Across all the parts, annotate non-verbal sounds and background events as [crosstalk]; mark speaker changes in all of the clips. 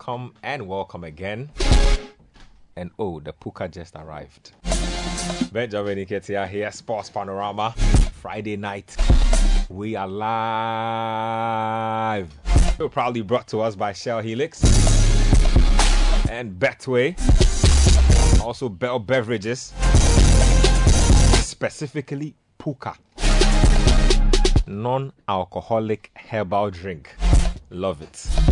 Speaker 1: welcome and welcome again. And oh, the Puka just arrived. Benjamin Iketia here, Sports Panorama, Friday night. We are live. We're proudly brought to us by Shell Helix and Betway. Also, Bell Beverages, specifically Puka, non alcoholic herbal drink. Love it.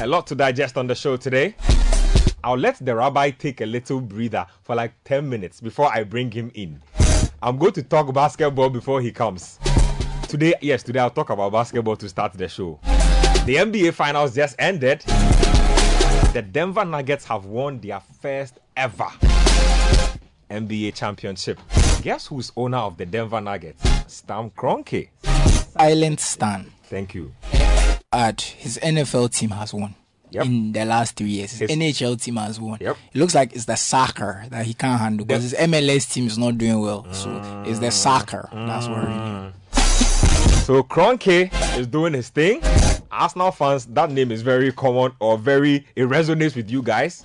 Speaker 1: A lot to digest on the show today. I'll let the rabbi take a little breather for like 10 minutes before I bring him in. I'm going to talk basketball before he comes. Today, yes, today I'll talk about basketball to start the show. The NBA finals just ended. The Denver Nuggets have won their first ever NBA championship. Guess who's owner of the Denver Nuggets? Stan Kroenke.
Speaker 2: Silent Stan.
Speaker 1: Thank you.
Speaker 2: At his NFL team has won.
Speaker 1: Yep.
Speaker 2: In the last three years, his, NHL team has won.
Speaker 1: Yep.
Speaker 2: It looks like it's the soccer that he can't handle because his MLS team is not doing well. So it's the soccer that's worrying him. Mm.
Speaker 1: So Kroenke is doing his thing. Arsenal fans, that name is very common or very it resonates with you guys.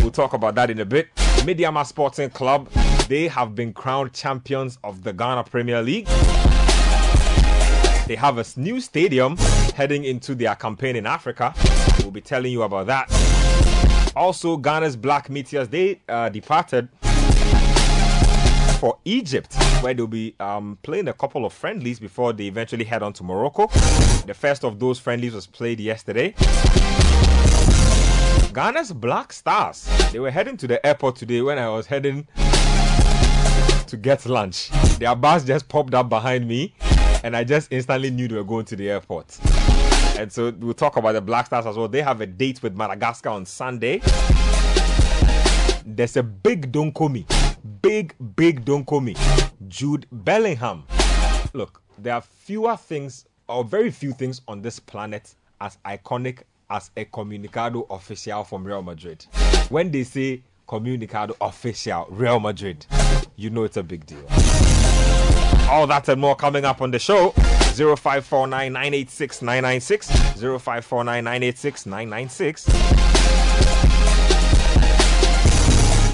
Speaker 1: We'll talk about that in a bit. Medeama Sporting Club, they have been crowned champions of the Ghana Premier League. They have a new stadium heading into their campaign in Africa. We'll be telling you about that. Also, Ghana's Black Meteors, they uh, departed for Egypt, where they'll be um, playing a couple of friendlies before they eventually head on to Morocco. The first of those friendlies was played yesterday. Ghana's Black Stars, they were heading to the airport today when I was heading to get lunch. Their bus just popped up behind me, [laughs] and I just instantly knew they were going to the airport. And so we'll talk about the Black Stars as well. They have a date with Madagascar on Sunday. There's a big don't call me. Big, big don't call me. Jude Bellingham. Look, there are fewer things, or very few things on this planet as iconic as a Comunicado oficial from Real Madrid. When they say Comunicado oficial, Real Madrid, you know it's a big deal. All that and more coming up on the show. 0549 986 996. 0549 986 996.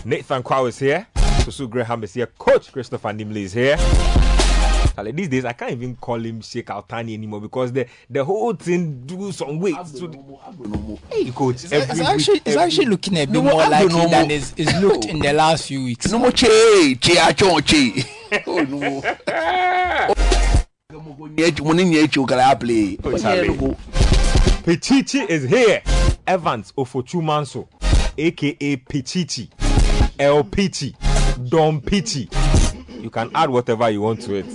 Speaker 1: Nathan Kwao is here. Susu Graham is here. Coach Christopher Nimley is here. These days I can't even call him Sheikh Altani anymore because the the whole thing do some weight. to the- hey, coach.
Speaker 2: It's,
Speaker 1: every
Speaker 2: actually,
Speaker 1: week,
Speaker 2: it's
Speaker 1: every-
Speaker 2: actually looking a bit
Speaker 3: No,
Speaker 2: more
Speaker 3: don't
Speaker 2: likely than it's, it's looked in the last few weeks. [laughs]
Speaker 3: no mo che che acho che [laughs] oh no [laughs]
Speaker 1: Oh. Pichichi is here. Evans Ofochumanso, aka Pichichi, El Pichi, Don Pichi. You can add whatever you want to it.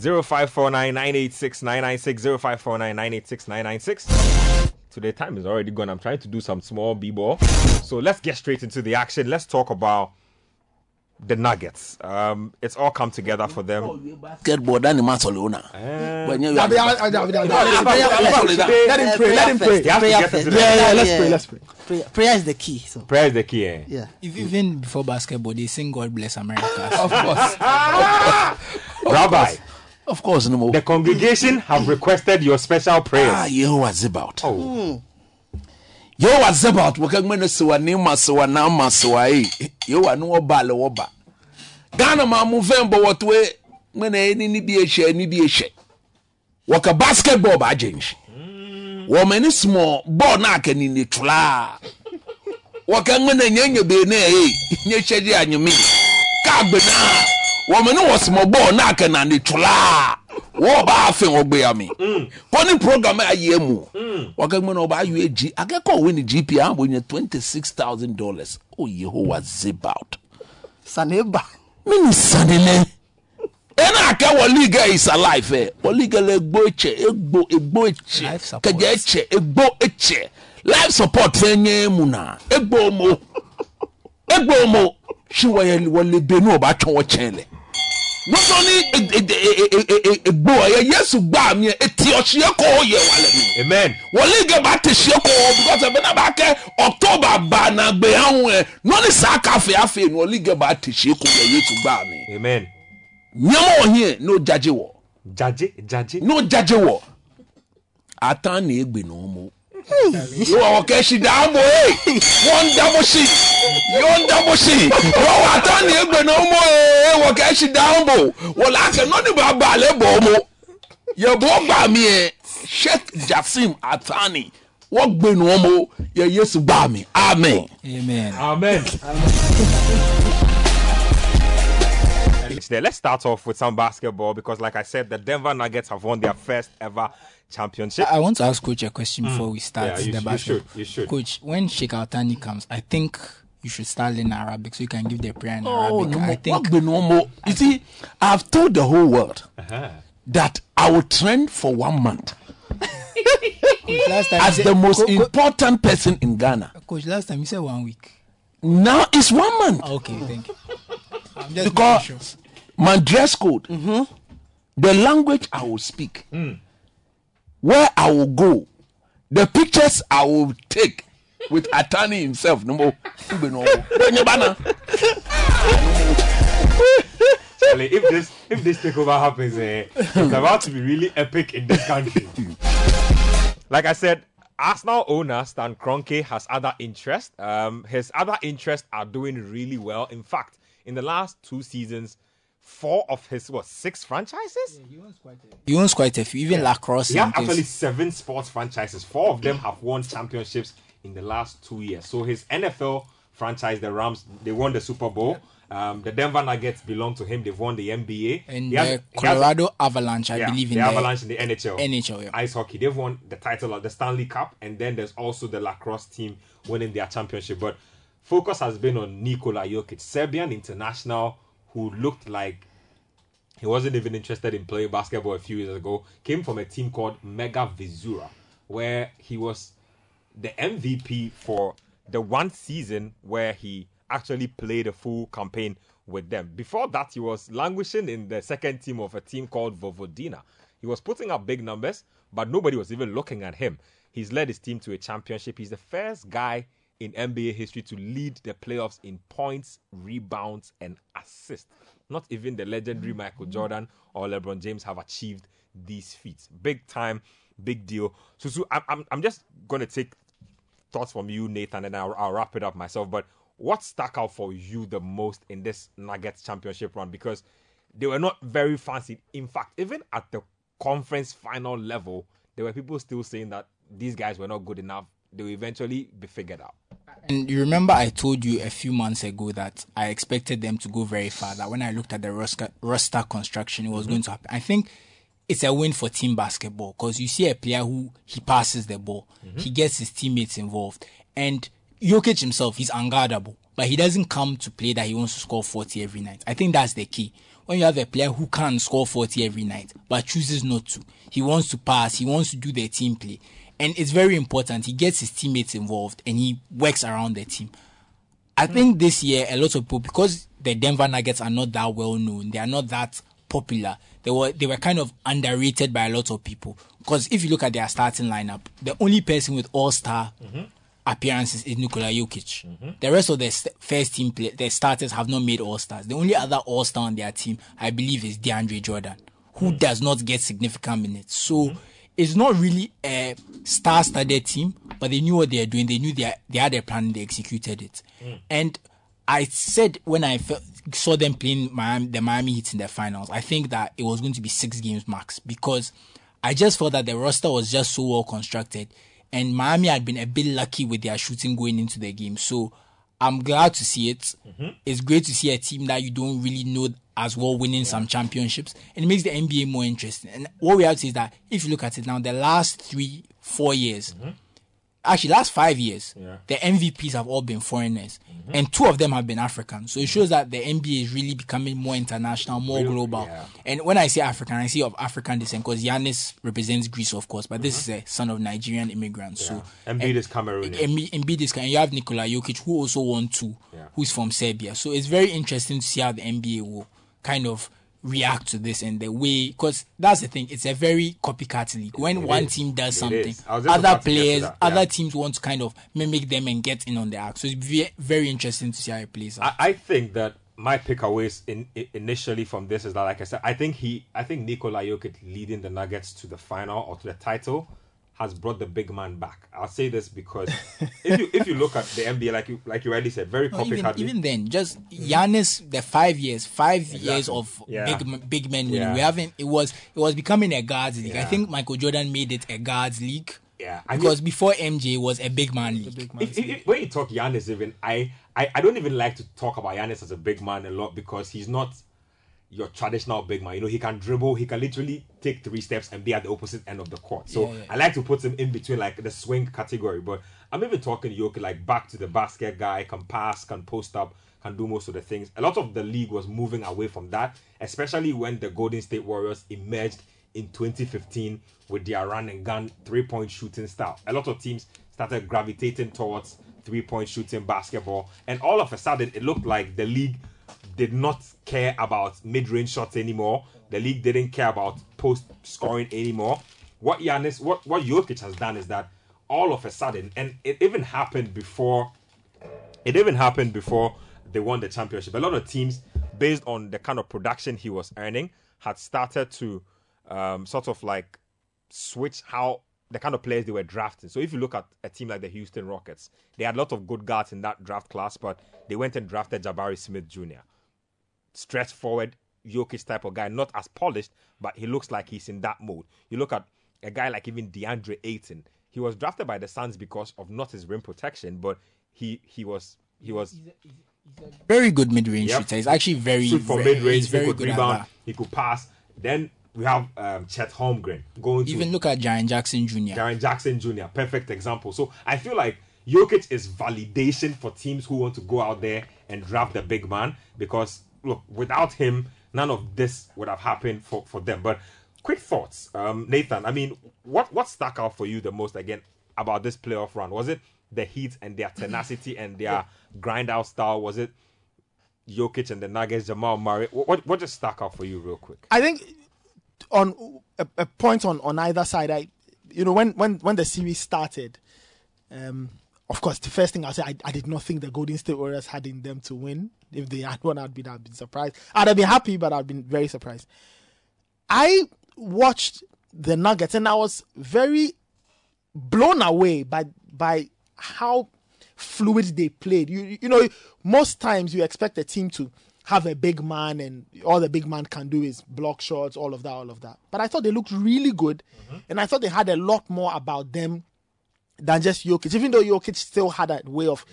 Speaker 1: 0549 986 996 0549 986 996. Today, time is already gone. I'm trying to do some small b ball. So let's get straight into the action. Let's talk about the Nuggets. Um, it's all come together for them.
Speaker 3: basketball dan ni ma sọ lona when you
Speaker 4: Let him pray. Let him pray.
Speaker 1: They have to
Speaker 5: Prayer
Speaker 1: get
Speaker 5: first.
Speaker 1: into the-
Speaker 4: Yeah, yeah. Let's pray. Let's pray.
Speaker 5: Prayer, prayer is the key. So
Speaker 1: Prayer is the key. Eh?
Speaker 5: yeah.
Speaker 2: If, even before basketball, they sing God bless America. [laughs]
Speaker 3: of course [laughs]
Speaker 1: Rabbi,
Speaker 3: of course no mo
Speaker 1: the congregation have requested your special prayers.
Speaker 3: ah yehowa zebaut
Speaker 1: Oh.
Speaker 3: Yehowa zebaut wo ka ngme no sewa ni ma sewa na ma sewa yi yehowa no wo ba le wo ba. Ghana ma mu vem bo woto e ngme na ni ni bi ehye ni bi ehye wo ka basketball ba agent wo me ni small ball na ka ni ni tula. Wo ka ngme na nyenye be na e. Nye hye di anyeme ka gbe na. Wo me ni wo small ball na ka na ni tula wo ba afen wo gbe ya mi. Ko ni program a ye mu wo ka ngme na wo ba yu eg akeko we ni gp a? Bo nye 26000 dollars? O yehowa zibout
Speaker 5: Saneba.
Speaker 3: mini sanile ɛna aka wɔ liga is alive ɛ wɔ liga la egbo ekyɛ egbo egbo ekyɛ
Speaker 2: Life support.
Speaker 3: kagya ekyɛ egbo ekyɛ life support fɛn nye mu na egbo mo egbo mo si wɔyɛ wɔle benu ɔba twɛn wɔ kyɛn lɛ wosɔ ni egbo ɛyɛ yesu gba mi eti ɔsiɛ kɔ yɛ wale mi.
Speaker 1: amen.
Speaker 3: wɔle ge ba te siɛ kɔ because ɛbɛn na ba kɛ ɔtɔba banagbe ahun ɛ nɔni saa kafe afe nu wɔle ge ba te siɛ kɔ yɛ yesu gba mi.
Speaker 1: amen.
Speaker 3: nyɛma wɔ hin n'o jaje wɔ.
Speaker 1: jaje jaje.
Speaker 3: n'o jaje wɔ atan na egbe na ɔmo. yowɔ kɛ si da. Dábò sí wọ́n wọ atan na egbe na ọmọ ẹ̀ wọ kẹ́sì dáàbò wọ́n làákẹ́ nọ́ọ̀nì bá bá alẹ́ bọ̀ ọmọ yẹ bọ́ gbà mí ẹ̀ sheikh jasim atani wọ́n gbé na ọmọ yẹ yéṣu gbà mí amen.
Speaker 2: Amen.
Speaker 1: Amen. There, let's start off with some basketball because, like I said, the Denver Nuggets have won their first ever championship.
Speaker 2: I want to ask Coach a question hmm. before we start.
Speaker 1: Yeah, you
Speaker 2: the
Speaker 1: sh- you
Speaker 2: basketball.
Speaker 1: should, you should.
Speaker 2: Coach, when Sheikh Al Thani comes, I think you should start learning Arabic so you can give the prayer in
Speaker 3: Oh,
Speaker 2: Arabic.
Speaker 3: no,
Speaker 2: I
Speaker 3: what
Speaker 2: think
Speaker 3: be no more? You see, I've told the whole world
Speaker 1: Uh-huh.
Speaker 3: that I will train for one month
Speaker 2: last time
Speaker 3: as the
Speaker 2: said,
Speaker 3: most
Speaker 2: Co- Co-
Speaker 3: important person in Ghana.
Speaker 2: Coach, last time you said one week.
Speaker 3: Now it's one month
Speaker 2: Okay, thank you. I'm just
Speaker 3: because
Speaker 2: sure.
Speaker 3: my dress code, the language I will speak, where I will go, the pictures I will take with Al Thani himself. No more. Ube no more. Bana.
Speaker 1: Charlie, if this if this takeover happens, eh, it's about to be really epic in this country. like I said, Arsenal owner Stan Kroenke has other interests. Um, his other interests are doing really well. In fact, in the last two seasons, four of his what six franchises?
Speaker 2: He owns quite a few, even lacrosse.
Speaker 1: He have
Speaker 2: and things.
Speaker 1: actually seven sports franchises. Four of them have won championships in the last two years. So his NFL franchise, the Rams, they won the Super Bowl. Um, the Denver Nuggets belong to him. They've won the NBA.
Speaker 2: and the
Speaker 1: he has-
Speaker 2: Colorado Avalanche, I
Speaker 1: yeah,
Speaker 2: believe in
Speaker 1: the
Speaker 2: the
Speaker 1: Avalanche in the NHL.
Speaker 2: NHL, yeah.
Speaker 1: Ice hockey. They've won the title of the Stanley Cup, and then there's also the lacrosse team winning their championship. But focus has been on Nikola Jokic, Serbian international, who looked like he wasn't even interested in playing basketball a few years ago. Came from a team called Mega Vizura, where he was the MVP for the one season where he actually played a full campaign with them. Before that, he was languishing in the second team of a team called Vojvodina. He was putting up big numbers, but nobody was even looking at him. He's led his team to a championship. He's the first guy in NBA history to lead the playoffs in points, rebounds, and assists. Not even the legendary Michael Jordan or LeBron James have achieved these feats. Big time, big deal. I'm, I'm, I'm just going to take thoughts from you, Nathan, and I'll, I'll wrap it up myself. But what stuck out for you the most in this Nuggets championship run? Because they were not very fancy. In fact, even at the conference final level, there were people still saying that these guys were not good enough. They will eventually be figured out.
Speaker 2: And you remember I told you a few months ago that I expected them to go very far. That when I looked at the roster, roster construction, it was mm-hmm. going to happen. I think it's a win for team basketball because you see a player who he passes the ball, mm-hmm. he gets his teammates involved, and Jokic himself he's unguardable, but he doesn't come to play that he wants to score 40 every night. I think that's the key. When you have a player who can score 40 every night but chooses not to, he wants to pass, he wants to do the team play. And it's very important. He gets his teammates involved and he works around the team. I hmm. think this year a lot of people because the Denver Nuggets are not that well known, they are not that popular. They were they were kind of underrated by a lot of people. Because if you look at their starting lineup, the only person with all star mm-hmm. appearances is Nikola Jokic. Mm-hmm. The rest of the st- first team play, the starters have not made all stars. The only other all star on their team, I believe, is DeAndre Jordan, who mm. does not get significant minutes. So mm-hmm. it's not really a star-studded team, but they knew what they were doing. They knew they they had a plan. They executed it. Mm. And I said when I fe- saw them playing Miami, the Miami Heat in the finals, I think that it was going to be six games max because I just felt that the roster was just so well constructed, and Miami had been a bit lucky with their shooting going into the game. So I'm glad to see it. Mm-hmm. It's great to see a team that you don't really know as well winning some championships, and it makes the NBA more interesting. And what we have to say is that if you look at it now, the last three, four years, mm-hmm. Actually last five years,
Speaker 1: Yeah.
Speaker 2: the MVPs have all been foreigners, and two of them have been African. So it shows that the NBA is really becoming more international, more global.
Speaker 1: yeah.
Speaker 2: And when I say African, I say of African descent because Giannis represents Greece, of course, but this is a son of Nigerian immigrants. So
Speaker 1: Embiid is Cameroonian.
Speaker 2: Embi- Embiid is and you have Nikola Jokic who also won two,
Speaker 1: Yeah.
Speaker 2: who's from Serbia. So it's very interesting to see how the NBA will kind of react to this and the way because that's the thing. It's a very copycat league. When one
Speaker 1: is.
Speaker 2: team does
Speaker 1: It
Speaker 2: something,
Speaker 1: is. I was just
Speaker 2: other
Speaker 1: about to get to
Speaker 2: players,
Speaker 1: yeah.
Speaker 2: other teams want to kind of mimic them and get in on the act. So it's ve- very interesting to see how it plays out.
Speaker 1: I, I think that my takeaways in, initially from this is that, like I said, I think he, I think Nikola Jokic leading the Nuggets to the final or to the title has brought the big man back. I'll say this because if you if you look at the NBA, like you like you already said, very
Speaker 2: No, even, even then, just Giannis, the five years, five years of
Speaker 1: Yeah.
Speaker 2: big m- big men winning.
Speaker 1: Yeah.
Speaker 2: We haven't. It was it was becoming a guards league. I think Michael Jordan made it a guards league.
Speaker 1: Yeah, I mean-
Speaker 2: because before MJ was a big man league.
Speaker 1: if, if, if- when you talk Giannis, even I, I I don't even like to talk about Giannis as a big man a lot because he's not your traditional big man. You know, he can dribble, he can literally take three steps and be at the opposite end of the court. So
Speaker 2: Yeah, yeah.
Speaker 1: I like to put him in between like the swing category. But I'm even talking Jokic like back to the basket guy, can pass, can post up, can do most of the things. A lot of the league was moving away from that, especially when the Golden State Warriors emerged in 2015 with their run and gun three point shooting style. A lot of teams started gravitating towards three point shooting basketball, and all of a sudden it looked like the league did not care about mid range shots anymore. The league didn't care about post scoring anymore. What Giannis, what what Jokic has done is that all of a sudden, and it even happened before it even happened before they won the championship. A lot of teams, based on the kind of production he was earning, had started to um, sort of like switch how the kind of players they were drafting. So if you look at a team like the Houston Rockets, they had a lot of good guards in that draft class, but they went and drafted Jabari Smith Jr. Stretch forward, Jokic type of guy, not as polished, but he looks like he's in that mode. You look at a guy like even DeAndre Ayton. He was drafted by the Suns because of not his rim protection, but he he was he was
Speaker 2: Very good mid range
Speaker 1: Yep.
Speaker 2: shooter. He's actually very
Speaker 1: shoot for mid range. He
Speaker 2: very
Speaker 1: could
Speaker 2: good
Speaker 1: rebound. He could pass. Then we have um, Chet Holmgren going to
Speaker 2: Even look at Jaren Jackson Jr.
Speaker 1: Jaren Jackson Jr. Perfect example. So I feel like Jokic is validation for teams who want to go out there and draft the big man because look, without him, none of this would have happened for, for them. But quick thoughts, um, Nathan. I mean, what what stuck out for you the most again about this playoff run? Was it the Heat and their [laughs] tenacity and their grind out style? Was it Jokic and the Nuggets, Jamal Murray? What what, what just stuck out for you, real quick?
Speaker 5: I think on a, a point on on either side, I you know when when when the series started, um, of course the first thing I say I, I did not think the Golden State Warriors had in them to win. If they had won, I'd been I'd been surprised. I'd have been happy, but I'd been very surprised. I watched the Nuggets and I was very blown away by by how fluid they played. You you know most times you expect a team to have a big man and all the big man can do is block shots, all of that, all of that. But I thought they looked really good, mm-hmm. and I thought they had a lot more about them than just Jokic. Even though Jokic still had a way of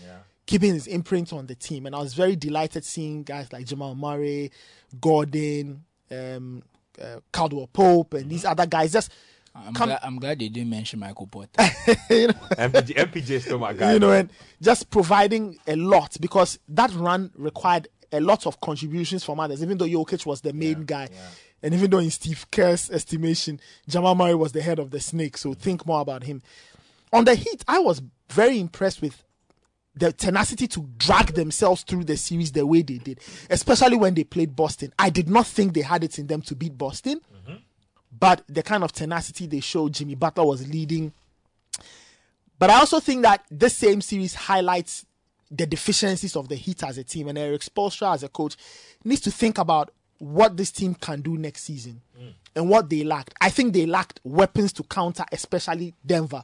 Speaker 5: keeping his imprint on the team, and I was very delighted seeing guys like Jamal Murray, Gordon, um, uh, Caldwell Pope, and these other guys just
Speaker 2: I'm,
Speaker 5: come
Speaker 2: glad, I'm glad they didn't mention Michael Porter. [laughs]
Speaker 5: you know,
Speaker 1: MPJ, MPJ is still my guy.
Speaker 5: you know, and just providing a lot because that run required a lot of contributions from others. Even though Jokic was the main guy, and even though in Steve Kerr's estimation, Jamal Murray was the head of the snake. So think more about him. On the Heat, I was very impressed with the tenacity to drag themselves through the series the way they did, especially when they played Boston. I did not think they had it in them to beat Boston, mm-hmm. but the kind of tenacity they showed, Jimmy Butler was leading. But I also think that this same series highlights the deficiencies of the Heat as a team, and Erik Spoelstra as a coach needs to think about what this team can do next season mm. and what they lacked. I think they lacked weapons to counter, especially Denver,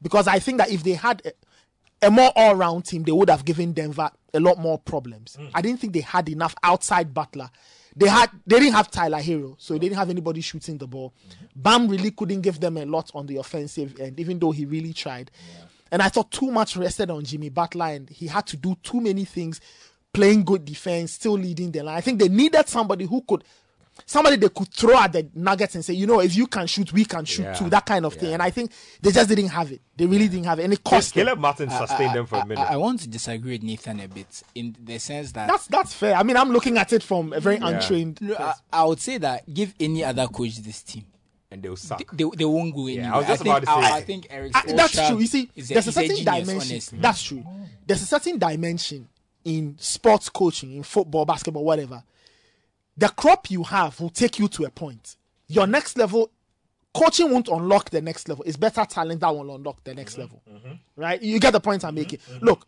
Speaker 5: because I think that if they had a, a more all-round team, they would have given Denver a lot more problems. Mm. I didn't think they had enough outside Butler. They had they didn't have Tyler Herro, so they didn't have anybody shooting the ball. Mm-hmm. Bam really couldn't give them a lot on the offensive end, even though he really tried. And I thought too much rested on Jimmy Butler, and he had to do too many things, playing good defense, still leading the line. I think they needed somebody who could, somebody they could throw at the Nuggets and say, you know, if you can shoot, we can shoot
Speaker 1: Yeah.
Speaker 5: too, that kind of thing. And I think they just didn't have it. They really didn't have it, and it cost them.
Speaker 1: Caleb Martin sustained them for a
Speaker 2: I,
Speaker 1: minute.
Speaker 2: I want to disagree with Nathan a bit in the sense that
Speaker 5: That's that's fair. I mean, I'm looking at it from a very untrained.
Speaker 2: No, I, I would say that give any other coach this team,
Speaker 1: and they'll suck.
Speaker 2: they, they won't go anywhere.
Speaker 1: I was just
Speaker 2: think,
Speaker 1: about to say
Speaker 2: I. I think Erik
Speaker 5: Ah, that's
Speaker 2: Spoelstra
Speaker 5: true. You see,
Speaker 2: is
Speaker 5: there's a
Speaker 2: is a
Speaker 5: certain
Speaker 2: genius,
Speaker 5: dimension.
Speaker 2: honestly.
Speaker 5: That's true. There's a certain dimension in sports coaching, in football, basketball, whatever. The crop you have will take you to a point. Your next level, coaching won't unlock the next level. It's better talent that will unlock the next mm-hmm. level. Mm-hmm. Right? You get the point I'm making. Mm-hmm. Look,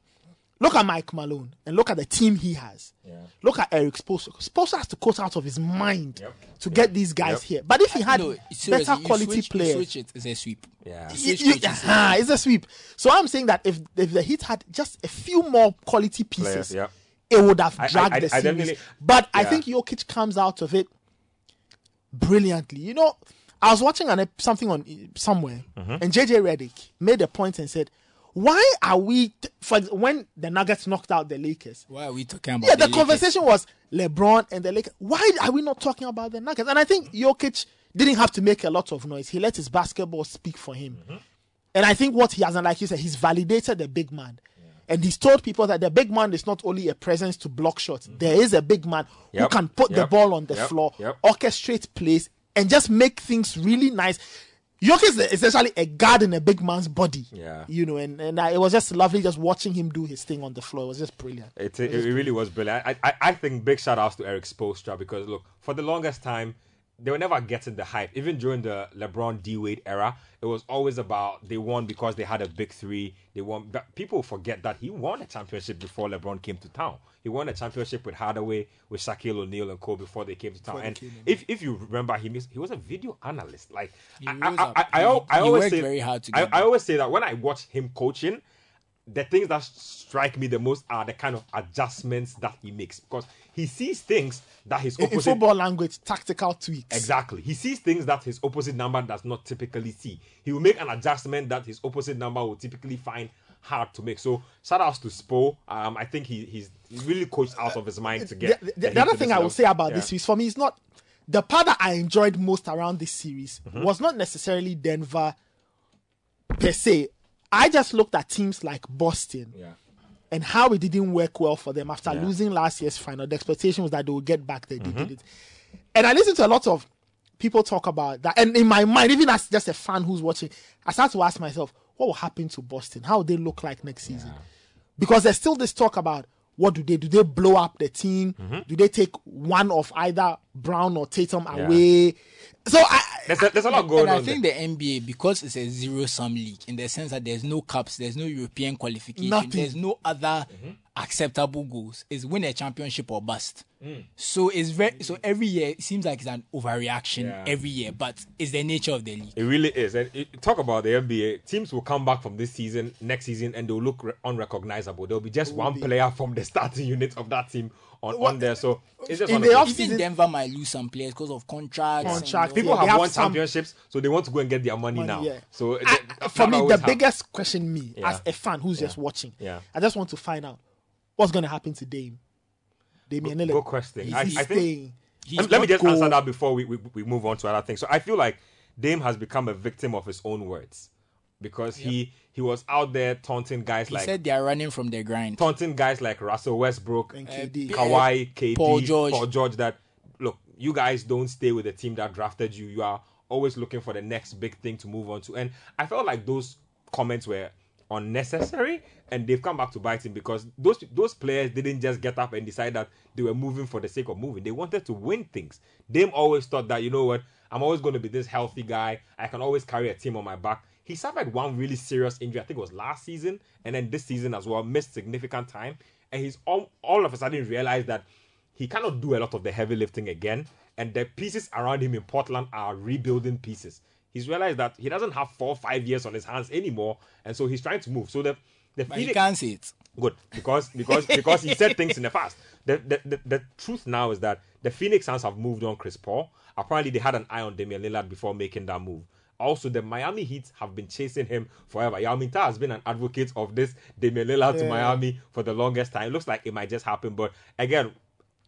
Speaker 5: Look at Mike Malone and look at the team he has.
Speaker 1: Yeah.
Speaker 5: Look at Erik Spoelstra. Spoelstra has to coach out of his mind
Speaker 1: Yep.
Speaker 5: to get these guys
Speaker 1: Yep.
Speaker 5: here. But if he uh, had
Speaker 2: No,
Speaker 5: better quality
Speaker 2: switch,
Speaker 5: players,
Speaker 2: switch it, it's a sweep.
Speaker 1: Yeah.
Speaker 2: You
Speaker 5: you- you-
Speaker 2: coaches,
Speaker 5: ah, it's a sweep. So I'm saying that if if the Heat had just a few more quality pieces,
Speaker 1: Players, yeah.
Speaker 5: It would have
Speaker 1: I- I-
Speaker 5: dragged
Speaker 1: I-
Speaker 5: the
Speaker 1: I
Speaker 5: series.
Speaker 1: definitely-
Speaker 5: but I
Speaker 1: yeah.
Speaker 5: think Jokic comes out of it brilliantly. You know, I was watching an, something on somewhere,
Speaker 1: Mm-hmm.
Speaker 5: and JJ Redick made a point and said, "Why are we t- for when the Nuggets knocked out the Lakers?"
Speaker 2: Why are we talking about
Speaker 5: Yeah, the
Speaker 2: Lakers?
Speaker 5: conversation was LeBron and the Lakers. Why are we not talking about the Nuggets? And I think Jokic didn't have to make a lot of noise. He let his basketball speak for him.
Speaker 1: Mm-hmm.
Speaker 5: And I think what he has done, like you said, he's validated the big man. And he's told people that the big man is not only a presence to block shots. There is a big man who
Speaker 1: Mm-hmm. Yep,
Speaker 5: can put the ball on the
Speaker 1: yep,
Speaker 5: floor,
Speaker 1: yep.
Speaker 5: orchestrate plays, and just make things really nice. Jokic is essentially a guard in a big man's body.
Speaker 1: Yeah.
Speaker 5: You know, and, and I, it was just lovely just watching him do his thing on the floor. It was just brilliant.
Speaker 1: It, it, it really was brilliant. I, I, I think big shout outs to Erik Spoelstra because look, for the longest time, they were never getting the hype. Even during the LeBron D Wade era, it was always about they won because they had a big three. They won. But people forget that he won a championship before LeBron came to town. He won a championship with Hardaway, with Shaquille O'Neal and Cole before they came to town. And if if you remember, he he was a video analyst. Like I, I. I, I,
Speaker 2: He-
Speaker 1: al- always say,
Speaker 2: very hard to
Speaker 1: I,
Speaker 2: get
Speaker 1: I
Speaker 2: there.
Speaker 1: always say that when I watch him coaching, the things that strike me the most are the kind of adjustments that he makes because he sees things that his opposite
Speaker 5: in football language, tactical tweaks.
Speaker 1: exactly he sees things that his opposite number does not typically see. He will make an adjustment that his opposite number will typically find hard to make. So shout outs to Spo. Um, I think he he's really coached out of his mind to get
Speaker 5: the-
Speaker 1: the
Speaker 5: the other thing I will say about
Speaker 1: Yeah.
Speaker 5: this series for me is not the part that I enjoyed most around this series
Speaker 1: Mm-hmm.
Speaker 5: was not necessarily Denver per se. I just looked at teams like Boston
Speaker 1: Yeah.
Speaker 5: and how it didn't work well for them after
Speaker 1: Yeah.
Speaker 5: losing last year's final. The expectation was that they would get back there. They
Speaker 1: Mm-hmm.
Speaker 5: did it. And I listened to a lot of people talk about that. And in my mind, even as just a fan who's watching, I start to ask myself, what will happen to Boston? How will they look like next season? Because there's still this talk about what do they do? They blow up the team? Do they take one of either Brown or Tatum
Speaker 1: Mm-hmm. Yeah.
Speaker 5: away? So I,
Speaker 1: There's a, there's a lot going
Speaker 2: and I think
Speaker 1: there.
Speaker 2: the NBA, because it's a zero sum league, in the sense that there's no cups, there's no European qualification,
Speaker 5: Nothing.
Speaker 2: there's no other
Speaker 1: Mm-hmm.
Speaker 2: Acceptable goals, is win a championship or bust.
Speaker 1: Mm.
Speaker 2: So it's very so every year it seems like it's an overreaction
Speaker 1: Yeah.
Speaker 2: every year, but it's the nature of the league.
Speaker 1: It really is. And it, talk about the NBA. Teams will come back from this season, next season, and they'll look re- unrecognizable. There'll be just one player from the starting unit of that team on, on there. So it's just
Speaker 5: In the off-
Speaker 2: Even
Speaker 5: season-
Speaker 2: Denver might lose some players because of contracts. and
Speaker 5: Contracts,
Speaker 1: People
Speaker 5: Yeah,
Speaker 1: have,
Speaker 5: have
Speaker 1: won
Speaker 5: some-
Speaker 1: championships, so they want to go and get their money, now.
Speaker 5: yeah.
Speaker 1: So
Speaker 5: I-
Speaker 1: th-
Speaker 5: for me, the
Speaker 1: always
Speaker 5: biggest question me
Speaker 1: Yeah.
Speaker 5: as a fan who's just watching,
Speaker 1: Yeah.
Speaker 5: I just want to find out what's going to happen to Dame. Damian Lillard.
Speaker 1: Good question.
Speaker 5: Is
Speaker 1: I,
Speaker 5: he
Speaker 1: I think
Speaker 5: staying?
Speaker 2: He's
Speaker 1: let, let me
Speaker 2: not
Speaker 1: just answer that before we, we, we move on to other things. So I feel like Dame has become a victim of his own words because he he was out there taunting guys
Speaker 2: He
Speaker 1: like
Speaker 2: said they are running from their grind.
Speaker 1: taunting guys like Russell Westbrook,
Speaker 5: And
Speaker 2: Uh,
Speaker 5: KD.
Speaker 2: P-
Speaker 1: Kawhi, KD,
Speaker 2: Paul George.
Speaker 1: George. That look, you guys don't stay with the team that drafted you. You are always looking for the next big thing to move on to. And I felt like those comments were unnecessary, and they've come back to bite him because those those players didn't just get up and decide that they were moving for the sake of moving. They wanted to win things. Dame always thought that you know what, I'm always going to be this healthy guy. I can always carry a team on my back. He suffered one really serious injury. I think it was last season, and then this season as well. Missed significant time, and he's all, all of a sudden realized that he cannot do a lot of the heavy lifting again, and the pieces around him in Portland are rebuilding pieces. He's realized that he doesn't have four, five years on his hands anymore, and so he's trying to move. So the the
Speaker 2: But he
Speaker 1: Phoenix-
Speaker 2: can't see it.
Speaker 1: good because because because he said things in the past. The, the the the truth now is that the Phoenix Suns have moved on Chris Paul. Apparently, they had an eye on Damian Lillard before making that move. Also, the Miami Heat have been chasing him forever. Yao has been an advocate of this Damian Lillard to Miami for the longest time. It looks like it might just happen, but again,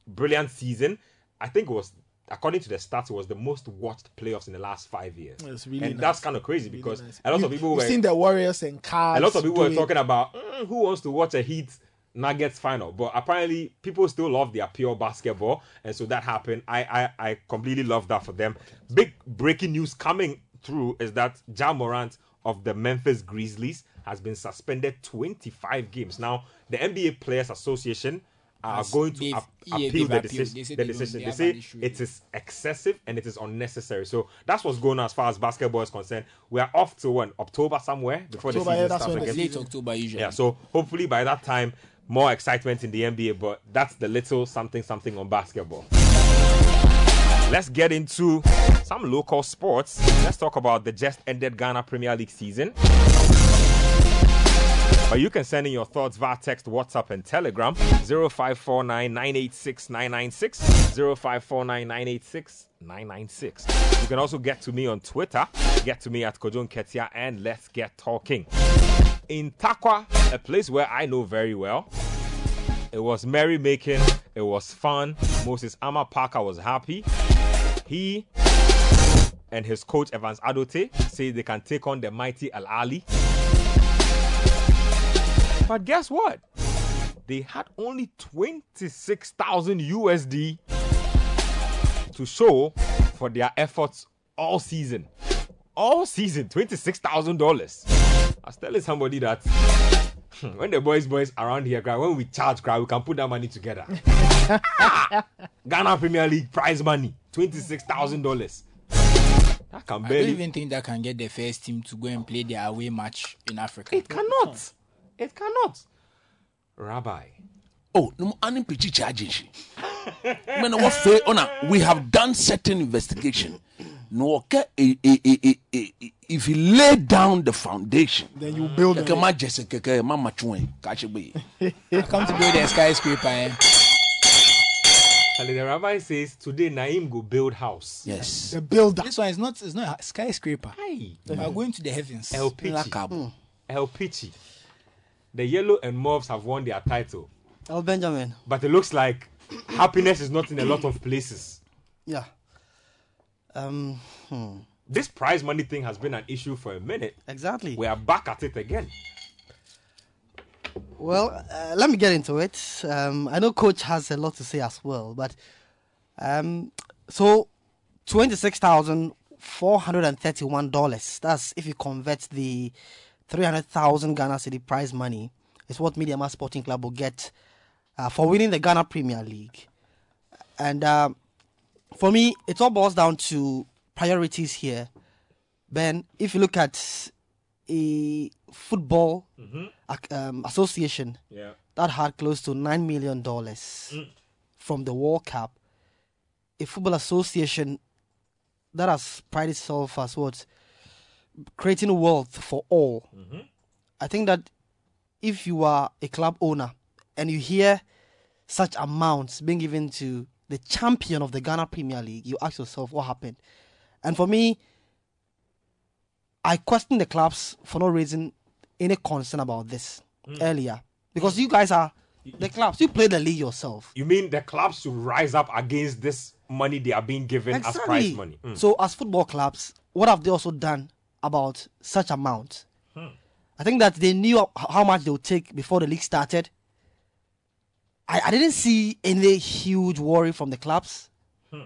Speaker 1: brilliant season. I think it was according to the stats, it was the most watched playoffs in the last five years.
Speaker 5: That's really
Speaker 1: and
Speaker 5: nice.
Speaker 1: that's kind of crazy because
Speaker 5: nice.
Speaker 1: a lot
Speaker 5: You-
Speaker 1: of people were
Speaker 5: seen the Warriors and Cavs.
Speaker 1: a lot of people were talking about "Mm, who wants to watch a Heat Nuggets final, but apparently people still love their pure basketball, and so that happened. I I, I completely love that for them. Big breaking news coming through is that Ja Morant of the Memphis Grizzlies has been suspended 25 games. Now the NBA Players Association are going to ap- appeal the decision.
Speaker 2: They say
Speaker 1: the decision.
Speaker 2: they
Speaker 1: They
Speaker 2: have
Speaker 1: say
Speaker 2: an issue with
Speaker 1: it
Speaker 2: it.
Speaker 1: is excessive and it is unnecessary. So that's what's going on as far as basketball is concerned. We are off to when October somewhere before
Speaker 5: October,
Speaker 1: the season
Speaker 5: that's
Speaker 1: starts again.
Speaker 2: Late October usually.
Speaker 1: Yeah, so hopefully by that time, more excitement in the NBA, but that's the little something something on basketball. Let's get into some local sports. Let's talk about the just ended Ghana Premier League season. But you can send in your thoughts via text, WhatsApp, and Telegram 0549 986 996. 0549 986 996. You can also get to me on Twitter. Get to me at Kojon Ketia and let's get talking. In Tarkwa, a place where I know very well, it was merrymaking, it was fun. Moses Armah Parker was happy. He and his coach Evans Adotey say they can take on the mighty Al Ahly. But guess what? They had only 26,000 USD to show for their efforts all season. All season, $26,000. I was telling somebody that [laughs] when the boys boys around here cry, when we charge cry, we can put that money together. [laughs] Ghana Premier League prize money, $26,000. That can
Speaker 2: I don't even think that can get the first team to go and play their away match in Africa.
Speaker 1: It cannot. It cannot. Rabbi,
Speaker 3: Oh, no, ani pichi charges. When what fair we have done certain investigation. No, okay, eh, eh, eh, if you lay down the foundation,
Speaker 5: Then you build it.
Speaker 3: ma jese keke ma machuen, kache be. [laughs]
Speaker 2: Come to build a skyscraper. Eh?
Speaker 1: and the rabbi says today Naim go build house.
Speaker 3: Yes.
Speaker 5: The builder.
Speaker 2: This one is not it's not a skyscraper.
Speaker 1: Hey,
Speaker 2: We are going to the heavens.
Speaker 1: El Pichi,
Speaker 3: Lakabo.
Speaker 1: El Pichi. The yellow and mauves have won their title,
Speaker 4: Oh, Benjamin.
Speaker 1: but it looks like happiness is not in a lot of places.
Speaker 4: Yeah. Um. Hmm.
Speaker 1: This prize money thing has been an issue for a minute.
Speaker 4: Exactly.
Speaker 1: We are back at it again.
Speaker 4: Well, uh, let me get into it. Um, I know Coach has a lot to say as well, but um, so twenty-six thousand four hundred and thirty-one dollars. That's if you convert the three hundred thousand Ghana cedi prize money. Is what Medeama Sporting Club will get uh, for winning the Ghana Premier League. And um, for me, it all boils down to priorities here. Ben, if you look at a football ac- um, association
Speaker 1: Yeah.
Speaker 4: that had close to nine million dollars from the World Cup, a football association that has prided itself as what creating wealth for all. I think that if you are a club owner and you hear such amounts being given to the champion of the Ghana Premier League, you ask yourself what happened. And for me, I question the clubs for not raising any concern about this earlier because you guys are the clubs. You play the league yourself.
Speaker 1: You mean the clubs should rise up against this money they are being given as prize money? Mm.
Speaker 4: So, as football clubs, what have they also done about such amount? Hmm. I think that they knew how much they would take before the league started. I, I didn't see any huge worry from the clubs. Hmm.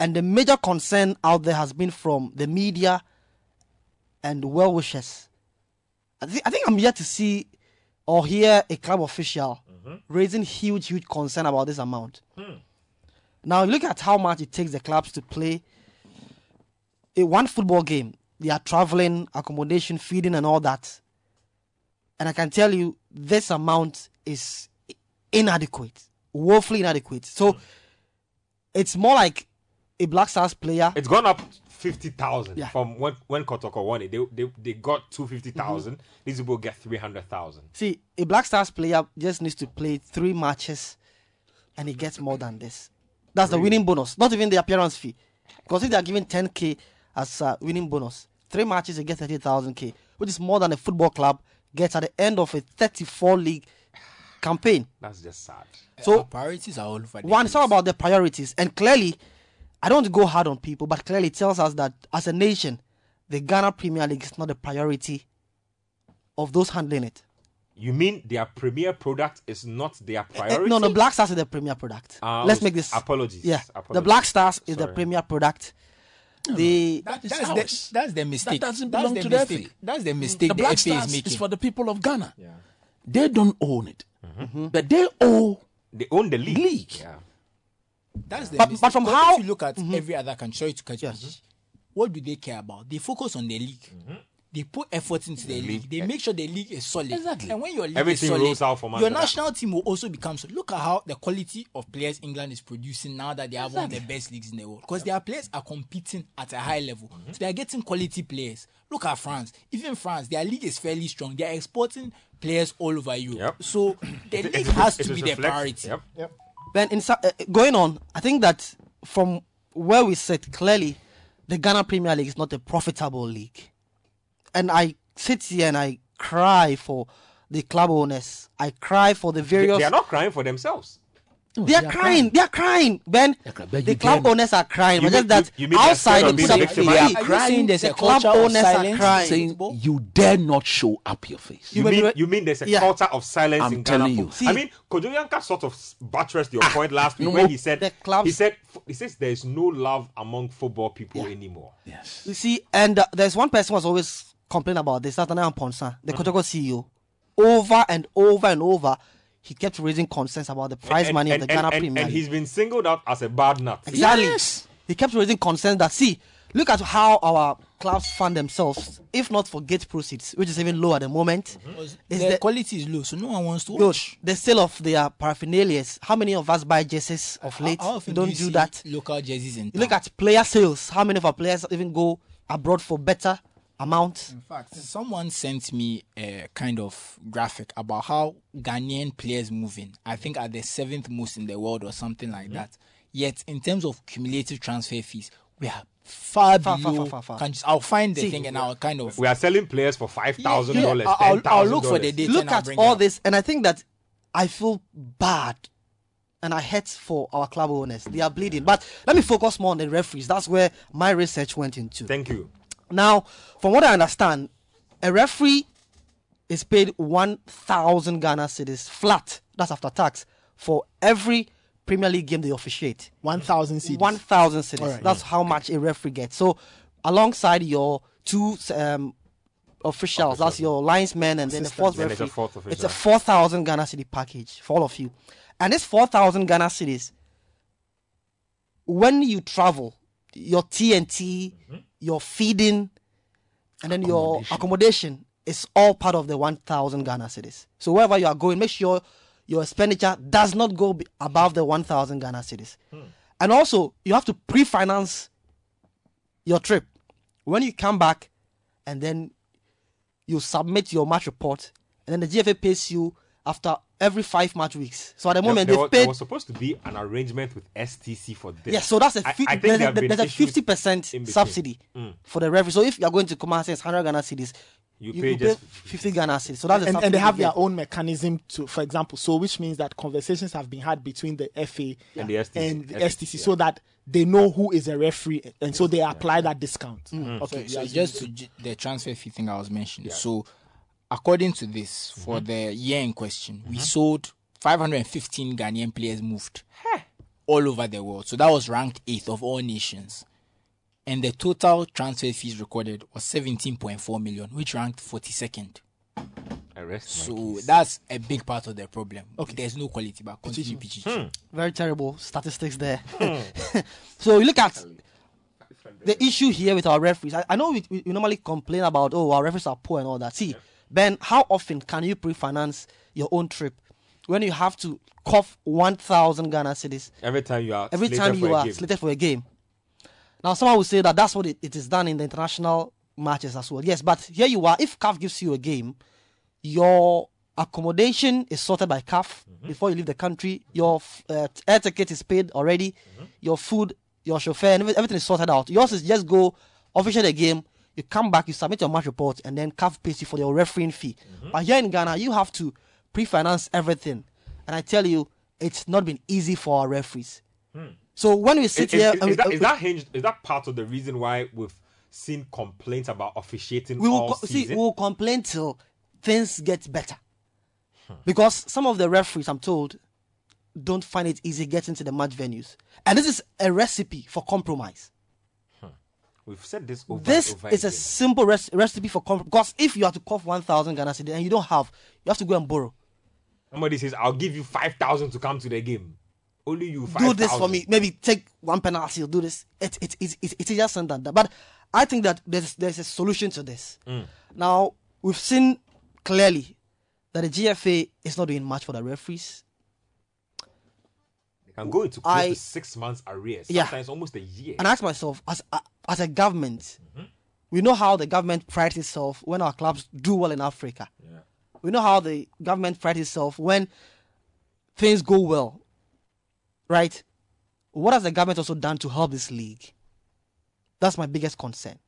Speaker 4: And the major concern out there has been from the media and well wishers. I, thi- I think I'm yet to see or hear a club official mm-hmm. raising huge, huge concern about this amount. Hmm. Now look at how much it takes the clubs to play a one football game. They are traveling, accommodation, feeding, and all that. And I can tell you, this amount is inadequate, woefully inadequate. So it's more like a Black Stars player.
Speaker 1: It's gone up fifty thousand
Speaker 4: Yeah.
Speaker 1: from when when Kotoko won it. They they, they got two fifty thousand. Mm-hmm. These people get three hundred thousand.
Speaker 4: See, a Black Stars player just needs to play three matches and he gets more than this. That's the winning bonus, not even the appearance fee. Because if they are giving 10k as a winning bonus, three matches, they get 30,000k, which is more than a football club gets at the end of a 34 league campaign.
Speaker 1: That's just sad.
Speaker 4: So-
Speaker 2: Our priorities are all over the
Speaker 4: One, it's all about the priorities. And clearly, I don't go hard on people, but clearly it tells us that as a nation, the Ghana Premier League is not the priority of those handling it.
Speaker 1: You mean their premier product is not their
Speaker 4: Eh,
Speaker 1: priority?
Speaker 4: No, no, Black Stars is the premier product.
Speaker 1: Ah,
Speaker 4: Let's make this.
Speaker 1: apologies,
Speaker 4: Yeah, the. Black Stars is the premier product. The
Speaker 3: That is
Speaker 2: That's
Speaker 3: ours.
Speaker 2: the, that's the mistake.
Speaker 3: doesn't
Speaker 2: that's
Speaker 3: belong
Speaker 2: the
Speaker 3: to the
Speaker 2: mistake.
Speaker 3: FA.
Speaker 2: That's the mm. mistake
Speaker 3: the
Speaker 2: the,
Speaker 3: Black
Speaker 2: FA is
Speaker 3: Stars
Speaker 2: making.
Speaker 3: is for the people of Ghana. They don't own it, mm-hmm. but they own
Speaker 1: They own the league.
Speaker 3: League.
Speaker 1: Yeah.
Speaker 2: That's the
Speaker 4: But-
Speaker 2: mistake.
Speaker 4: but from
Speaker 2: Because
Speaker 4: how-
Speaker 2: if you look at mm-hmm. every other country, sorry to cut you,
Speaker 4: Yes.
Speaker 2: what do they care about? They focus on the league. Mm-hmm. They put effort into the league. They make sure the league is solid.
Speaker 3: Exactly.
Speaker 2: And when your league
Speaker 1: Everything
Speaker 2: is solid,
Speaker 1: rolls out from
Speaker 2: your
Speaker 1: under that.
Speaker 2: national team will also become so. Look at how the quality of players England is producing now that they have one of the best leagues in the world. Because their players are competing at a high level.
Speaker 1: Mm-hmm.
Speaker 2: So they are getting quality players. Look at France. Even France, their league is fairly strong. They are exporting players all over Europe.
Speaker 1: Yep.
Speaker 2: So [clears throat] the
Speaker 1: It-
Speaker 2: league
Speaker 1: it-
Speaker 2: has
Speaker 1: it
Speaker 2: to
Speaker 1: is
Speaker 2: be the
Speaker 1: reflect-
Speaker 2: priority.
Speaker 1: Yep.
Speaker 4: Ben, in, uh, going on, I think that from where we sit, clearly, the Ghana Premier League is not a profitable league. And I sit here and I cry for the club owners. I cry for the
Speaker 1: They,
Speaker 4: various.
Speaker 1: they are not crying for themselves.
Speaker 4: They are crying. They are crying. Ben,
Speaker 3: crying,
Speaker 4: the club
Speaker 3: can-
Speaker 4: owners are crying.
Speaker 1: You
Speaker 4: but just that
Speaker 1: you- you
Speaker 4: outside the
Speaker 1: of being
Speaker 4: club.
Speaker 3: They are
Speaker 2: Are
Speaker 3: crying.
Speaker 2: there's
Speaker 4: the
Speaker 2: a
Speaker 4: club
Speaker 2: culture of
Speaker 4: owners are crying.
Speaker 3: saying you dare not show up your face.
Speaker 1: You
Speaker 4: may be
Speaker 1: mean you mean there's a
Speaker 4: Yeah.
Speaker 1: culture of silence
Speaker 3: I'm
Speaker 1: in Ghana?
Speaker 3: telling you.
Speaker 1: football? I mean, Kojo Yanka sort of buttressed your point last week
Speaker 3: no
Speaker 1: when he said
Speaker 4: The clubs-
Speaker 1: he said he says there is no love among football people anymore.
Speaker 3: yes.
Speaker 4: You see, and uh, there's one person who was always complaining about this, that's Nana Amponsah, the mm-hmm. Kotoko CEO. Over and over and over, he kept raising concerns about the prize
Speaker 1: And-
Speaker 4: money
Speaker 1: and,
Speaker 4: of the
Speaker 1: and-
Speaker 4: Ghana
Speaker 1: and-
Speaker 4: Premier
Speaker 1: and he's been singled out as a bad nut.
Speaker 4: Exactly.
Speaker 3: Yes.
Speaker 4: He kept raising concerns that see, look at how our clubs fund themselves. If not for gate proceeds, which is even low at the moment, mm-hmm. is
Speaker 2: the,
Speaker 4: the,
Speaker 2: quality is low, so no one wants to
Speaker 4: good,
Speaker 2: watch.
Speaker 4: the sale of their paraphernalia. How many of us buy jerseys of late?
Speaker 2: How often
Speaker 4: We don't
Speaker 2: you
Speaker 4: do
Speaker 2: see
Speaker 4: that.
Speaker 2: Local jerseys in
Speaker 4: You look at player sales. How many of our players even go abroad for better amounts?
Speaker 2: In fact, someone sent me a kind of graphic about how Ghanaian players moving. I think are the seventh most in the world or something like mm-hmm. that. Yet, in terms of cumulative transfer fees, we are far,
Speaker 4: Far, far,
Speaker 2: below
Speaker 4: far, far, far.
Speaker 2: countries. I'll find the
Speaker 4: See,
Speaker 2: thing and I'll kind of.
Speaker 1: We are selling players for five thousand
Speaker 2: Yeah,
Speaker 1: dollars,
Speaker 2: I'll- I'll, I'll look for the data.
Speaker 4: look at all
Speaker 2: up.
Speaker 4: this, and I think that I feel bad and I hate for our club owners. They are bleeding. But let me focus more on the referees. That's where my research went into.
Speaker 1: Thank you.
Speaker 4: Now, from what I understand, a referee is paid 1,000 Ghana cedis flat, that's after tax, for every Premier League game they officiate.
Speaker 5: 1,000 cedis.
Speaker 4: 1,000 cedis.
Speaker 5: Alright.
Speaker 4: That's how much a referee gets. So, alongside your two um, officials, that's your linesmen and then the fourth
Speaker 1: Then
Speaker 4: referee,
Speaker 1: fourth
Speaker 4: it's a 4,000 Ghana cedi package for all of you. And this 4,000 Ghana cedis, when you travel, your TNT,
Speaker 1: Mm-hmm.
Speaker 4: Your feeding, and then your accommodation is all part of the 1,000 Ghana cedis. So wherever you are going, make sure your expenditure does not go above the 1,000 Ghana cedis.
Speaker 1: Hmm.
Speaker 4: And also, you have to pre-finance your trip. When you come back, and then you submit your match report, and then the GFA pays you after every five match weeks. So at the moment,
Speaker 1: there,
Speaker 4: they've
Speaker 1: was, there was supposed to be an arrangement with STC for this.
Speaker 4: Yes, so that's a
Speaker 1: I-
Speaker 4: fi-
Speaker 1: I think
Speaker 4: there's,
Speaker 1: there
Speaker 4: a, there's a fifty percent
Speaker 1: in between.
Speaker 4: subsidy for the referee. So if you're going to come and say it's hundred Ghana cedis,
Speaker 1: You
Speaker 4: you,
Speaker 1: pay
Speaker 4: you
Speaker 1: just
Speaker 4: pay fifty Ghana cedis. So that's
Speaker 5: and, and they have their own mechanism to, for example, so which means that conversations have been had between the FA
Speaker 1: And the STC.
Speaker 5: and the
Speaker 1: STC,
Speaker 5: STC,
Speaker 1: yeah.
Speaker 5: so that they know who is a referee, and so they apply that discount.
Speaker 1: Mm.
Speaker 5: Okay,
Speaker 2: So
Speaker 5: yeah,
Speaker 2: just to the transfer fee thing I was mentioning. So, according to this, for the year in question, we sold 515 Ghanaian players moved all over the world. So that was ranked eighth of all nations. And the total transfer fees recorded was 17.4 million, which ranked 42nd.
Speaker 1: I
Speaker 2: So that's a big part of the problem. Okay. There's no quality back. Continue, Pichichi.
Speaker 4: very terrible statistics there. [laughs] so you look at the issue here with our referees. I, I know we, we normally complain about oh our referees are poor and all that. See, Ben, how often can you pre-finance your own trip when you have to cough one thousand Ghana cedis
Speaker 1: every time you are
Speaker 4: every
Speaker 1: slated
Speaker 4: time
Speaker 1: for
Speaker 4: you
Speaker 1: a
Speaker 4: are
Speaker 1: game.
Speaker 4: slated for a game. Now, someone will say that that's what it, it is done in the international matches as well. Yes, but here you are. If CAF gives you a game, your accommodation is sorted by CAF before you leave the country. Your uh, air ticket is paid already. Your food, your chauffeur, and everything is sorted out. Yours is just go official the game. You come back, you submit your match report, and then CAF pays you for your refereeing fee. Mm-hmm. But here in Ghana, you have to pre-finance everything, and I tell you, it's not been easy for our referees. Hmm. So when we sit
Speaker 1: Is,
Speaker 4: here,
Speaker 1: is,
Speaker 4: and
Speaker 1: is
Speaker 4: we-
Speaker 1: that, is uh, that hinged? Is that part of the reason why we've seen complaints about officiating
Speaker 4: we will
Speaker 1: all
Speaker 4: co- see, we will complain till things get better. Hmm. Because some of the referees, I'm told, don't find it easy getting to the match venues, and this is a recipe for compromise.
Speaker 1: We've said this over
Speaker 4: This
Speaker 1: over
Speaker 4: is a simple res- recipe for. Because if you have to cough 1,000 Ghana cedi and you don't have, you have to go and borrow.
Speaker 1: Somebody says, "I'll give you five thousand to come to the game." Only you five
Speaker 4: do this for me. Maybe take one penalty or do this. It, it, it, it, it's just something like that. But I think that there's there's a solution to this. Mm. Now we've seen clearly that the GFA is not doing much for the referees.
Speaker 1: They can go into close
Speaker 4: I-
Speaker 1: to six months arrears.
Speaker 4: Yeah.
Speaker 1: Sometimes almost a year.
Speaker 4: And I ask myself, as a, as a government, mm-hmm. we know how the government prides itself when our clubs do well in Africa. We know how the government prides itself when things go well. Right? What has the government also done to help this league? That's my biggest concern.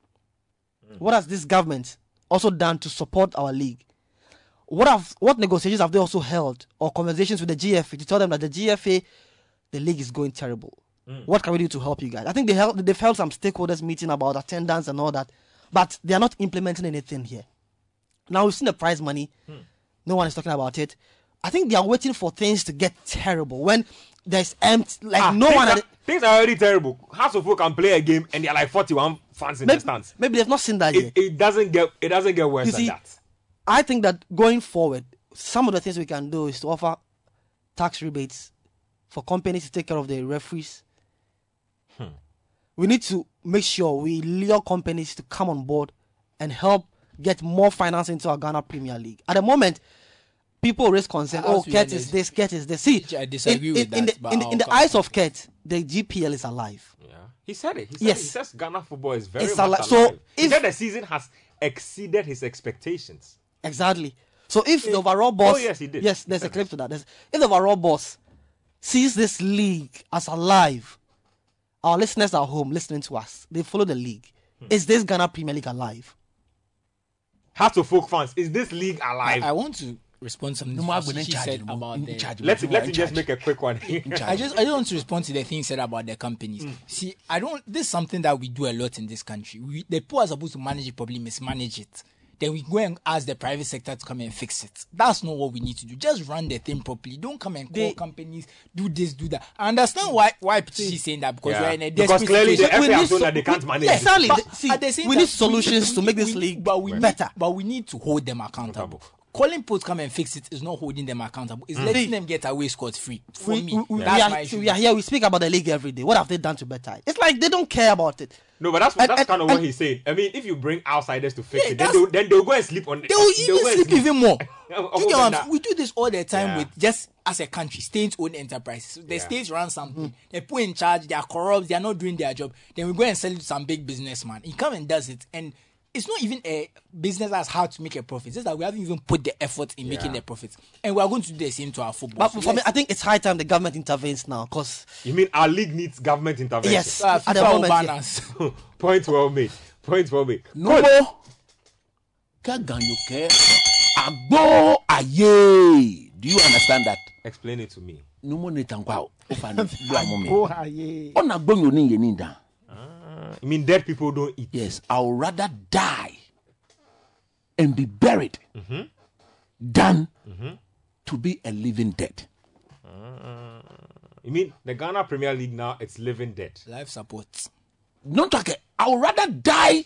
Speaker 4: Mm. What has this government also done to support our league? What have what negotiations have they also held or conversations with the GFA to tell them that the GFA, the league is going terrible? What can we do to help you guys? I think they held they've held some stakeholders meeting about attendance and all that, but they are not implementing anything here. Now we've seen the prize money. No one is talking about it. I think they are waiting for things to get terrible when there's empty like
Speaker 1: Ah,
Speaker 4: no
Speaker 1: things
Speaker 4: one.
Speaker 1: Are, things are already terrible. Hearts of Oak can play a game and there are like 41 fans in
Speaker 4: maybe,
Speaker 1: the stands.
Speaker 4: maybe they've not seen that yet.
Speaker 1: It, it doesn't get it doesn't get worse
Speaker 4: You
Speaker 1: than
Speaker 4: see,
Speaker 1: that.
Speaker 4: I think that going forward, some of the things we can do is to offer tax rebates for companies to take care of the referees. We need to make sure we lure companies to come on board and help get more finance into our Ghana Premier League. At the moment, people raise concern. Oh,
Speaker 2: Kurt
Speaker 4: is
Speaker 2: this-
Speaker 4: Kurt is this. See,
Speaker 2: I disagree
Speaker 4: in,
Speaker 2: with
Speaker 4: in,
Speaker 2: that,
Speaker 4: in the, in, in the eyes of Kurt, the GPL is alive.
Speaker 1: Yeah. He said it. He said
Speaker 4: Yes.
Speaker 1: it. He says Ghana football is very
Speaker 4: It's
Speaker 1: much
Speaker 4: ali-
Speaker 1: alive.
Speaker 4: so
Speaker 1: he
Speaker 4: if-
Speaker 1: said the season has exceeded his expectations.
Speaker 4: Exactly. So if the overall boss,
Speaker 1: oh, yes, he did.
Speaker 4: Yes, there's a clip to that. There's, if the overall boss sees this league as alive, our listeners at home listening to us, they follow the league.
Speaker 1: Hmm.
Speaker 4: Is this Ghana Premier League alive?
Speaker 1: Hearts of Oak fans, is this league alive?
Speaker 2: I, I want to respond to something
Speaker 3: No more
Speaker 2: she
Speaker 3: Agbonen charge,
Speaker 2: said
Speaker 3: no more
Speaker 2: about
Speaker 3: in
Speaker 2: the.
Speaker 3: charge.
Speaker 1: let's
Speaker 3: No
Speaker 1: let's just
Speaker 3: charge.
Speaker 1: make a quick one.
Speaker 2: I just I just want to respond to the thing said about the companies. See, I don't. This is something that we do a lot in this country. We, the poor are supposed to manage it properly, mismanage it. Then we go and ask the private sector to come and fix it. That's not what we need to do. Just run the thing properly. Don't come and call
Speaker 4: They-
Speaker 2: companies do this, do that. I understand why why she's saying that because
Speaker 1: Yeah.
Speaker 2: we're in a
Speaker 1: Because
Speaker 2: desperate
Speaker 1: clearly the. FA
Speaker 4: We need so-
Speaker 1: that they can't manage
Speaker 4: yes,
Speaker 1: it.
Speaker 4: exactly.
Speaker 2: But
Speaker 4: See,
Speaker 2: at the same
Speaker 4: we
Speaker 2: time,
Speaker 4: need solutions to make this
Speaker 2: we-
Speaker 4: league
Speaker 2: but we need-
Speaker 4: better.
Speaker 2: But we need to hold them accountable. Calling post come and fix it is not holding them accountable. It's hmm. letting them get away scot free. For
Speaker 4: we,
Speaker 2: me,
Speaker 4: we, we,
Speaker 2: that's
Speaker 4: are,
Speaker 2: my issue.
Speaker 4: we are here. We speak about the league every day. What have they done to better? It's like they don't care about it.
Speaker 1: No, but that's
Speaker 4: And-
Speaker 1: that's
Speaker 4: and-
Speaker 1: kind of what he's saying. I mean, if you bring outsiders to fix
Speaker 2: Yeah,
Speaker 1: it, then they'll, then they'll go and sleep on.
Speaker 2: They will
Speaker 1: they'll
Speaker 2: even
Speaker 1: go
Speaker 2: sleep even more. [laughs] You get what I'm
Speaker 1: that-
Speaker 2: saying? We do this all the time
Speaker 1: Yeah.
Speaker 2: with just as a country, state-owned enterprises. So the
Speaker 1: Yeah.
Speaker 2: states run something, hmm. they put in charge, they are corrupt, they are not doing their job. Then we go and sell it to some big businessman. He come and does it, and it's not even a business that's how to make a profit. It's just that we haven't even put the effort in making
Speaker 1: Yeah.
Speaker 2: the profits, and we are going to do the same to our football.
Speaker 4: But
Speaker 2: So
Speaker 4: for me, I think it's high time the government intervenes now. Because
Speaker 1: You mean our league needs government intervention?
Speaker 4: yes,
Speaker 2: uh,
Speaker 4: at the moment,
Speaker 2: ban
Speaker 4: yeah. [laughs]
Speaker 1: Point well made. Point well made.
Speaker 3: no more kaganyoke agbo aye do you understand that
Speaker 1: Explain it to me.
Speaker 3: numo ne tankwa ofa ne bla mo me
Speaker 5: Oh, ah, yeah.
Speaker 3: ona gbonyo ni yeni da
Speaker 1: Uh, you mean dead people don't eat?
Speaker 3: yes i would rather die and be buried mm-hmm. than mm-hmm. to be a living dead uh,
Speaker 1: You mean the Ghana Premier League now? It's living dead.
Speaker 2: Life support.
Speaker 3: not okay i would rather die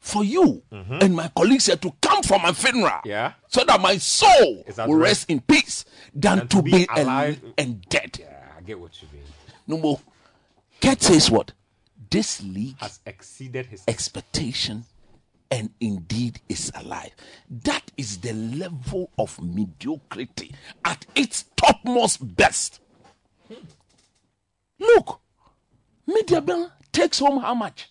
Speaker 3: for you mm-hmm. and my colleagues here to come for my funeral
Speaker 1: Yeah.
Speaker 3: so that my soul
Speaker 1: Is at
Speaker 3: will
Speaker 1: rest.
Speaker 3: rest in peace than,
Speaker 1: Than
Speaker 3: to,
Speaker 1: to
Speaker 3: be, alive and dead
Speaker 1: Yeah, I get what you mean.
Speaker 3: no more Kurt says what this league
Speaker 1: Has exceeded his.
Speaker 3: expectation and indeed is alive. That is the level of mediocrity at its topmost best. Look, Media Bill takes home how much?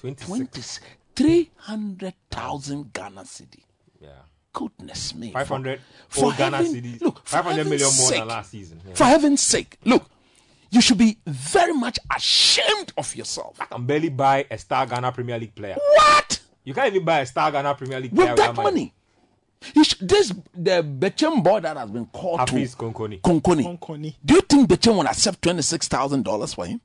Speaker 1: 26.
Speaker 3: 20, 300,000 Ghana cedi.
Speaker 1: Yeah.
Speaker 3: Goodness me.
Speaker 1: 500
Speaker 3: For
Speaker 1: old Ghana cedis.
Speaker 3: Look,
Speaker 1: 500 million
Speaker 3: heaven's
Speaker 1: more
Speaker 3: sake.
Speaker 1: than last season. Yeah.
Speaker 3: For heaven's sake, look, you should be very much ashamed of yourself.
Speaker 1: I can barely buy a star Ghana Premier League player.
Speaker 3: What?
Speaker 1: You can't even buy a star Ghana Premier League player
Speaker 3: with that money. You should, this the Bechem boy that has been called
Speaker 1: Hafiz
Speaker 3: to
Speaker 1: Konkoni.
Speaker 3: Konkoni.
Speaker 5: Konkoni.
Speaker 3: Do you think Bechem will accept twenty six thousand dollars for him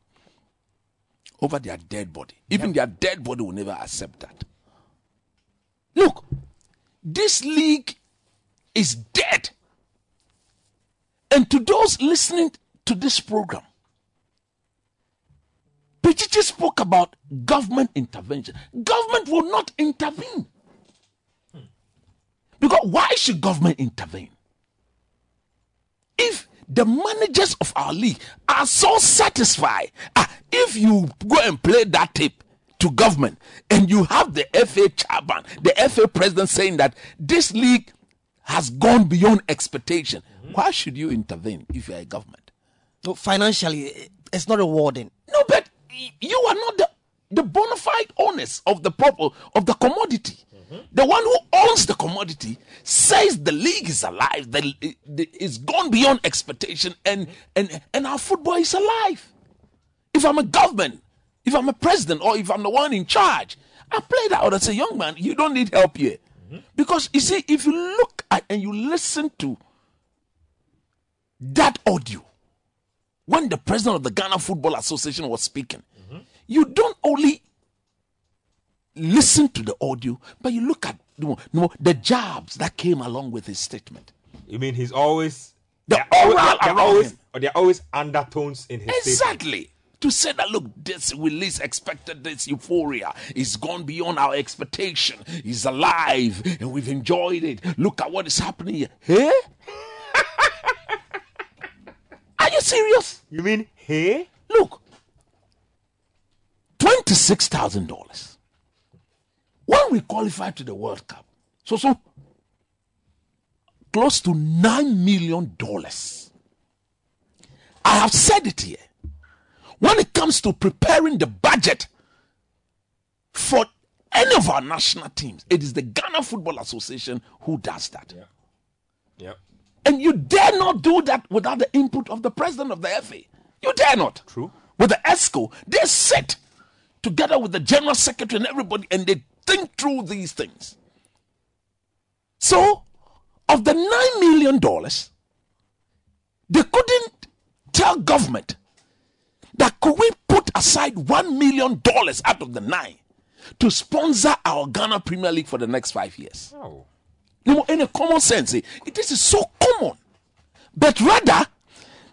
Speaker 3: over their dead body? Even their dead body will never accept that. Look, this league is dead. And to those listening to this program, Pichichi spoke about government intervention. Government will not intervene. Because why should government intervene? If the managers of our league are so satisfied, ah, if you go and play that tape to government and you have the FA chairman, the FA president saying that this league has gone beyond expectation, why should you intervene if you're a government?
Speaker 4: No, financially, it's not rewarding.
Speaker 3: No, but you are not the, the bona fide owners of the proper of the commodity. The one who owns the commodity says the league is alive, the, the, it's gone beyond expectation, and, and, and our football is alive. If I'm a government, if I'm a president, or if I'm the one in charge, I play that out and say, young man, you don't need help here. Because you see, if you look at and you listen to that audio, when the president of the Ghana Football Association was speaking, you don't only listen to the audio, but you look at you know, the jabs that came along with his statement.
Speaker 1: You mean he's always
Speaker 3: The
Speaker 1: they're always,
Speaker 3: oral
Speaker 1: they're always
Speaker 3: him.
Speaker 1: or they're always undertones in his statement.
Speaker 3: Exactly. To say that, look, this we least expected this euphoria. It's gone beyond our expectation. It's alive and we've enjoyed it. Look at what is happening here. Hey? You serious?
Speaker 1: You mean hey?
Speaker 3: Look, twenty-six thousand dollars. When we qualified to the World Cup, so so close to nine million dollars. I have said it here. When it comes to preparing the budget for any of our national teams, it is the Ghana Football Association who does that. Yeah.
Speaker 1: Yep.
Speaker 3: And you dare not do that without the input of the president of the FA. You dare not.
Speaker 1: True.
Speaker 3: With the ExCo, they sit together with the general secretary and everybody and they think through these things. So, of the $9 million, they couldn't tell government that could we put aside $1 million out of the nine to sponsor our Ghana Premier League for the next five years.
Speaker 1: Oh.
Speaker 3: No, in a common sense, eh, this is so common. But rather,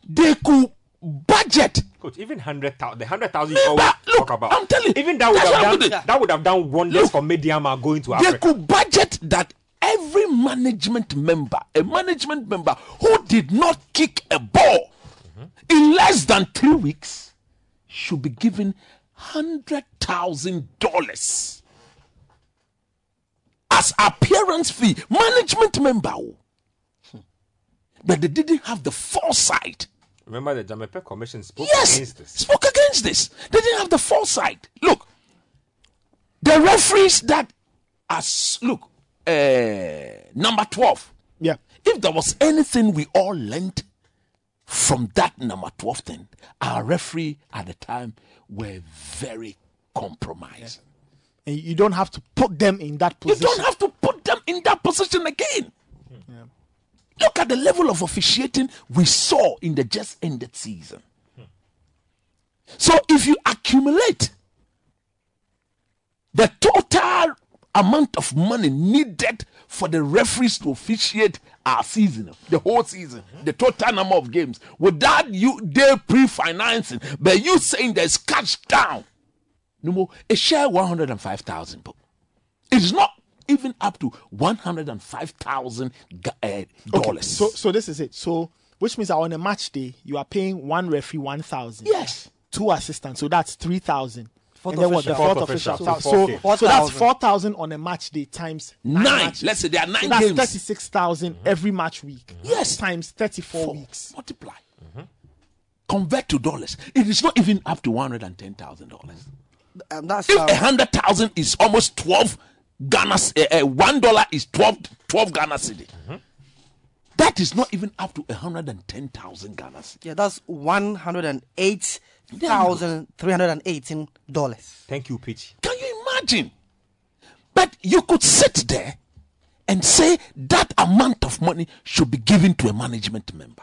Speaker 3: they could budget.
Speaker 1: Coach, even hundred thousand, the hundred thousand you always
Speaker 3: look,
Speaker 1: talk about.
Speaker 3: I'm telling you,
Speaker 1: even that would have done that would have done wonders
Speaker 3: Look,
Speaker 1: for Medeama going to
Speaker 3: They could budget that every management member, a management member who did not kick a ball in less than three weeks, should be given hundred thousand dollars as appearance fee. Management member, but they didn't have the foresight
Speaker 1: Remember the Dzamefe Commission spoke
Speaker 3: yes,
Speaker 1: against this.
Speaker 3: spoke against this. They didn't have the foresight. Look, the referees that as look, uh, number twelve.
Speaker 5: Yeah.
Speaker 3: If there was anything we all learned from that number twelve thing, our referee at the time were very compromised.
Speaker 5: And you don't have to put them in that position.
Speaker 3: You don't have to put them in that position again. Look at the level of officiating we saw in the just ended season. So if you accumulate the total amount of money needed for the referees to officiate our season, the whole season, the total number of games, without you they pre-financing, but you saying there's cash down, no more, a share one hundred and five thousand. It is not even up to one hundred and five thousand uh, dollars.
Speaker 5: So, so this is it. So, which means that on a match day, you are paying one referee one thousand.
Speaker 3: yes,
Speaker 5: Two assistants, so that's three thousand.
Speaker 4: Fourth
Speaker 5: and then what? The fourth,
Speaker 1: Fourth
Speaker 5: official.
Speaker 1: official.
Speaker 5: So,
Speaker 1: So
Speaker 5: so,
Speaker 1: 4K.
Speaker 5: so that's
Speaker 4: 4,000.
Speaker 5: on a match day times nine.
Speaker 3: nine. Let's say there are nine
Speaker 5: So that's
Speaker 3: games.
Speaker 5: thirty-six thousand every match week.
Speaker 3: Yes.
Speaker 5: times thirty-four
Speaker 3: Four.
Speaker 5: weeks.
Speaker 3: Multiply. Convert to dollars. It is not even up to one hundred and ten thousand dollars.
Speaker 4: Um, that's
Speaker 3: If a hundred thousand is almost twelve Ghana, uh, uh, one dollar is 12, 12 Ghana cedi. That is not even up to a hundred and ten thousand Ghana cedi.
Speaker 4: yeah, that's one hundred and eight thousand three hundred and eighteen dollars.
Speaker 1: Thank you, Pitch.
Speaker 3: Can you imagine? But you could sit there and say that amount of money should be given to a management member.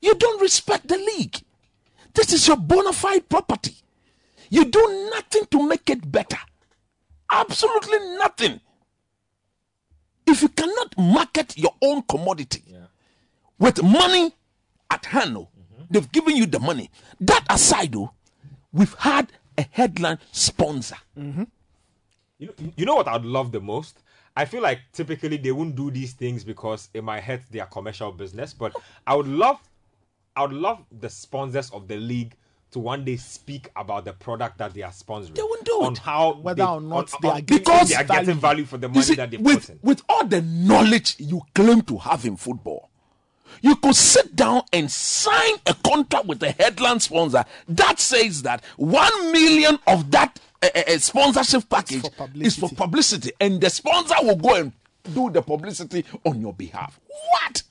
Speaker 3: You don't respect the league. This is your bona fide property. You do nothing to make it better. Absolutely nothing. If you cannot market your own commodity with money at hand, oh, mm-hmm. they've given you the money. That aside, though, we've had a headline sponsor. Mm-hmm.
Speaker 1: You know, you know what I'd love the most? I feel like typically they wouldn't do these things because it might hurt their commercial business, but [laughs] I would love I would love the sponsors of the league to one day speak about the product that they are sponsoring.
Speaker 3: They won't do
Speaker 1: on
Speaker 3: it.
Speaker 1: how
Speaker 5: Whether or not
Speaker 1: on-
Speaker 5: they are getting
Speaker 3: Because-
Speaker 1: they are getting value for the money
Speaker 3: see,
Speaker 1: that they
Speaker 3: with,
Speaker 1: put in.
Speaker 3: with all the knowledge you claim to have in football, you could sit down and sign a contract with a headline sponsor that says that one million of that uh, uh, sponsorship package
Speaker 5: for
Speaker 3: is for
Speaker 5: publicity.
Speaker 3: publicity, and the sponsor will go and do the publicity on your behalf. What?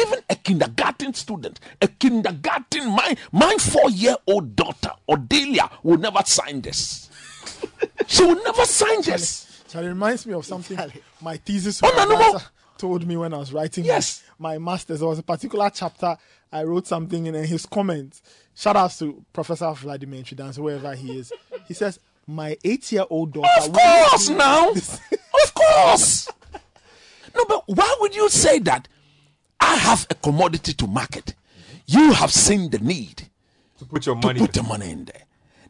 Speaker 3: Even a kindergarten student, a kindergarten, my my four-year-old daughter, Odelia, will never sign this. she will never sign this.
Speaker 5: So it reminds me of something my thesis
Speaker 3: Oh, no, no, no.
Speaker 5: told me when I was writing
Speaker 3: Yes.
Speaker 5: my, my master's. There was a particular chapter I wrote something in and his comments. Shout out to Professor Vladimir Chidanzo, wherever he is. He says, My eight year old daughter.
Speaker 3: Of course, now.
Speaker 5: this."
Speaker 3: of course. No, but why would you say that? I have a commodity to market. You have seen the need
Speaker 1: to put your
Speaker 3: to
Speaker 1: money.
Speaker 3: put the money in there.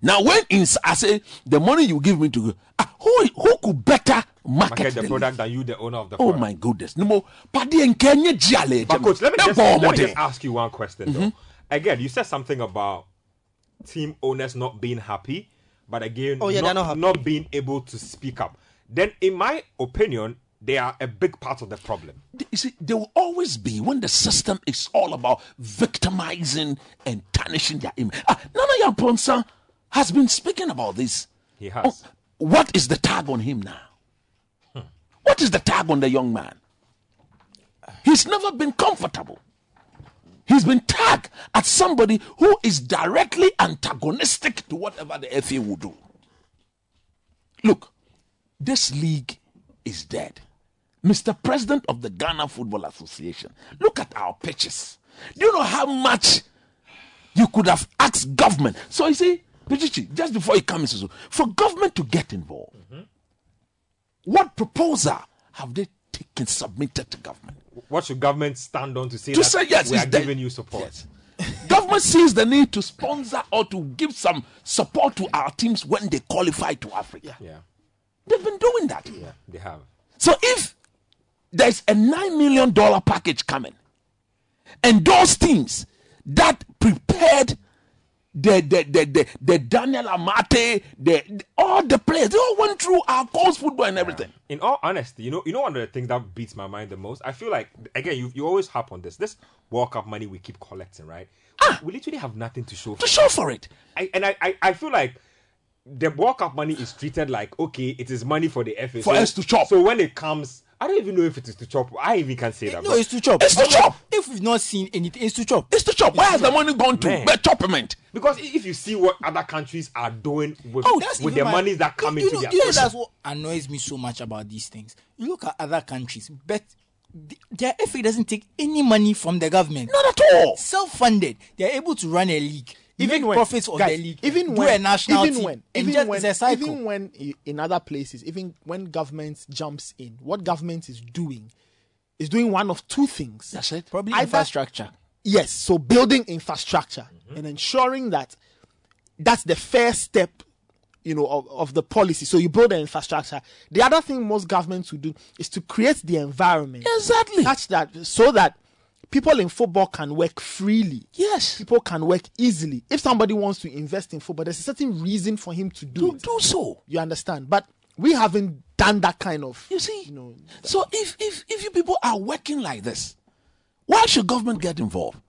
Speaker 3: Now, when in, I say the money you give me to go, ah, who who could better market,
Speaker 1: market the
Speaker 3: the
Speaker 1: product than you, the owner of the
Speaker 3: Oh
Speaker 1: product.
Speaker 3: my goodness! No more. Padi and Kenya jale.
Speaker 1: But coach, let me, just, let me just ask you one question though. Again, you said something about team owners not being happy, but again,
Speaker 4: Oh, yeah, they're
Speaker 1: not,
Speaker 4: not happy.
Speaker 1: being able to speak up. Then, in my opinion, they are a big part of the problem.
Speaker 3: you see, there will always be when the system is all about victimizing and tarnishing their image. Ah, Nana Amponsah has been speaking about this.
Speaker 1: He has.
Speaker 3: Oh, what is the tag on him now? What is the tag on the young man? He's never been comfortable. He's been tagged as somebody who is directly antagonistic to whatever the FA will do. Look, this league is dead. Mr. President of the Ghana Football Association, look at our pitches. Do you know how much you could have asked government? So you see, Pichichi, just before you come for government to get involved, what proposal have they taken, submitted to government?
Speaker 1: What should government stand on to say
Speaker 3: To
Speaker 1: that
Speaker 3: say yes,
Speaker 1: we are giving you support?
Speaker 3: Yes. government sees the need to sponsor or to give some support to our teams when they qualify to Africa.
Speaker 1: Yeah,
Speaker 3: They've been doing that.
Speaker 1: yeah, they have.
Speaker 3: So if there's a nine million dollar package coming, and those teams that prepared the the the the, the Daniel Amartey, the, the- all the players, they all went through our course football and everything.
Speaker 1: In all honesty, you know, you know one of the things that beats my mind the most. I feel like again, you, you always harp on this. This World Cup money we keep collecting, right? Ah, We literally have nothing to show for.
Speaker 3: To show for it.
Speaker 1: I, and I, I, I feel like the World Cup money is treated like okay, it is money for the FA
Speaker 3: For us to chop.
Speaker 1: So when it comes, I don't even know if it is to chop. I even can't say eh, that.
Speaker 2: No, it's to chop.
Speaker 3: It's to chop.
Speaker 2: If we've not seen anything, it's to chop.
Speaker 3: It's to chop. Where has the money gone to?
Speaker 1: Man.
Speaker 3: Where choppement?
Speaker 1: because if you see what other countries are doing with,
Speaker 2: Oh, that's
Speaker 1: with
Speaker 2: even
Speaker 1: the
Speaker 2: my-
Speaker 1: monies that come
Speaker 2: you
Speaker 1: into
Speaker 2: know,
Speaker 1: their
Speaker 2: you know that's what annoys me so much about these things. You look at other countries, but th- their FA doesn't take any money from the government.
Speaker 3: Not at all.
Speaker 2: Self-funded, they're able to run a league,
Speaker 5: even
Speaker 2: make
Speaker 5: when
Speaker 2: profits of
Speaker 5: guys,
Speaker 2: the league,
Speaker 5: even eh?
Speaker 2: do
Speaker 5: when
Speaker 2: a national
Speaker 5: even
Speaker 2: team,
Speaker 5: when even when
Speaker 2: it's a cycle.
Speaker 5: even when in other places, even when government jumps in, what government is doing is doing one of two things.
Speaker 3: That's it.
Speaker 2: Probably
Speaker 5: Either-
Speaker 2: infrastructure.
Speaker 5: Yes, so building infrastructure mm-hmm. and ensuring that that's the first step, you know, of, of the policy. So you build the infrastructure. The other thing most governments will do is to create the environment
Speaker 3: Exactly.
Speaker 5: such that so that people in football can work freely.
Speaker 3: Yes.
Speaker 5: People can work easily. If somebody wants to invest in football, there's a certain reason for him to do
Speaker 3: To
Speaker 5: it.
Speaker 3: do so.
Speaker 5: You understand? But we haven't done that kind of.
Speaker 3: You see,
Speaker 5: You know,
Speaker 3: so if if if you people are working like this, why should government get involved?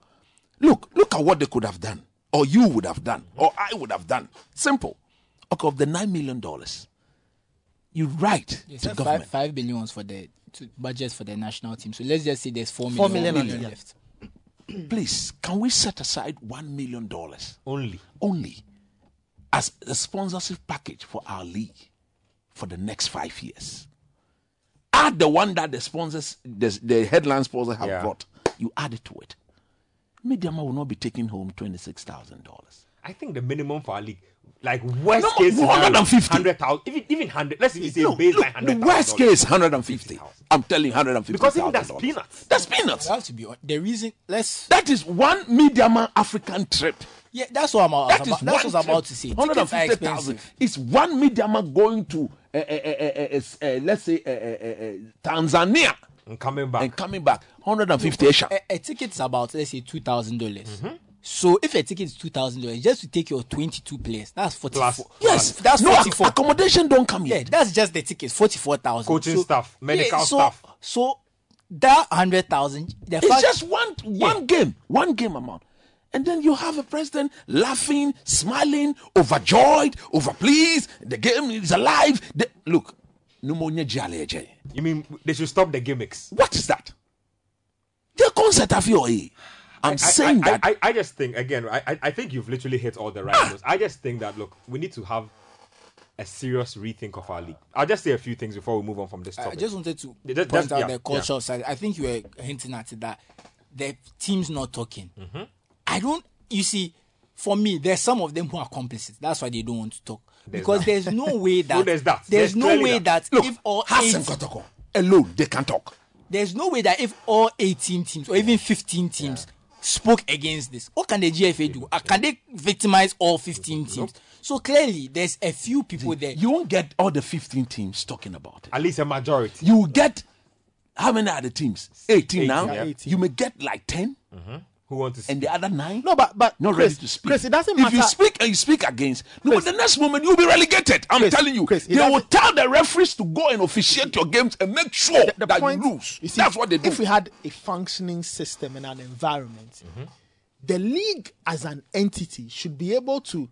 Speaker 3: Look, look at what they could have done, or you would have done, or I would have done. Simple. Okay, of the nine million dollars, you write
Speaker 2: They
Speaker 3: to government.
Speaker 2: five, five billion was for the to budget for the national team. So let's just say there's four million,
Speaker 4: Four million
Speaker 2: million
Speaker 4: on it,
Speaker 2: left. [clears throat]
Speaker 3: Please, can we set aside one million dollars
Speaker 1: only.
Speaker 3: only as a sponsorship package for our league for the next five years? Add the one that the sponsors, the, the headline sponsors have
Speaker 1: Yeah.
Speaker 3: brought. You add it to it. Medeama will not be taking home twenty six thousand dollars.
Speaker 1: I think the minimum for our league, like worst
Speaker 3: No,
Speaker 1: case,
Speaker 3: 150.
Speaker 1: hundred thousand, even even hundred. Let's even say
Speaker 3: Look,
Speaker 1: baseline
Speaker 3: look,
Speaker 1: hundred.
Speaker 3: the worst case hundred and fifty. I'm telling hundred and fifty.
Speaker 1: Because even that's peanuts.
Speaker 3: That's peanuts.
Speaker 2: You have to be hon- the reason. Let's
Speaker 3: That is one medium African trip.
Speaker 2: yeah. That's what I'm, I was
Speaker 3: That is
Speaker 2: about, that's what I was about to say.
Speaker 3: Hundred and
Speaker 2: Tickets are
Speaker 3: fifty thousand.
Speaker 2: expensive.
Speaker 3: It's one Medeama going to, uh, uh, uh, uh, uh, uh, let's say, uh, uh, uh, uh, Tanzania
Speaker 1: And coming back,
Speaker 3: and coming back. Hundred and fifty.
Speaker 2: A, a ticket is about let's say two thousand dollars.
Speaker 3: Mm-hmm.
Speaker 2: So if a ticket is two thousand dollars, just to take your twenty-two players, that's forty-four.
Speaker 1: Plus-
Speaker 3: Yes,
Speaker 2: that's
Speaker 3: no
Speaker 2: forty-four.
Speaker 3: accommodation don't come
Speaker 2: Yeah, that's just the tickets, forty-four thousand.
Speaker 1: Coaching staff, medical
Speaker 2: so,
Speaker 1: staff.
Speaker 2: So that hundred thousand,
Speaker 3: It's
Speaker 2: fact,
Speaker 3: just one one game, one game amount. And then you have a president laughing, smiling, overjoyed, overpleased. The game is alive. The, look, pneumonia jaleje.
Speaker 1: You mean they should stop the gimmicks?
Speaker 3: What is that? The concert of your? I'm
Speaker 1: I-
Speaker 3: saying
Speaker 1: I,
Speaker 3: that.
Speaker 1: I, I, I just think again. I, I- I think you've literally hit all the right notes. I just think that look, we need to have a serious rethink of our league. I'll just say a few things before we move on from this
Speaker 2: I just wanted to
Speaker 1: Yeah, that-
Speaker 2: point
Speaker 1: that's-
Speaker 2: out
Speaker 1: yeah,
Speaker 2: the cultural side. I think you were hinting at it that the team's not talking.
Speaker 1: Mm-hmm.
Speaker 2: I don't. You see, for me, there's some of them who are complicit. That's why they don't want to talk
Speaker 1: There's
Speaker 2: because
Speaker 1: that.
Speaker 2: there's no [laughs] way that
Speaker 1: there's that.
Speaker 2: there's
Speaker 1: There's
Speaker 2: no way
Speaker 1: that.
Speaker 2: that,
Speaker 3: Look,
Speaker 2: if all
Speaker 3: Hassan
Speaker 2: eight,
Speaker 3: alone, they can talk.
Speaker 2: there's no way that if all 18 teams or even 15 teams spoke against this, what can the GFA do? Uh, Can they victimize all 15 teams? So clearly, there's a few people there.
Speaker 3: You won't get all the 15 teams talking about it.
Speaker 1: At least a majority.
Speaker 3: You will get how many are the teams? 18 now.
Speaker 1: yeah.
Speaker 5: 18.
Speaker 3: You may get like 10,
Speaker 1: Who want to see?
Speaker 3: and the other nine.
Speaker 5: No, but but
Speaker 3: not
Speaker 5: Chris,
Speaker 3: ready to speak.
Speaker 5: Chris, it doesn't matter.
Speaker 3: if you speak and you speak against, no, but the next moment you'll be relegated. I'm
Speaker 5: Chris,
Speaker 3: telling you.
Speaker 5: Chris,
Speaker 3: they will tell the referees to go and officiate your games and make sure
Speaker 5: the
Speaker 3: that
Speaker 5: point,
Speaker 3: you lose.
Speaker 5: you see,
Speaker 3: That's what they do.
Speaker 5: If we had a functioning system and an environment, mm-hmm. the league as an entity should be able to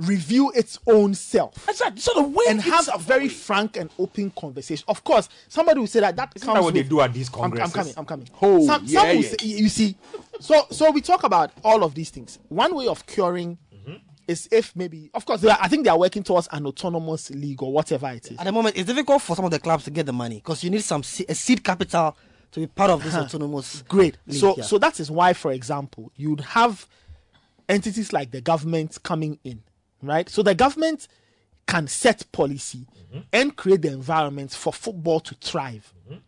Speaker 5: review its own self
Speaker 3: Exactly. So the way
Speaker 5: and have a very frank and open conversation. Of course, somebody will say that that
Speaker 1: Isn't
Speaker 5: comes
Speaker 1: that what they do at these
Speaker 5: I'm, I'm coming. I'm coming.
Speaker 3: Oh,
Speaker 5: some,
Speaker 3: yeah,
Speaker 5: some
Speaker 3: yeah.
Speaker 5: say, you see, so so we talk about all of these things. One way of curing mm-hmm. is if maybe, of course, are, I think they are working towards an autonomous league or whatever it is.
Speaker 4: At the moment, it's difficult for some of the clubs to get the money because you need some se- a seed capital to be part of this uh-huh. autonomous.
Speaker 5: Great.
Speaker 4: league,
Speaker 5: so
Speaker 4: yeah.
Speaker 5: so that is why, for example, you'd have entities like the government coming in, right? So the government can set policy mm-hmm. and create the environment for football to thrive. Mm-hmm.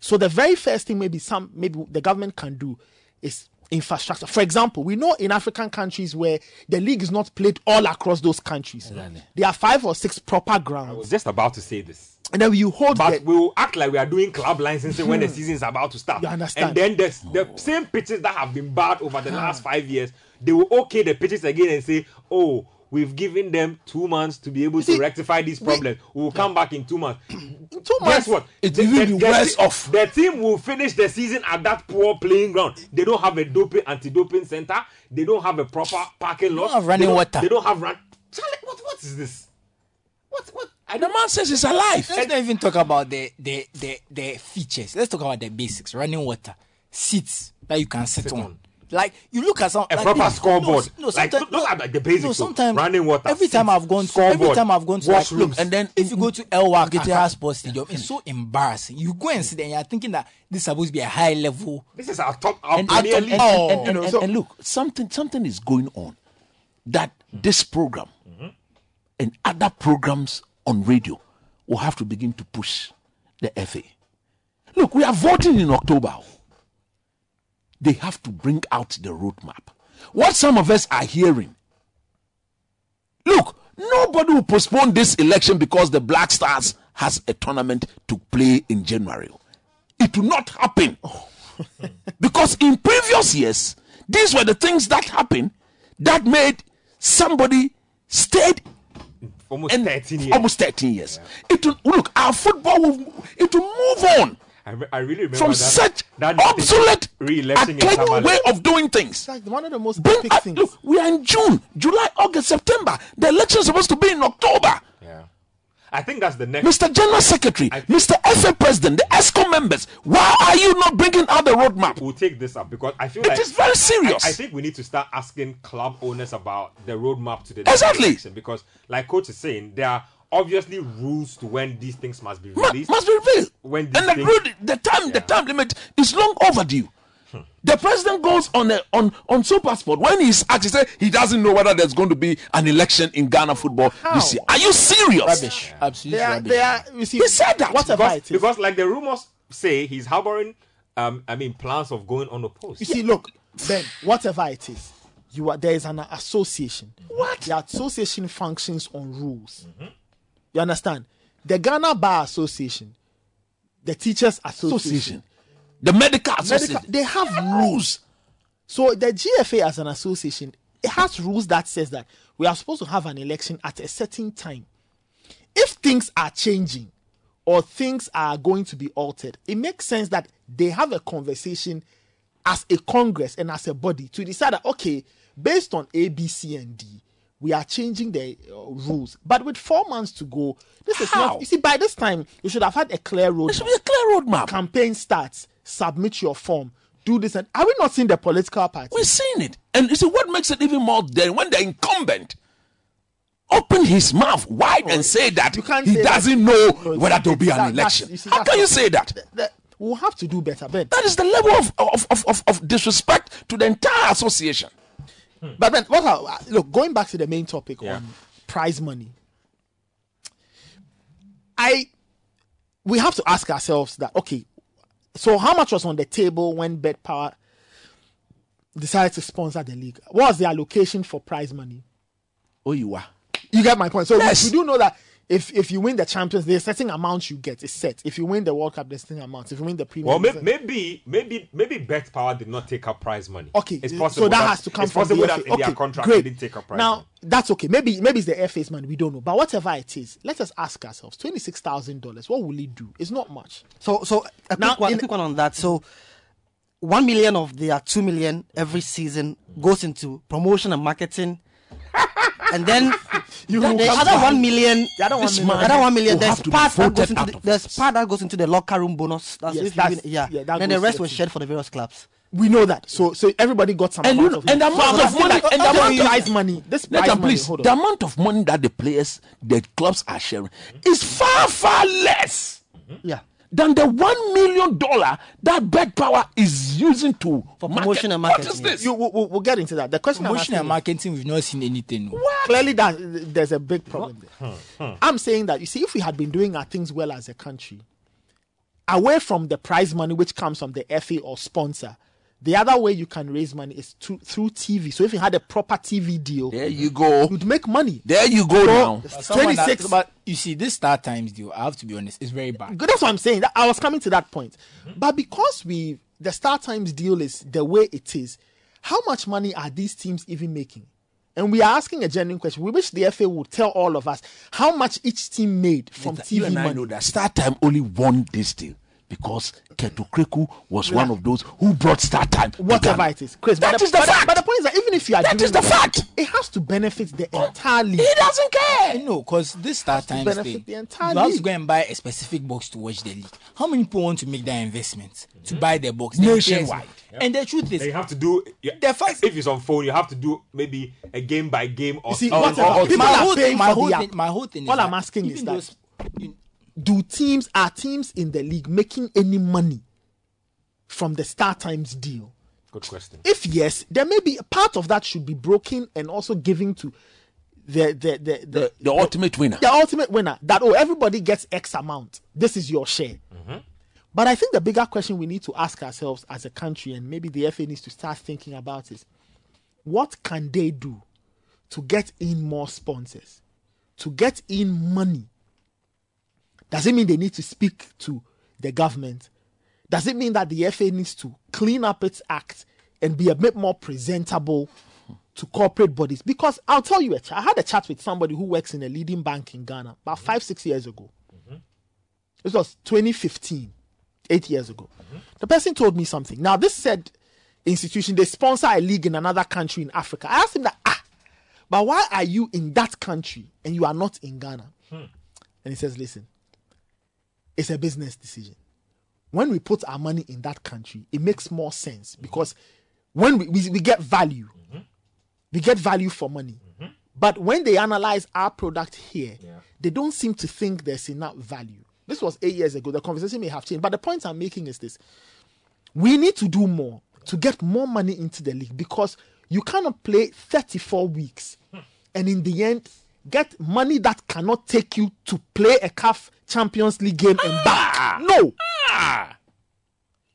Speaker 5: So the very first thing maybe some maybe the government can do is infrastructure. For example, we know in African countries where the league is not played all across those countries. There are five or six proper grounds.
Speaker 1: I was
Speaker 5: grounds.
Speaker 1: just about to say this.
Speaker 5: And then you hold
Speaker 1: But
Speaker 5: the,
Speaker 1: we will act like we are doing club licensing when the hmm. season is about to start.
Speaker 5: You understand?
Speaker 1: And then the, the oh. same pitches that have been bad over the last ah. five years, they will okay the pitches again and say, oh, we've given them two months to be able to rectify these problems. We will come back in two months. [clears throat]
Speaker 5: two
Speaker 1: Guess what?
Speaker 3: It will even be worse off.
Speaker 1: The team will finish the season at that poor playing ground. They don't have a doping anti-doping center. They don't have a proper parking lot.
Speaker 2: They don't have running
Speaker 1: they
Speaker 2: water.
Speaker 1: They don't have run. Charlie, what what is this? What what? I
Speaker 3: the man says it's alive.
Speaker 2: Let's not even talk about the, the the the features. Let's talk about the basics: running water, seats that you can sit,
Speaker 1: Sit
Speaker 2: on.
Speaker 1: on.
Speaker 2: Like you look at some
Speaker 1: A
Speaker 2: like
Speaker 1: proper
Speaker 2: this-
Speaker 1: scoreboard.
Speaker 2: No, no
Speaker 1: Like,
Speaker 2: sometimes,
Speaker 1: those are like the basics,
Speaker 2: No, sometimes
Speaker 1: Running water,
Speaker 2: Every time I've gone to every time I've gone to like, look,
Speaker 3: And then
Speaker 2: if you go to El Wakitiha [laughs] Sports Stadium, it's so embarrassing. You go and sit there and you're thinking that this is supposed to be a high level.
Speaker 1: This is our top, our
Speaker 3: and,
Speaker 1: Premier
Speaker 3: and,
Speaker 1: League.
Speaker 3: and,
Speaker 2: Oh.
Speaker 3: and- and-
Speaker 5: You
Speaker 3: and- and look, something something is going on that this program and other programs on radio will have to begin to push the FA. Look, we are voting in October. They have to bring out the roadmap. What some of us are hearing. Look, nobody will postpone this election because the Black Stars has a tournament to play in January. It will not happen. [laughs] because in previous years, these were the things that happened that made somebody stayed
Speaker 1: Almost 13 years.
Speaker 3: almost 13 years. It will, look, our football will it will move on
Speaker 1: I, re- I really remember
Speaker 3: from
Speaker 1: that,
Speaker 3: such
Speaker 1: that
Speaker 3: obsolete,
Speaker 1: re-election
Speaker 3: archaic way of doing things.
Speaker 5: It's like one of the most
Speaker 3: Bring
Speaker 5: epic
Speaker 3: up,
Speaker 5: things.
Speaker 3: look, we are in June, July, August, September. The election is supposed to be in October.
Speaker 1: Yeah. I think that's the next.
Speaker 3: Mr. General Secretary,
Speaker 1: I-
Speaker 3: Mr. FA President, the ExCo members, why are you not bringing out the roadmap?
Speaker 1: We'll take this up because I feel
Speaker 3: It
Speaker 1: like
Speaker 3: is very serious.
Speaker 1: I, I think we need to start asking club owners about the roadmap to the
Speaker 3: Exactly.
Speaker 1: election because, like coach is saying, there are obviously rules to when these things must be
Speaker 3: Ma-
Speaker 1: released.
Speaker 3: must be revealed.
Speaker 1: When
Speaker 3: and
Speaker 1: these
Speaker 3: the,
Speaker 1: things-
Speaker 3: rule- the time, the time limit is long overdue. The president goes on a, on on Super Sport when he's asked, he said he doesn't know whether there's going to be an election in Ghana football this year. Are you serious?
Speaker 2: Rubbish, absolute
Speaker 5: They are,
Speaker 2: rubbish.
Speaker 5: they are, you see,
Speaker 3: He said that.
Speaker 5: whatever
Speaker 1: because,
Speaker 5: it is.
Speaker 1: because like the rumors say, he's harboring. Um, I mean, plans of going on the post.
Speaker 5: You see, look, Ben, whatever it is, you are there is an association.
Speaker 3: What?
Speaker 5: The association functions on rules. You understand? The Ghana Bar Association, the Teachers Association,
Speaker 3: Association. The medical association.
Speaker 5: medical, they have rules. So the GFA as an association, it has rules that says that we are supposed to have an election at a certain time. If things are changing or things are going to be altered, it makes sense that they have a conversation as a Congress and as a body to decide that okay, based on A, B, C, and D, we are changing the uh, rules. But with four months to go, this is
Speaker 3: How?
Speaker 5: not. You see, by this time, you should have had a clear road.
Speaker 3: There should be a clear roadmap.
Speaker 5: Campaign starts. Submit your form. Do this and are we not seeing the political party?
Speaker 3: We're seeing it. And you see, what makes it even more daring when the incumbent opened his mouth wide and say that
Speaker 5: You can't
Speaker 3: he doesn't know
Speaker 5: No,
Speaker 3: whether there will be
Speaker 5: that-
Speaker 3: an election.
Speaker 5: see,
Speaker 3: How can you say that?
Speaker 5: That- We'll have to do better, Ben.
Speaker 3: That is the level of, of, of, of disrespect to the entire association. Hmm.
Speaker 5: But then, what? I, look, going back to the main topic
Speaker 1: Yeah.
Speaker 5: on prize money, I we have to ask ourselves that okay, so how much was on the table when betPawa decided to sponsor the league? What was the allocation for prize money?
Speaker 3: Oh, you are.
Speaker 5: You get my point. So we- we, do know that if if you win the Champions, there's a certain amount you get. is set. If you win the World Cup, there's a certain amount. If you win the Premier,
Speaker 1: Well, may, maybe, maybe, maybe betPawa did not take up prize money.
Speaker 5: Okay,
Speaker 1: it's
Speaker 5: so
Speaker 1: possible.
Speaker 5: that, has to come
Speaker 1: it's
Speaker 5: from
Speaker 1: possible
Speaker 5: the
Speaker 1: that in
Speaker 5: okay,
Speaker 1: their contract
Speaker 5: great.
Speaker 1: they didn't take up prize
Speaker 5: now
Speaker 1: money.
Speaker 5: that's okay. Maybe maybe it's the FA's money. We don't know. But whatever it is, let us ask ourselves: twenty six thousand dollars. What will it do? It's not much.
Speaker 4: So, so a
Speaker 5: Now,
Speaker 4: quick, one, a
Speaker 5: in-
Speaker 4: quick one on that. So, one million of their two million every season goes into promotion and marketing, [laughs] and then
Speaker 5: You will
Speaker 4: the other one million.
Speaker 5: The other one million.
Speaker 3: man
Speaker 4: other one million. There's
Speaker 3: have to be
Speaker 4: part that goes into the, there's part that goes into the locker room bonus. That's
Speaker 5: Yes, that's-
Speaker 4: win, yeah.
Speaker 5: yeah, that
Speaker 4: then the rest was shared for the various clubs.
Speaker 5: We know that. So so everybody got some
Speaker 3: And
Speaker 5: amount of
Speaker 3: and the
Speaker 5: So
Speaker 3: amount of money-
Speaker 5: that
Speaker 3: and the amount of-
Speaker 5: prize money. This prize money.
Speaker 3: please. The amount of money that the players, the clubs are sharing is far, far less mm-hmm.
Speaker 4: Yeah.
Speaker 3: Than the one million dollar that betPawa is using to
Speaker 4: For
Speaker 3: market.
Speaker 4: and marketing,
Speaker 3: is
Speaker 4: yeah.
Speaker 3: this?
Speaker 5: You, we'll, we'll- we'll get into that. The question I'm
Speaker 2: Promotion
Speaker 5: asking
Speaker 2: and
Speaker 5: is-
Speaker 2: marketing, we've not seen anything. no.
Speaker 5: clearly that there's a big problem there. I'm saying that you see, if we had been doing our things well as a country, away from the prize money which comes from the FA or sponsor, the other way you can raise money is through, through TV. So if you had a proper TV deal,
Speaker 3: There you go.
Speaker 5: you'd make money.
Speaker 3: There you go now.
Speaker 5: 26
Speaker 2: but you see, this Star Times deal, I have to be honest, it's very bad.
Speaker 5: Good, That's what I'm saying. I was coming to that point. Mm-hmm. But because we the StarTimes deal is the way it is, how much money are these teams even making? And we are asking a genuine question. We wish the FA would tell all of us how much each team made from
Speaker 3: you
Speaker 5: TV
Speaker 3: and I
Speaker 5: money.
Speaker 3: know that Star Time only won this deal because Kurt Okraku was one of those who brought Star Time.
Speaker 5: Whatever
Speaker 3: Ghana.
Speaker 5: it is, Chris.
Speaker 3: That
Speaker 5: but the,
Speaker 3: is the
Speaker 5: but
Speaker 3: fact.
Speaker 5: but the point is that even if you are
Speaker 3: That
Speaker 5: doing
Speaker 3: is the
Speaker 5: that,
Speaker 3: fact.
Speaker 5: it has to benefit the entire league.
Speaker 3: He doesn't care.
Speaker 2: You No, because this StarTimes
Speaker 5: benefit
Speaker 2: thing,
Speaker 5: the entire
Speaker 2: you have to
Speaker 5: league.
Speaker 2: go and buy a specific box to watch the league. How many people want to make that investment to buy the box
Speaker 3: Nationwide.
Speaker 2: yes. And the truth is,
Speaker 1: Then you have to do. Yeah,
Speaker 2: The fact-
Speaker 1: if it's on phone, you have to do maybe a game by game or.
Speaker 5: You see,
Speaker 1: or-
Speaker 5: whatever.
Speaker 1: or- or-
Speaker 2: my whole
Speaker 5: paying
Speaker 2: thing, my whole thing, my whole thing.
Speaker 5: All
Speaker 2: is
Speaker 5: I'm
Speaker 2: that
Speaker 5: asking is that-
Speaker 2: those- you-
Speaker 5: Do teams are teams in the league making any money from the StarTimes deal?
Speaker 1: Good question.
Speaker 5: If yes, there may be a part of that should be broken and also given to the the the, the,
Speaker 3: The, the ultimate winner.
Speaker 5: the ultimate winner. That oh, everybody gets X amount. This is your share. Mm-hmm. But I think the bigger question we need to ask ourselves as a country, and maybe the FA needs to start thinking about is what can they do to get in more sponsors, to get in money? Does it mean they need to speak to the government? Does it mean that the FA needs to clean up its act and be a bit more presentable to corporate bodies? Because I'll tell you, I had a chat with somebody who works in a leading bank in Ghana about mm-hmm. five, six years ago. Mm-hmm. This was 2015, eight years ago. Mm-hmm. The person told me something. Now, this said institution, they sponsor a league in another country in Africa. I asked him that, ah, but why are you in that country and you are not in Ghana? Hmm. And he says, listen, it's a business decision. When we put our money in that country, it makes more sense mm-hmm. because when we, we, we get value, mm-hmm. we get value for money. Mm-hmm. But when they analyze our product here, they don't seem to think there's enough value. This was eight years ago. The conversation may have changed. But the point I'm making is this we need to do more to get more money into the league because you cannot play 34 weeks hmm. and in the end get money that cannot take you to play a CAF Champions League game and back. Ah! No. Ah!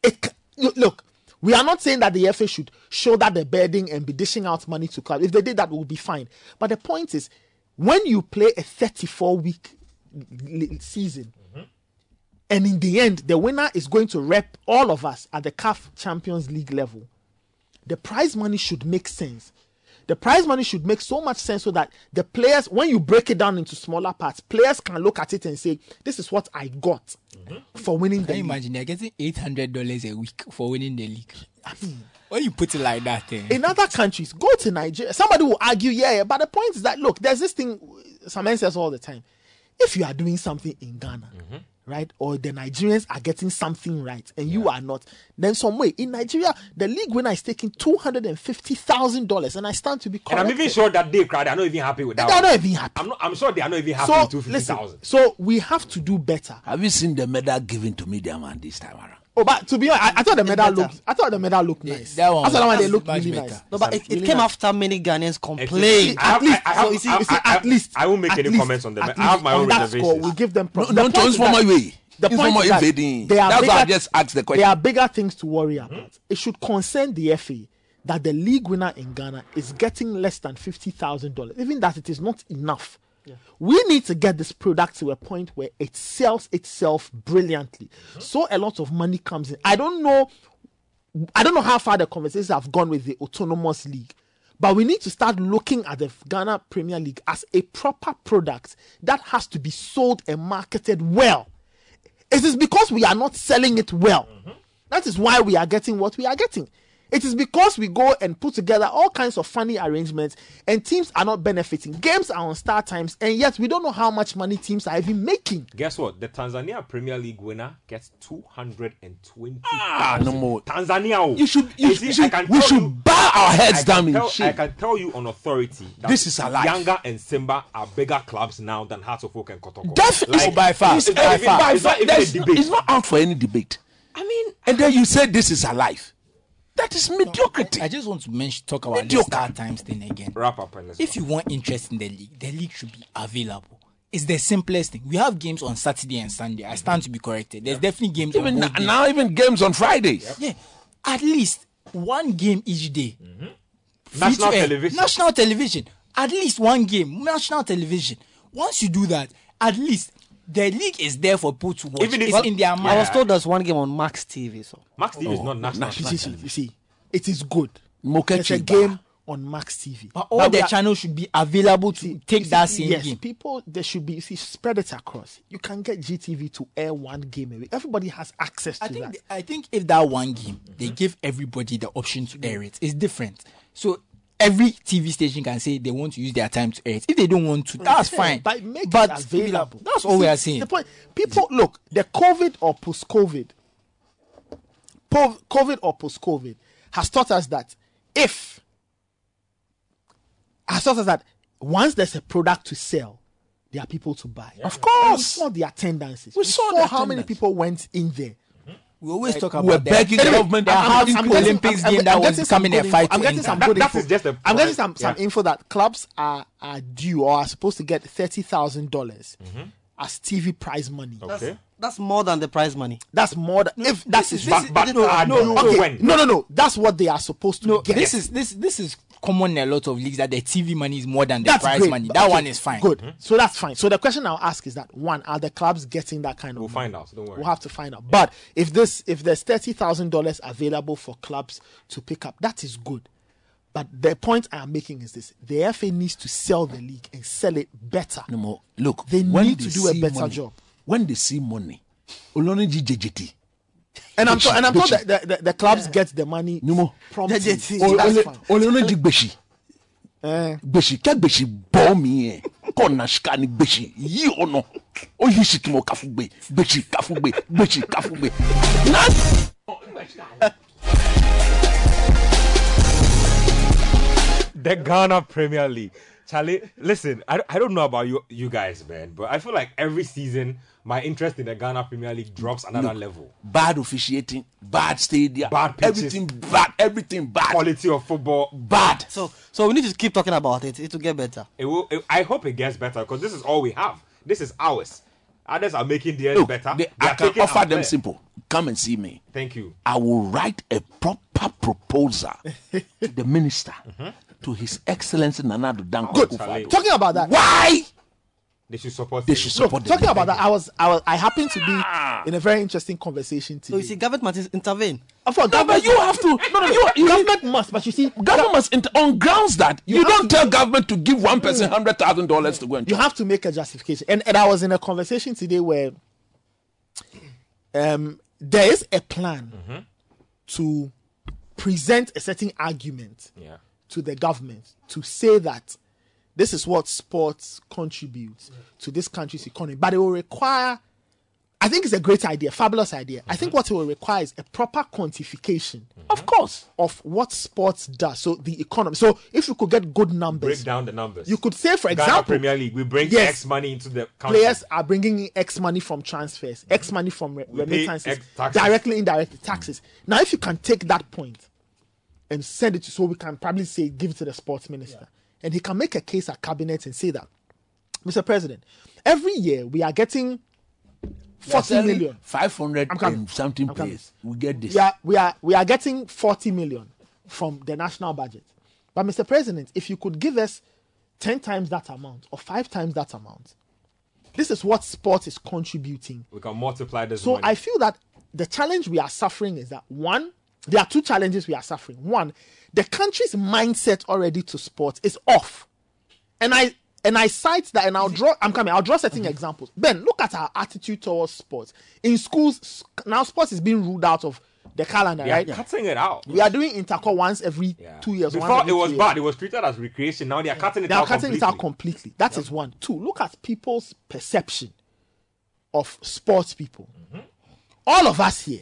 Speaker 5: It, look, we are not saying that the FA should show that they're bedding and be dishing out money to clubs. If they did that, it would be fine. But the point is, when you play a 34 week season, mm-hmm. and in the end, the winner is going to rep all of us at the CAF Champions League level. the prize money should make sense. The prize money should make so much sense so that the players, when you break it down into smaller parts, players can look at it and say, "This is what I got for winning the
Speaker 2: Can you
Speaker 5: league."
Speaker 2: imagine they're getting eight hundred dollars a week for winning the league? [laughs] when you put it like that, eh,
Speaker 5: in other countries, go to Nigeria. Somebody will argue, yeah, yeah, but the point is that look, there's this thing some men says all the time. If you are doing something in Ghana, right, or the Nigerians are getting something right and you are not, then some way in Nigeria, the league winner is taking two hundred and fifty thousand dollars, and I stand to be
Speaker 1: And. I'm even sure that they cried. They're not even happy with that. they're
Speaker 5: not even happy.
Speaker 1: I'm not. I'm sure they are not even happy
Speaker 5: So
Speaker 1: with two fifty
Speaker 5: listen,
Speaker 1: thousand.
Speaker 5: so we have to do better.
Speaker 3: Have you seen the medal given to Media Man this time around?
Speaker 5: Oh, but to be honest, I, I thought the medal looked. I thought the medal looked nice.
Speaker 2: that one
Speaker 5: I thought that one they looked really
Speaker 2: better.
Speaker 5: nice.
Speaker 4: No, but it, it
Speaker 5: Really
Speaker 4: came
Speaker 5: nice.
Speaker 4: after many Ghanaians complained.
Speaker 5: At least,
Speaker 1: I have-
Speaker 5: so you see,
Speaker 1: I-
Speaker 5: you see,
Speaker 1: I-
Speaker 5: at least.
Speaker 1: I won't make any
Speaker 5: least-
Speaker 1: comments on them. I have my own
Speaker 5: on score,
Speaker 1: reservations.
Speaker 5: we give them.
Speaker 3: No.
Speaker 5: The
Speaker 3: don't
Speaker 5: point is
Speaker 3: transform my way.
Speaker 5: The
Speaker 3: If
Speaker 5: point is that
Speaker 3: invading,
Speaker 5: there are
Speaker 3: that's why I just asked the question.
Speaker 5: There are bigger things to worry about. It should concern the FA that the league winner in Ghana is getting less than fifty thousand dollars. Even that it is not enough. We need to get this product to a point where it sells itself brilliantly. So a lot of money comes in. I don't know I don't know how far the conversations have gone with the autonomous league, but we need to start looking at the Ghana Premier League as a proper product that has to be sold and marketed well. It is because we are not selling it well. Mm-hmm. That is why we are getting what we are getting. It is because we go and put together all kinds of funny arrangements and teams are not benefiting. Games are on StarTimes, and yet we don't know how much money teams are even making.
Speaker 1: Guess what? The Tanzania Premier League winner gets two hundred and twenty.
Speaker 3: Ah, no more.
Speaker 1: Tanzania. oh.
Speaker 3: You should, you,
Speaker 1: see,
Speaker 3: should,
Speaker 1: I can
Speaker 3: we should
Speaker 1: you-
Speaker 3: bow our heads
Speaker 1: I
Speaker 3: down in
Speaker 1: tell, I can tell you on authority that
Speaker 3: This is alive.
Speaker 1: Yanga and Simba are bigger clubs now than Hearts of Oak and Kotoko.
Speaker 3: Definitely,
Speaker 1: Like,
Speaker 2: by far.
Speaker 1: It's,
Speaker 3: It's,
Speaker 1: not
Speaker 3: by far.
Speaker 1: it's not even a
Speaker 3: There's-
Speaker 1: debate.
Speaker 3: it's not out for any debate.
Speaker 1: I mean,
Speaker 3: And then you say this is a alive. That is mediocrity.
Speaker 2: I just want to mention talk about the
Speaker 3: Mediocre.
Speaker 2: StarTimes thing again.
Speaker 1: wrap up
Speaker 2: If you want interest in the league, the league should be available. It's the simplest thing. We have games on Saturday and Sunday. I stand to be corrected. There's definitely games
Speaker 3: even
Speaker 2: on
Speaker 3: now,
Speaker 2: both days.
Speaker 3: now, even games on Fridays.
Speaker 2: Yeah, at least one game each day. Mm-hmm. Free
Speaker 1: National
Speaker 2: air.
Speaker 1: television.
Speaker 2: National television. At least one game. National television. Once you do that, at least the league is there for people to watch.
Speaker 1: Even if-
Speaker 2: it's in their mind.
Speaker 4: I was told there's one game on Max TV. So
Speaker 1: Max TV is oh. not national.
Speaker 5: You see, you see, it is good.
Speaker 3: Mokechi
Speaker 5: It's a game on Max TV.
Speaker 2: But all the
Speaker 5: are-
Speaker 2: channels should be available to take
Speaker 5: You
Speaker 2: that
Speaker 5: see,
Speaker 2: same
Speaker 5: yes,
Speaker 2: game.
Speaker 5: people there should be you see spread it across. You can get GTV to air one game a. Everybody has access to
Speaker 2: I think
Speaker 5: that.
Speaker 2: th- I think if that one game they give everybody the option to air it, it's different. So every TV station can say they want to use their time to air it. If they don't want to, that's
Speaker 5: Yeah,
Speaker 2: fine.
Speaker 5: But make
Speaker 2: but
Speaker 5: it available.
Speaker 2: That's all we are saying.
Speaker 5: The point people look, the COVID or post COVID, COVID or post COVID has taught us that if has taught us that once there's a product to sell, there are people to buy.
Speaker 3: Of
Speaker 5: And
Speaker 3: course.
Speaker 5: we saw the attendances.
Speaker 3: We
Speaker 5: We,
Speaker 3: saw
Speaker 5: saw, how many people went in there.
Speaker 2: We always talk about we're
Speaker 3: begging
Speaker 2: Anyway,
Speaker 3: government-
Speaker 2: There
Speaker 3: I'm-
Speaker 2: have
Speaker 3: I'm-
Speaker 5: I'm getting-
Speaker 2: Olympics
Speaker 5: I'm-
Speaker 2: game
Speaker 5: I'm
Speaker 2: that was
Speaker 5: getting some
Speaker 2: becoming a fight
Speaker 5: info. I'm getting some
Speaker 1: That-
Speaker 5: good
Speaker 1: that
Speaker 5: info.
Speaker 1: is just a-
Speaker 5: I'm getting some, some
Speaker 1: yeah.
Speaker 5: info that clubs are, are due or are supposed to get thirty thousand dollars mm-hmm. as TV prize money.
Speaker 1: Okay.
Speaker 4: that's more than the prize money.
Speaker 5: That's more than if that
Speaker 2: this
Speaker 5: is,
Speaker 2: is- this is-
Speaker 1: But,
Speaker 2: no, no,
Speaker 1: no,
Speaker 2: no,
Speaker 5: okay.
Speaker 1: when?
Speaker 5: No, no, no. That's what they are supposed to
Speaker 2: No,
Speaker 5: get.
Speaker 2: this is this this is common in a lot of leagues that the TV money is more than the
Speaker 5: that's
Speaker 2: prize
Speaker 5: great.
Speaker 2: money. That
Speaker 5: okay,
Speaker 2: one is fine.
Speaker 5: Good. So that's fine. So the question I'll ask is that one, are the clubs getting that kind of
Speaker 1: We'll
Speaker 5: money?
Speaker 1: find out. Don't worry.
Speaker 5: We'll have to find out. But if this if there's thirty thousand dollars available for clubs to pick up, that is good. But the point I am making is this: the FA needs to sell the league and sell it better.
Speaker 3: No more. Look,
Speaker 5: They
Speaker 3: when
Speaker 5: need to do a
Speaker 3: see
Speaker 5: better
Speaker 3: money-
Speaker 5: job.
Speaker 3: When they see money, Oloniji JJT.
Speaker 5: And I'm,
Speaker 3: Gucci,
Speaker 5: to- and I'm told that the, the, the clubs get the money
Speaker 3: No more.
Speaker 5: promptly.
Speaker 4: JJT.
Speaker 5: So that's fine.
Speaker 3: Oloniji Gbeshi.
Speaker 5: Eh.
Speaker 3: Gbeshi, kẹ́ Gbeshi bọ́ mi yẹn. Kọ́ na ṣika ni Gbeshi yí ọ̀nà. Ó yí ṣìkìmọ̀ káfúgbe. Gbeshi káfúgbe. Gbeshi káfúgbe. Náà.
Speaker 1: The Ghana Premier League. Charlie, listen, I, I don't know about you you guys, man, but I feel like every season my interest in the Ghana Premier League drops another level.
Speaker 3: Bad officiating, bad stadium,
Speaker 1: Bad pitches.
Speaker 3: everything bad, everything bad,
Speaker 1: Quality of football,
Speaker 3: bad.
Speaker 4: So so we need to keep talking about it. It will get better.
Speaker 1: it will. It, I hope it gets better because this is all we have. This is ours. Others are making theirs
Speaker 3: Look,
Speaker 1: better.
Speaker 3: they-
Speaker 1: They
Speaker 3: I can offer them
Speaker 1: player.
Speaker 3: simple. Come and see me.
Speaker 1: Thank you.
Speaker 3: I will write a proper proposal [laughs] to the minister, mm-hmm. To His Excellency Nana Addo Dankwa
Speaker 5: Good.
Speaker 3: Akufo-Addo.
Speaker 5: Talking about that,
Speaker 3: Why
Speaker 1: They should support.
Speaker 3: They
Speaker 1: him.
Speaker 3: should support them.
Speaker 5: talking about that, I was, I was, I happened to be in a very interesting conversation
Speaker 4: So you see, government must intervene.
Speaker 5: Of course,
Speaker 3: No, but
Speaker 5: government-
Speaker 3: you have to.
Speaker 5: No, no,
Speaker 3: you, you,
Speaker 5: government must, but you see,
Speaker 3: government must inter- on grounds that you,
Speaker 5: have
Speaker 3: don't
Speaker 5: to-
Speaker 3: tell government to give one person hundred thousand dollars to go and
Speaker 5: you have to make a justification. And, and I was in a conversation today where um, there is a plan
Speaker 1: Mm-hmm.
Speaker 5: to present a certain argument
Speaker 1: Yeah.
Speaker 5: To the government to say that this is what sports contributes to this country's economy, but it will require. I think it's a great idea, fabulous idea. I
Speaker 1: Mm-hmm.
Speaker 5: think what it will require is a proper quantification,
Speaker 3: Of course.
Speaker 5: of what sports does. So the economy. So if you could get good numbers,
Speaker 1: Break down the numbers.
Speaker 5: you could say, for
Speaker 1: Ghana
Speaker 5: example,
Speaker 1: Premier League. We bring
Speaker 5: Yes.
Speaker 1: X money into the country.
Speaker 5: players are bringing in X money from transfers, X money from re- remittances, directly, indirectly taxes. Now, if you can take that point and send it to, so we can probably say, give it to the sports minister, and he can make a case at cabinet and say that, Mr. President, every year we are getting 40 million.
Speaker 3: Five hundred
Speaker 5: I'm coming.
Speaker 3: and something
Speaker 5: I'm coming.
Speaker 3: players. We get this.
Speaker 5: We are, we are, we are getting 40 million from the national budget. But, Mr. President, if you could give us 10 times that amount or five times that amount, this is what sport is contributing
Speaker 1: We can multiply this.
Speaker 5: so
Speaker 1: money.
Speaker 5: I feel that the challenge we are suffering is that one, there are two challenges we are suffering. One, the country's mindset already to sports is off. And I and I cite that and I'll draw I'm coming, I'll draw certain examples. Ben, look at our attitude towards sports. In schools, now sports is being ruled out of the calendar,
Speaker 1: They are
Speaker 5: right?
Speaker 1: cutting it out.
Speaker 5: We are doing intercore once every
Speaker 1: Yeah.
Speaker 5: two years. once
Speaker 1: Before
Speaker 5: every
Speaker 1: it was bad.
Speaker 5: years.
Speaker 1: It was treated as recreation. Now they are cutting it
Speaker 5: They are
Speaker 1: out.
Speaker 5: cutting it
Speaker 1: completely.
Speaker 5: out completely. That is one. Two, look at people's perception of sports people.
Speaker 1: Mm-hmm.
Speaker 5: All of us here,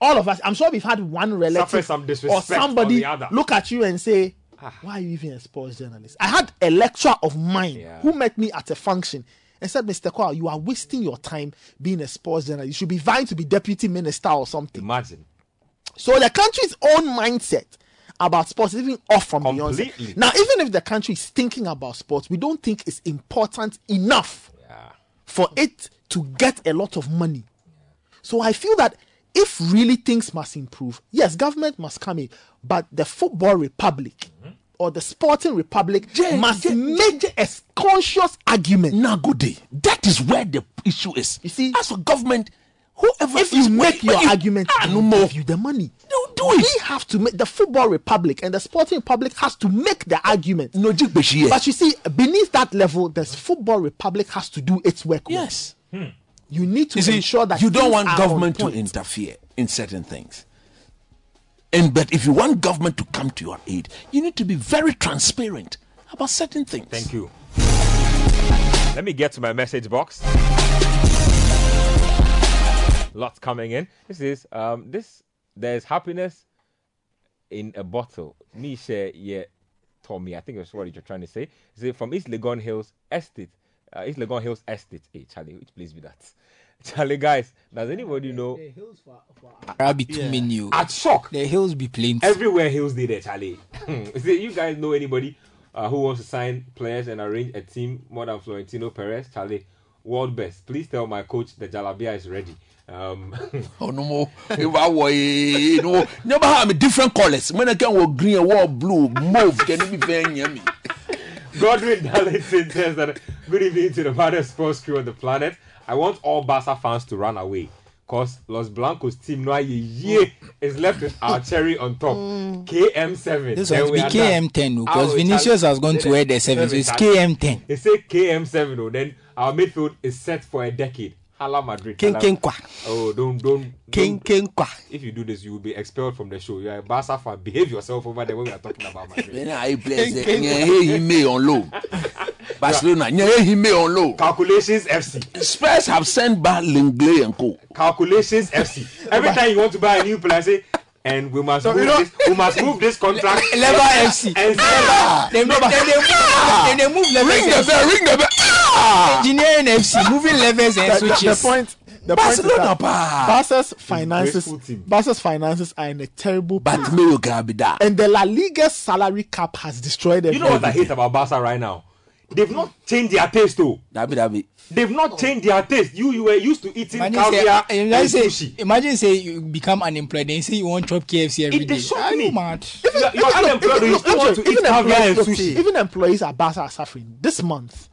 Speaker 5: all of us, I'm sure we've had one relative
Speaker 1: Suffer some
Speaker 5: or somebody.
Speaker 1: Ah.
Speaker 5: look at you and say, Why are you even a sports journalist? I had a lecturer of mine
Speaker 1: Yeah.
Speaker 5: who met me at a function and said, Mr. Kwao, you are wasting your time being a sports journalist. You should be vying to be deputy minister or something.
Speaker 1: Imagine.
Speaker 5: So the country's own mindset about sports is even off from.
Speaker 1: Completely.
Speaker 5: Now, even if the country is thinking about sports, we don't think it's important enough
Speaker 1: Yeah.
Speaker 5: for it to get a lot of money. So I feel that if really things must improve, yes, government must come in, but the football republic or the sporting republic
Speaker 3: Jay,
Speaker 5: must
Speaker 3: Jay,
Speaker 5: make a conscious argument.
Speaker 3: Nagode. That is where the issue is.
Speaker 5: You see-
Speaker 3: as for government, whoever
Speaker 5: If
Speaker 3: is
Speaker 5: you make your
Speaker 3: you-
Speaker 5: argument,
Speaker 3: ah, no more.
Speaker 5: give you the money.
Speaker 3: Don't do
Speaker 5: We
Speaker 3: it.
Speaker 5: have to make the football republic and the sporting republic has to make the argument.
Speaker 3: No,
Speaker 5: But you see, beneath that level, the football republic has to do its work.
Speaker 3: yes.
Speaker 5: You need to
Speaker 3: You see,
Speaker 5: ensure that
Speaker 3: you don't want government to interfere in certain things. And but if you want government to come to your aid, you need to be very transparent about certain things.
Speaker 1: Thank you. Let me get to my message box. Lots coming in. This is um this there's happiness in a bottle. Me share yeah Tommy. I think that's what you're trying to say. Is it from East Legon Hills Estate? Uh, East Legon Hills Estate. Hey Charlie, which place be that? [laughs] Charlie guys, does anybody know
Speaker 2: There be too many. oh.
Speaker 1: at shock?
Speaker 2: The hills be plenty.
Speaker 1: Everywhere Hills did it, Charlie. [laughs] Is it you guys know anybody uh, who wants to sign players and arrange a team more than Florentino Perez? Charlie, world best. Please tell my coach the Jalabia is ready. Um, [laughs]
Speaker 3: Oh no more. If I were you know, never have different colors. When I can wear green, wear blue, mauve, can you be very yummy?
Speaker 1: Godwin [laughs] Darlington says that good evening to the baddest sports crew on the planet. I want all Barca fans to run away. Cause Los Blancos team no ye mm. is left with our cherry on top. Mm. KM7.
Speaker 2: This one's be. KM10
Speaker 1: Oh,
Speaker 2: because Vinicius has gone to wear the seven, so it's KM10.
Speaker 1: They say KM7, oh, then our midfield is set for a decade. Hala Madrid.
Speaker 4: King
Speaker 1: Hala-
Speaker 4: King Kwa.
Speaker 1: Oh, don't, don't.
Speaker 4: King
Speaker 1: don't-
Speaker 4: King Kwa.
Speaker 1: If you do this, you will be expelled from the show. You are a Barca fan. Behave yourself over there when we are talking about Madrid. [laughs]
Speaker 3: Then I play he may on low. [laughs] Barcelona, yeah, he may on low.
Speaker 1: Calculations FC.
Speaker 3: Spurs have sent back Lenglet and co.
Speaker 1: Calculations FC. Every time you want to buy a new player, say, and we must move
Speaker 5: you know-
Speaker 1: this. We must move this contract. [laughs]
Speaker 2: Lever FC.
Speaker 1: And sell it.
Speaker 2: They, they, they, they, they move levels.
Speaker 3: Ring the
Speaker 2: and
Speaker 3: bell, ring the bell. Ah!
Speaker 2: Engineering FC, moving levels and
Speaker 5: The, the, the point, the
Speaker 3: Barcelona,
Speaker 5: point is that. Barca's finances. Barca's finances are in a terrible
Speaker 3: But
Speaker 5: place.
Speaker 3: me be that.
Speaker 5: and the La Liga salary cap has destroyed them.
Speaker 1: You know what I hate about Barca right now? They've not changed their taste, though.
Speaker 3: That be that be.
Speaker 1: They've not changed their taste. You you were used to eating
Speaker 2: Imagine
Speaker 1: caviar
Speaker 2: say,
Speaker 1: and
Speaker 2: imagine, say,
Speaker 1: sushi.
Speaker 2: imagine say you become unemployed and say you want chop KFC every
Speaker 1: It-
Speaker 2: day.
Speaker 1: shock me.
Speaker 2: you mad?
Speaker 1: You are- you are unemployed. You
Speaker 5: Look,
Speaker 1: still want to
Speaker 5: even
Speaker 1: eat caviar and
Speaker 5: employees,
Speaker 1: sushi.
Speaker 5: even employees at Barca are suffering. This month,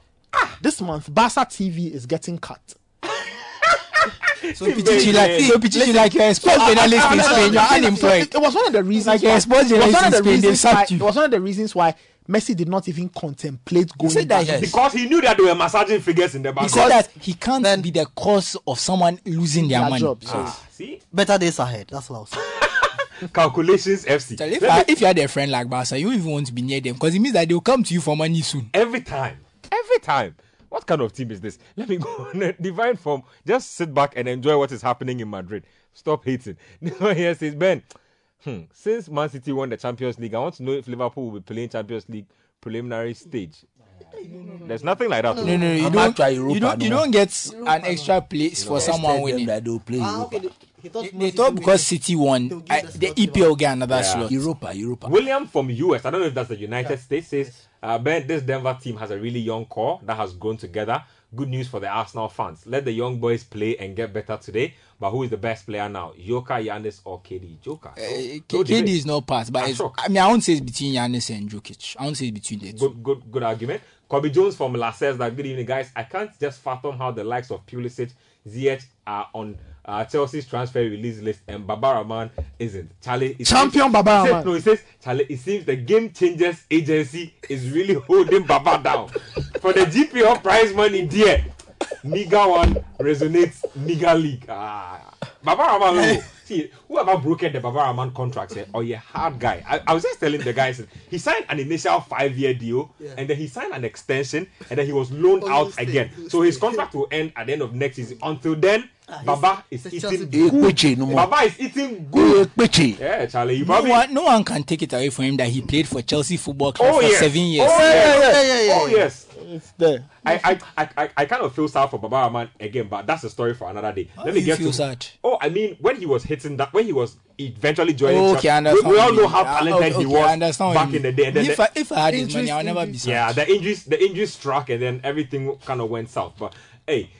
Speaker 5: this month Barca TV is getting cut.
Speaker 2: So Pichichi like, so Pichichi like you're a sports journalist in Spain, you're unemployed.
Speaker 5: It was one of the reasons.
Speaker 2: Like a
Speaker 5: why,
Speaker 2: sports
Speaker 5: it was
Speaker 2: journalist
Speaker 5: one of the
Speaker 2: in Spain, they
Speaker 5: reasons why.
Speaker 2: sacked you.
Speaker 5: It was one of the reasons why Messi did not even contemplate going
Speaker 2: said that
Speaker 5: back.
Speaker 2: he-
Speaker 1: Because he knew that they were massaging figures in the
Speaker 2: He said that he can't then be the cause of someone losing their
Speaker 5: Their
Speaker 2: money.
Speaker 5: job, so-
Speaker 1: Ah, see?
Speaker 4: Better days ahead. That's what I was saying. [laughs]
Speaker 1: Calculations FC.
Speaker 2: Tell If, I- if you had a friend like Barca, you don't even want to be near them because it means that they'll come to you for money soon.
Speaker 1: Every time. Every time. What kind of team is this? [laughs] Let me go on a divine form. Just sit back and enjoy what is happening in Madrid. Stop hating. This one here says, Ben, hmm, since Man City won the Champions League, I want to know if Liverpool will be playing Champions League preliminary stage. There's nothing like that.
Speaker 2: No, no, no. You don't,
Speaker 3: Europa
Speaker 2: you don't, you don't get an extra place for someone winning.
Speaker 3: that they'll play
Speaker 4: Ah,
Speaker 3: Europa.
Speaker 4: He thought
Speaker 2: They thought because City won, I, the EPL will get another slot.
Speaker 3: Europa, Europa.
Speaker 1: William from US, I don't know if that's the United States, says, uh, Ben, this Denver team has a really young core that has grown together. Good news for the Arsenal fans. Let the young boys play and get better today. But who is the best player now? Joker, Giannis, or KD? Joker.
Speaker 2: Uh,
Speaker 1: no debate.
Speaker 2: KD is not passed, but. I mean, I won't say it's between Giannis and Jokic. I won't say it's between the two.
Speaker 1: Good, good, good argument. Kobe Jones from La says that good evening, guys. I can't just fathom how the likes of Pulisic, Ziyech are on uh, Chelsea's transfer release list and Baba Rahman isn't. Charlie, it
Speaker 5: Champion
Speaker 1: seems-
Speaker 5: Baba Rahman.
Speaker 1: No, he says Charlie. It seems the Game Changers agency is really [laughs] holding Baba down for the GPO prize money. Dear, Niga one resonates. Niga league. Ah, Baba Rahman. oh, See, whoever broken the Baba Rahman contract said, "Oh, yeah, hard guy." I, I was just telling the guys he signed an initial five-year deal, and then he signed an extension, and then he was loaned
Speaker 4: Oh,
Speaker 1: out
Speaker 4: he'll stay,
Speaker 1: again.
Speaker 4: he'll
Speaker 1: So his contract will end at the end of next season. Until then,
Speaker 4: He's-
Speaker 1: Baba is eating.
Speaker 4: Chelsea
Speaker 1: good.
Speaker 3: Ekpeche no more.
Speaker 1: Baba is eating good. Yeah, Charlie, you
Speaker 2: No one, no one can take it away from him that he played for Chelsea Football Club
Speaker 1: Oh
Speaker 2: for
Speaker 1: yes.
Speaker 2: seven years.
Speaker 1: Oh
Speaker 4: yeah,
Speaker 1: yes.
Speaker 4: yeah, yeah, yeah,
Speaker 1: Oh yes.
Speaker 5: It's there.
Speaker 1: I, I, I, I, I kind of feel sad for Baba Rahman again, but that's a story for another day. Let me
Speaker 2: you
Speaker 1: get
Speaker 2: feel
Speaker 1: to.
Speaker 2: sad?
Speaker 1: Oh, I mean, when he was hitting that, when he was eventually joining,
Speaker 2: Oh,
Speaker 1: Chelsea,
Speaker 2: okay, I
Speaker 1: we,
Speaker 2: understand.
Speaker 1: we all know how
Speaker 2: Ah,
Speaker 1: talented
Speaker 2: okay,
Speaker 1: he was back in the day. And then
Speaker 2: if,
Speaker 1: the-
Speaker 2: I, if I had his money, I'll never be sad.
Speaker 1: yeah, the injuries, the injuries struck, and then everything kind of went south. But hey,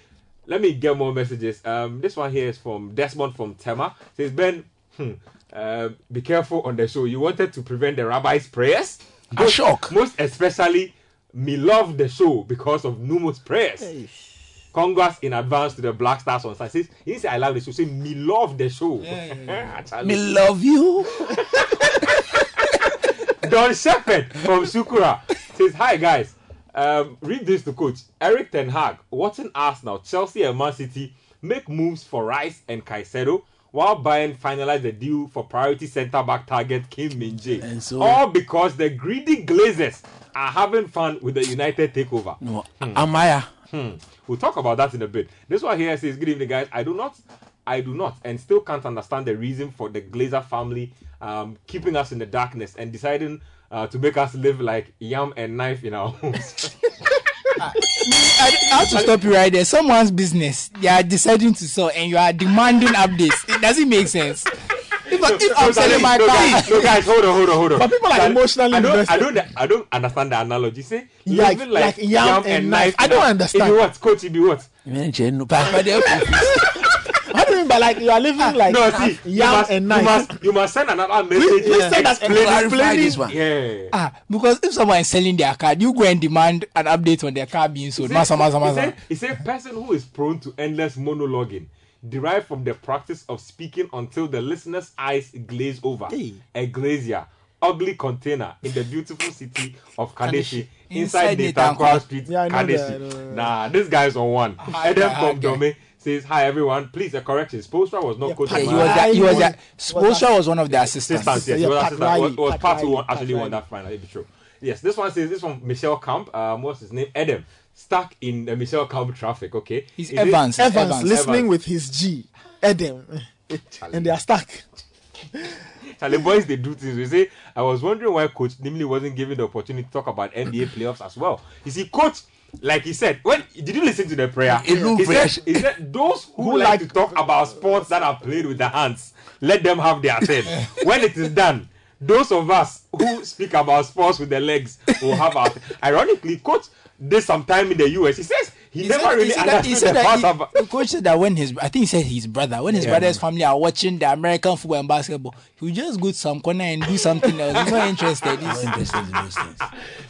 Speaker 1: let me get more messages. Um, this one here is from Desmond from Tema. Says Ben, hmm, uh, be careful on the show. You wanted to prevent the rabbi's prayers.
Speaker 3: A shock.
Speaker 1: Most especially, me love the show because of Numo's prayers. Congrats in advance to the Black Stars on site. Says, he didn't say I love the show. Say me love the show. [laughs] Charlie.
Speaker 3: Me love you. [laughs]
Speaker 1: Don Shepherd from Sukura says, Hi guys. Um, read this to coach. Erik Ten Hag watching Arsenal, Chelsea, and Man City make moves for Rice and Caicedo while Bayern finalize the deal for priority centre back target Kim Min Jae.
Speaker 3: So-
Speaker 1: All because the greedy Glazers are having fun with the United takeover.
Speaker 3: No, Amaya.
Speaker 1: Hmm. We'll talk about that in a bit. This one here says, Good evening, guys. I do not, I do not, and still can't understand the reason for the Glazer family um, keeping us in the darkness and deciding uh, to make us live like yam and knife in our homes. [laughs]
Speaker 2: I, I have to stop you right there. Someone's business, they are deciding to sell, and you are demanding updates. It doesn't make sense. If, I, if I'm selling my
Speaker 1: no,
Speaker 2: car,
Speaker 1: guys, no, guys, hold on, hold on, hold on.
Speaker 5: But people are
Speaker 1: Charlie,
Speaker 5: emotionally
Speaker 1: I don't, I
Speaker 5: invested.
Speaker 1: don't, I don't understand the analogy. Say,
Speaker 5: Like-
Speaker 1: living
Speaker 5: like yam and knife. I don't understand.
Speaker 1: It be what, coach? It be what?
Speaker 3: But they're
Speaker 5: What do you mean by like you are living like
Speaker 1: No, see,
Speaker 5: yam
Speaker 1: must,
Speaker 5: and
Speaker 1: you must, you must send another message.
Speaker 5: you said that
Speaker 1: explaining-
Speaker 3: clarify this one.
Speaker 1: Yeah.
Speaker 2: ah, because if someone is selling their car, you go and demand an update on their car being sold. Masa, masa,
Speaker 1: He
Speaker 2: masa.
Speaker 1: said, he person who is prone to endless monologuing derived from the practice of speaking until the listener's eyes glaze over.
Speaker 4: Hey.
Speaker 1: A glazier, ugly container in the beautiful city of Kadeshi,
Speaker 2: Inside
Speaker 1: inside. Tankwa Street,
Speaker 5: Yeah,
Speaker 1: Kadeshi.
Speaker 5: that.
Speaker 1: Nah, this guy's on one. Adam
Speaker 2: hi,
Speaker 1: from. Dome says, Hi everyone, please a correction. Spoelstra was not
Speaker 5: Yeah,
Speaker 1: coaching
Speaker 5: Pat
Speaker 2: he was,
Speaker 5: Rai
Speaker 2: the, he was,
Speaker 5: won-
Speaker 2: the, Spoelstra was one of the assistants.
Speaker 1: assistants. Yes,
Speaker 5: Yeah,
Speaker 1: it was assistant.
Speaker 5: Riley,
Speaker 1: was, was
Speaker 5: Pat
Speaker 1: part who
Speaker 5: Riley,
Speaker 1: won, actually
Speaker 5: Pat
Speaker 1: won that final. It'd be true. Yes, this one says this from Michel Camp. Um, what's his name? Adam. Stuck in the Michel Camp traffic. Okay.
Speaker 2: He's
Speaker 1: Is
Speaker 2: Evans.
Speaker 5: Evans,
Speaker 2: Evans.
Speaker 5: listening
Speaker 1: Evans.
Speaker 5: with his G, Adam. and they are stuck.
Speaker 1: Charlie boys, they do things. We say, I was wondering why Coach Nimley wasn't given the opportunity to talk about NBA playoffs as well. You see, Coach, like he said, when did you listen to the prayer? He said, he said, those who,
Speaker 5: Who
Speaker 1: like,
Speaker 5: like-
Speaker 1: to talk about sports that are played with the hands, let them have their turn. [laughs] when it is done, those of us who speak about sports with the legs will have our. Ironically, did some time in the US. He says he,
Speaker 2: He
Speaker 1: never
Speaker 2: said,
Speaker 1: really
Speaker 2: he said that, he said
Speaker 1: the
Speaker 2: that he- the uh, coach said that when his I think he said his brother when his
Speaker 1: Yeah.
Speaker 2: brother's family are watching the American football and basketball he will just go to some corner and do something else he's not [laughs] interested
Speaker 3: Not
Speaker 2: He's-
Speaker 3: interested in those things.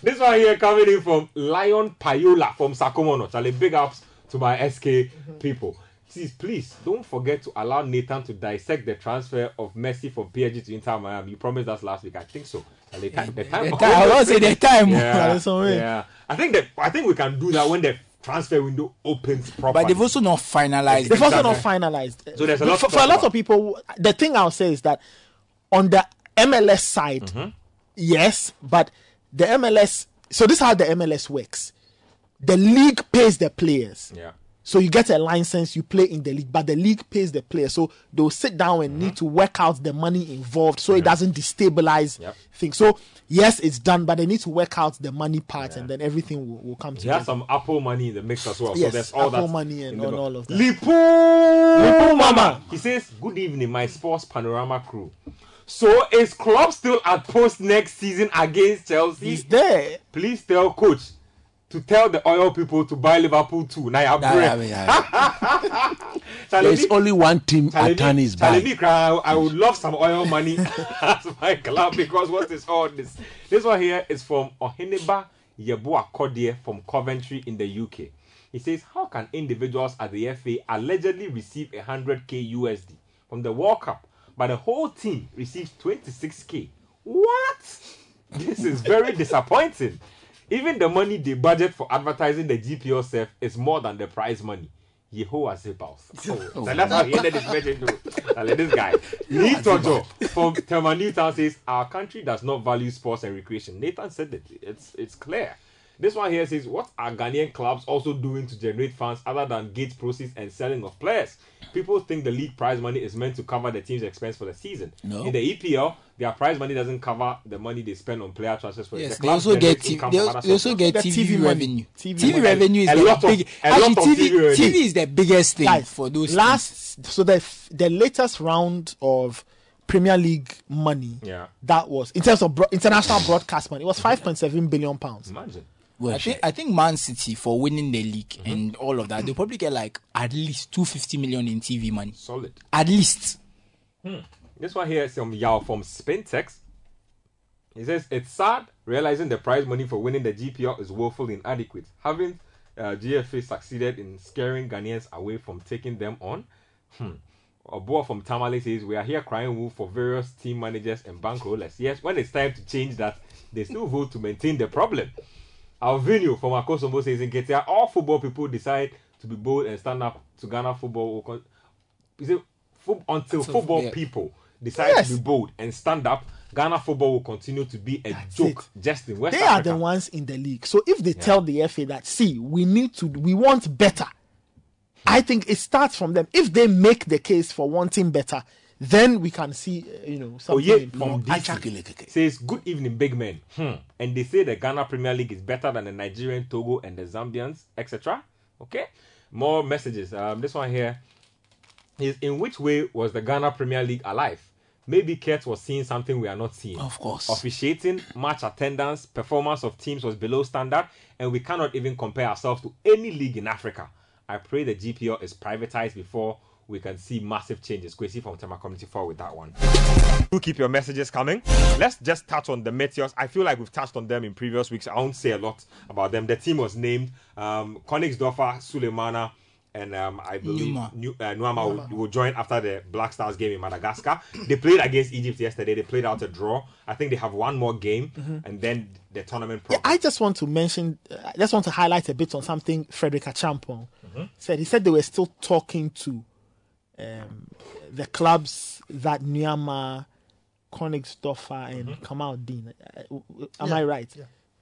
Speaker 1: This one here coming in from Lion Payola from Sakumono. Charlie, big ups to my SK people. Please, please don't forget to allow Nathan to dissect the transfer of Messi from PSG to Inter Miami. You promised us last week. I think so. Charlie, time, the time,
Speaker 2: the time- I will say the time.
Speaker 1: Yeah, [laughs]
Speaker 5: That's all right.
Speaker 1: yeah. I think that I think we can do that when the transfer window opens properly.
Speaker 2: but they've also not finalized
Speaker 5: They've also not finalized.
Speaker 1: So there's a lot
Speaker 5: for, for a lot
Speaker 1: about.
Speaker 5: of people. The thing I'll say is that on the MLS side,
Speaker 1: Mm-hmm.
Speaker 5: yes, but the MLS. So this is how the MLS works. The league pays the players.
Speaker 1: yeah.
Speaker 5: So you get a license, you play in the league, but the league pays the player. So they'll sit down and need mm-hmm. to work out the money involved so it doesn't destabilize
Speaker 1: Yep.
Speaker 5: things. So yes, it's done, but they need to work out the money part and then everything will, will come
Speaker 1: He
Speaker 5: together.
Speaker 1: has some Apple money in the mix as well. so
Speaker 5: Yes,
Speaker 1: there's all
Speaker 5: Apple
Speaker 1: that
Speaker 5: money and
Speaker 1: in
Speaker 5: all- all of that.
Speaker 1: Lipu,
Speaker 5: Lipu Mama.
Speaker 1: He says, "Good evening, my sports panorama crew. So is Klopp still at post next season against Chelsea?
Speaker 5: He's there.
Speaker 1: Please tell coach to tell the oil people to buy Liverpool too. Now
Speaker 2: Nah, yeah, yeah. [laughs]
Speaker 3: There's only one team at is
Speaker 1: Charlie,
Speaker 3: by.
Speaker 1: me cry, I would love some oil money [laughs] as my club because what is all this? This one here is from Ohineba Yeboah Kodie from Coventry in the UK. He says, How can individuals at the FA allegedly receive 100k USD from the World Cup, but the whole team receives 26k? What? This is very [laughs] disappointing. Even the money they budget for advertising the GPL self is more than the prize money. Yehovah Zebals. [laughs] Oh, so that's how he ended his message to like this guy. Lee Tojo from Tema Newtown says, Our country does not value sports and recreation. Nathan said it. It's it's clear. This one here says, What are Ghanaian clubs also doing to generate funds other than gate proceeds and selling of players? People think the league prize money is meant to cover the team's expense for the season.
Speaker 3: No.
Speaker 1: In the EPL, their prize money doesn't cover the money they spend on player transfers for
Speaker 2: Yes,
Speaker 1: the
Speaker 2: they
Speaker 1: clubs
Speaker 2: also get
Speaker 1: generate
Speaker 2: TV, they,
Speaker 1: from
Speaker 2: al-
Speaker 1: other
Speaker 2: they also get
Speaker 5: The
Speaker 2: TV,
Speaker 5: TV
Speaker 2: revenue.
Speaker 5: TV
Speaker 2: TV,
Speaker 5: money.
Speaker 2: revenue is
Speaker 1: A
Speaker 2: the
Speaker 1: lot of-
Speaker 2: big.
Speaker 1: a lot of
Speaker 2: TV,
Speaker 1: TV.
Speaker 2: TV is the biggest thing
Speaker 5: Guys,
Speaker 2: for those. teams.
Speaker 5: last so the f- the latest round of Premier League money
Speaker 1: Yeah.
Speaker 5: that was in terms of bro- international broadcast money it was 5.7 billion pounds.
Speaker 1: Imagine.
Speaker 2: I think I think Man City for winning the league
Speaker 1: Mm-hmm.
Speaker 2: and all of that, they'll probably get like at least two fifty million in TV money.
Speaker 1: Solid.
Speaker 2: At least.
Speaker 1: This one here is from Yao from Spintex. He says it's sad realizing the prize money for winning the GPL is woefully inadequate. Having uh, GFA succeeded in scaring Ghanaians away from taking them on. Hmm. Oboa from Tamale says we are here crying wolf for various team managers and bankrollers. Yes, when it's time to change that, they still vote to maintain the problem. Alvinio from Akosombo says Inketia, all football people decide to be bold and stand up to Ghana football. con- Is it fo- until
Speaker 2: So,
Speaker 1: football
Speaker 2: yeah.
Speaker 1: people decide
Speaker 5: Yes.
Speaker 1: to be bold and stand up, Ghana football will continue to be a joke just in West
Speaker 5: They are the ones in the league. So if they tell the FA that see we need to we want better, I think it starts from them. If they make the case for wanting better, then we can see uh, you know something.
Speaker 1: Oye
Speaker 5: improve.
Speaker 1: from
Speaker 3: Acha
Speaker 1: DC says, Good evening, big men. Hmm. And they say the Ghana Premier League is better than the Nigerian, Togo, and the Zambians, etc. Okay. More messages. Um, this one here is in which way was the Ghana Premier League alive? Maybe Kurt was seeing something we are not seeing.
Speaker 3: Of course.
Speaker 1: Officiating, match attendance, performance of teams was below standard, and we cannot even compare ourselves to any league in Africa. I pray the GPL is privatized before we can see massive changes. Kwesi from Tema Community 4 with that one. Do keep your messages coming. Let's just touch on the Meteors. I feel like we've touched on them in previous weeks. I won't say a lot about them. The team was named um, Königsdörffer, Sulemana, and um, I believe
Speaker 2: Numa.
Speaker 1: New, uh, Nuamah will, will join after the Black Stars game in Madagascar. They played against Egypt yesterday. They played out a draw. I think they have one more game, and then the tournament.
Speaker 5: Yeah. I just want to mention, uh, I just want to highlight a bit on something Frederick Achampong
Speaker 1: Mm-hmm.
Speaker 5: said. He said they were still talking to um, the clubs that Nyama, Königsdörffer, and
Speaker 1: Mm-hmm.
Speaker 5: Kamaldeen. Uh, Am I right?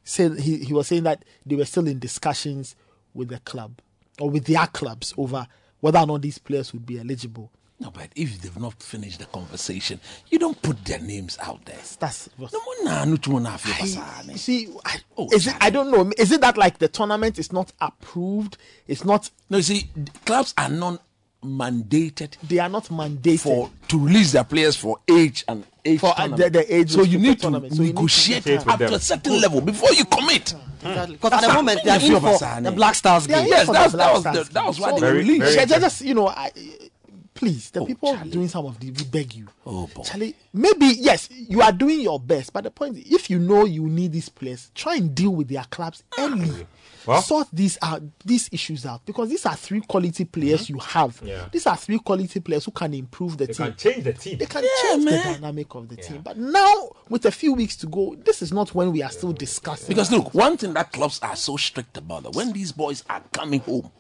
Speaker 5: Said he, he was saying that they were still in discussions with the club or with their clubs over whether or not these players would be eligible.
Speaker 3: No, but if they've not finished the conversation, you don't put their names out there.
Speaker 5: That's what
Speaker 3: No more na no tumo na
Speaker 5: I- you see, I,
Speaker 3: Oh,
Speaker 5: is it? I don't know. Is it that like the tournament is not approved? It's not.
Speaker 3: No, you see, clubs are not mandated
Speaker 5: They are not mandated
Speaker 3: for to release their players for age and age
Speaker 5: For, uh, the- the age
Speaker 3: so you need to
Speaker 5: tournament. So you need to
Speaker 3: negotiate
Speaker 1: negotiate
Speaker 3: up to a certain level before you commit.
Speaker 4: Exactly. Because at the moment they are
Speaker 3: A
Speaker 4: in for the. Black Stars
Speaker 5: They
Speaker 4: game.
Speaker 3: Yes,
Speaker 5: for
Speaker 3: that's-
Speaker 5: the
Speaker 3: that was the- that was why
Speaker 5: So-
Speaker 3: they
Speaker 1: Very-
Speaker 3: released.
Speaker 5: Yeah, just you know, I, please, the
Speaker 3: Oh,
Speaker 5: people
Speaker 3: Charlie.
Speaker 5: doing some of the, we beg you.
Speaker 3: Oh, boy.
Speaker 5: Charlie, maybe yes, you are doing your best, but the point, is, if you know you need these players, try and deal with their clubs early.
Speaker 1: Well-
Speaker 5: sort these out, these issues out, because these are three quality players you have.
Speaker 1: Mm-hmm. Yeah.
Speaker 5: These are three quality players who can improve the
Speaker 1: They
Speaker 5: team.
Speaker 1: can change the team.
Speaker 5: They can change the dynamic of the team. But now, with a few weeks to go, this is not when we are still discussing.
Speaker 3: Because look, one thing that clubs are so strict about that when these boys are coming home,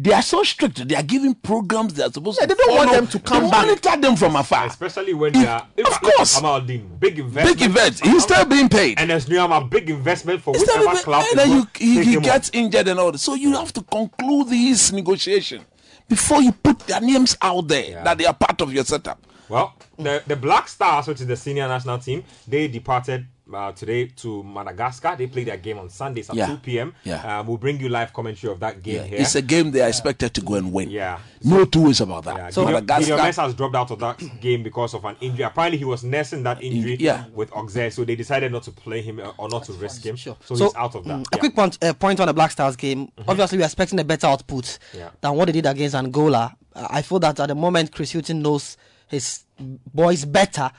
Speaker 3: they are so strict. They are giving programs they are supposed
Speaker 5: Yeah,
Speaker 3: to.
Speaker 5: they don't want them to come
Speaker 3: they
Speaker 5: back.
Speaker 3: Monitor them from afar.
Speaker 1: Especially when
Speaker 3: If-
Speaker 1: they are.
Speaker 3: of course.
Speaker 1: Amaldin, big investment.
Speaker 3: Big events. He's still being paid.
Speaker 1: And there's Nuyama, big investment for
Speaker 3: It's not
Speaker 1: whichever
Speaker 3: even-
Speaker 1: club.
Speaker 3: and then you, he, he
Speaker 1: him on.
Speaker 3: gets injured and all that. So you have to conclude these negotiation before you put their names out there
Speaker 1: Yeah.
Speaker 3: that they are part of your setup.
Speaker 1: Well, the, the Black Stars, which is the senior national team, they departed uh, today to Madagascar. They play their game on Sundays at
Speaker 3: Yeah.
Speaker 1: 2 p.m.
Speaker 3: Yeah.
Speaker 1: Um, we'll bring you live commentary of that game
Speaker 3: Yeah,
Speaker 1: here.
Speaker 3: it's a game they are expected to go and win.
Speaker 1: Yeah.
Speaker 3: no two ways about that.
Speaker 1: Yeah,
Speaker 3: so
Speaker 1: Gideon, Gideon
Speaker 3: Madagascar,
Speaker 1: Mensah has dropped out of that [clears throat] game because of an injury. Apparently, he was nursing that injury
Speaker 3: Yeah.
Speaker 1: with Auxerre, so they decided not to play him uh, or not to risk him.
Speaker 4: Sure.
Speaker 1: So, he's out of that.
Speaker 4: mm, A quick point, uh, point on the Black Stars game. Obviously, we're expecting a better output than what they did against Angola. Uh, I feel that at the moment, Chris Hughton knows his boys better,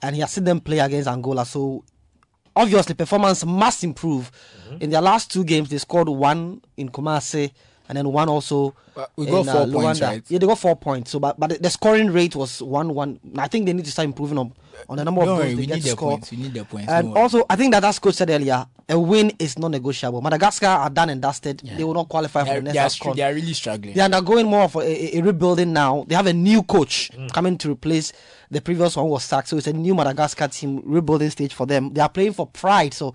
Speaker 4: and he has seen them play against Angola. So, obviously, performance must improve.
Speaker 1: Mm-hmm.
Speaker 4: In their last two games, they scored one in Kumasi and then one also.
Speaker 2: But we
Speaker 4: in,
Speaker 2: got four points, right?
Speaker 4: Yeah, they got four points. So, but, but the, the scoring rate was one one. I think they need to start improving on on the number
Speaker 2: Don't
Speaker 4: of goals they
Speaker 2: we
Speaker 4: get
Speaker 2: need
Speaker 4: to
Speaker 2: the
Speaker 4: score.
Speaker 2: points. We need the points.
Speaker 4: And
Speaker 2: don't worry.
Speaker 4: also, I think that that's coach said earlier, a win is non-negotiable. Madagascar are done and dusted. They will not qualify for
Speaker 2: They're,
Speaker 4: the next
Speaker 2: they, are, they are really struggling.
Speaker 4: They are undergoing more of a, a, a rebuilding now. They have a new coach mm. coming to replace the previous one was sacked. So it's a new Madagascar team rebuilding stage for them. They are playing for pride. So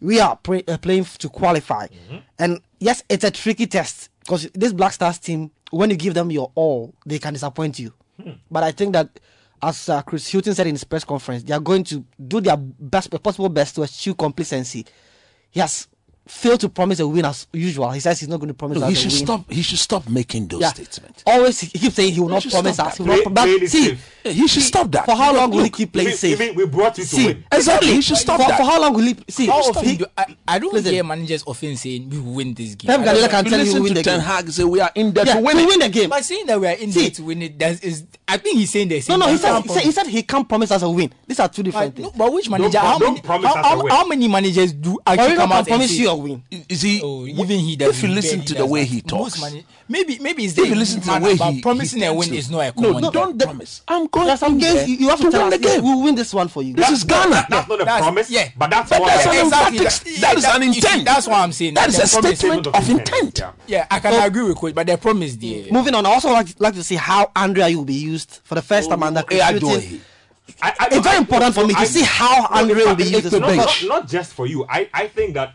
Speaker 4: we are uh, playing f- to qualify. And yes, it's a tricky test because this Black Stars team, when you give them your all, they can disappoint you. But I think that. As uh, Chris Hughton said in his press conference, they are going to do their best possible best to achieve complacency. Has failed to promise a win as usual. He says he's not going to promise
Speaker 3: Look,
Speaker 4: us
Speaker 3: he should stop. He should stop making those
Speaker 4: Yeah.
Speaker 3: statements.
Speaker 4: Always he keeps saying he will not promise us. He will not
Speaker 1: Play-
Speaker 4: pro- but see,
Speaker 1: safe.
Speaker 3: He should
Speaker 4: see,
Speaker 3: stop that.
Speaker 4: For how long will he keep playing
Speaker 1: Even,
Speaker 4: safe?
Speaker 1: we brought you to
Speaker 4: see,
Speaker 1: win.
Speaker 3: Exactly. He should stop
Speaker 4: for,
Speaker 3: that.
Speaker 4: for how long will he see?
Speaker 2: How
Speaker 4: he-
Speaker 2: do I, I don't
Speaker 4: Listen.
Speaker 2: hear managers often saying we will win this game.
Speaker 4: Pep Guardiola can
Speaker 3: You
Speaker 4: tell you
Speaker 3: listen
Speaker 4: win
Speaker 3: to
Speaker 4: the
Speaker 3: Ten
Speaker 4: game.
Speaker 3: Hag say we are in there
Speaker 4: Yeah,
Speaker 3: to win
Speaker 4: to win the game.
Speaker 2: But saying that we are in
Speaker 4: See.
Speaker 2: there to win it, that is. I think he's saying this.
Speaker 4: No, no, he said, he said he can't promise us a win. These are two different things.
Speaker 2: but which manager? How, many,
Speaker 1: promise
Speaker 2: how,
Speaker 1: us a
Speaker 2: how,
Speaker 1: win.
Speaker 2: how many managers do actually come out and
Speaker 4: promise
Speaker 2: say,
Speaker 4: you win.
Speaker 3: Is he?
Speaker 2: Oh, even he
Speaker 3: If
Speaker 2: doesn't.
Speaker 3: you listen
Speaker 2: he
Speaker 3: to the way he talks,
Speaker 2: manage- maybe maybe it's
Speaker 3: if you listen to the way he,
Speaker 2: promising
Speaker 3: he
Speaker 2: a win
Speaker 3: tends
Speaker 2: is not a
Speaker 3: no,
Speaker 2: common.
Speaker 3: no, don't promise. I'm going.
Speaker 4: There are some
Speaker 3: in
Speaker 4: you, you have to,
Speaker 3: to
Speaker 4: tell
Speaker 3: win
Speaker 4: us,
Speaker 3: the game.
Speaker 4: we'll win this one for you.
Speaker 3: This is Ghana.
Speaker 1: That's not a
Speaker 2: That's-
Speaker 1: promise,
Speaker 2: yeah.
Speaker 1: but that's what
Speaker 3: that's
Speaker 1: I-
Speaker 3: an
Speaker 2: Exactly. That-
Speaker 3: that is an intent.
Speaker 2: that's what I'm saying.
Speaker 3: That is a statement of intent.
Speaker 1: Yeah.
Speaker 2: Yeah, I can agree with coach, but the promise there.
Speaker 4: Moving on, I also like, like to see how Andre will be used for the first time under oh,
Speaker 3: Chris
Speaker 4: Hughton.
Speaker 3: Adoy.
Speaker 1: I, I,
Speaker 4: It's very
Speaker 1: I-
Speaker 4: important for me to see how Andre will be used.
Speaker 1: No,
Speaker 4: Not-
Speaker 1: not, not just for you. I, I think that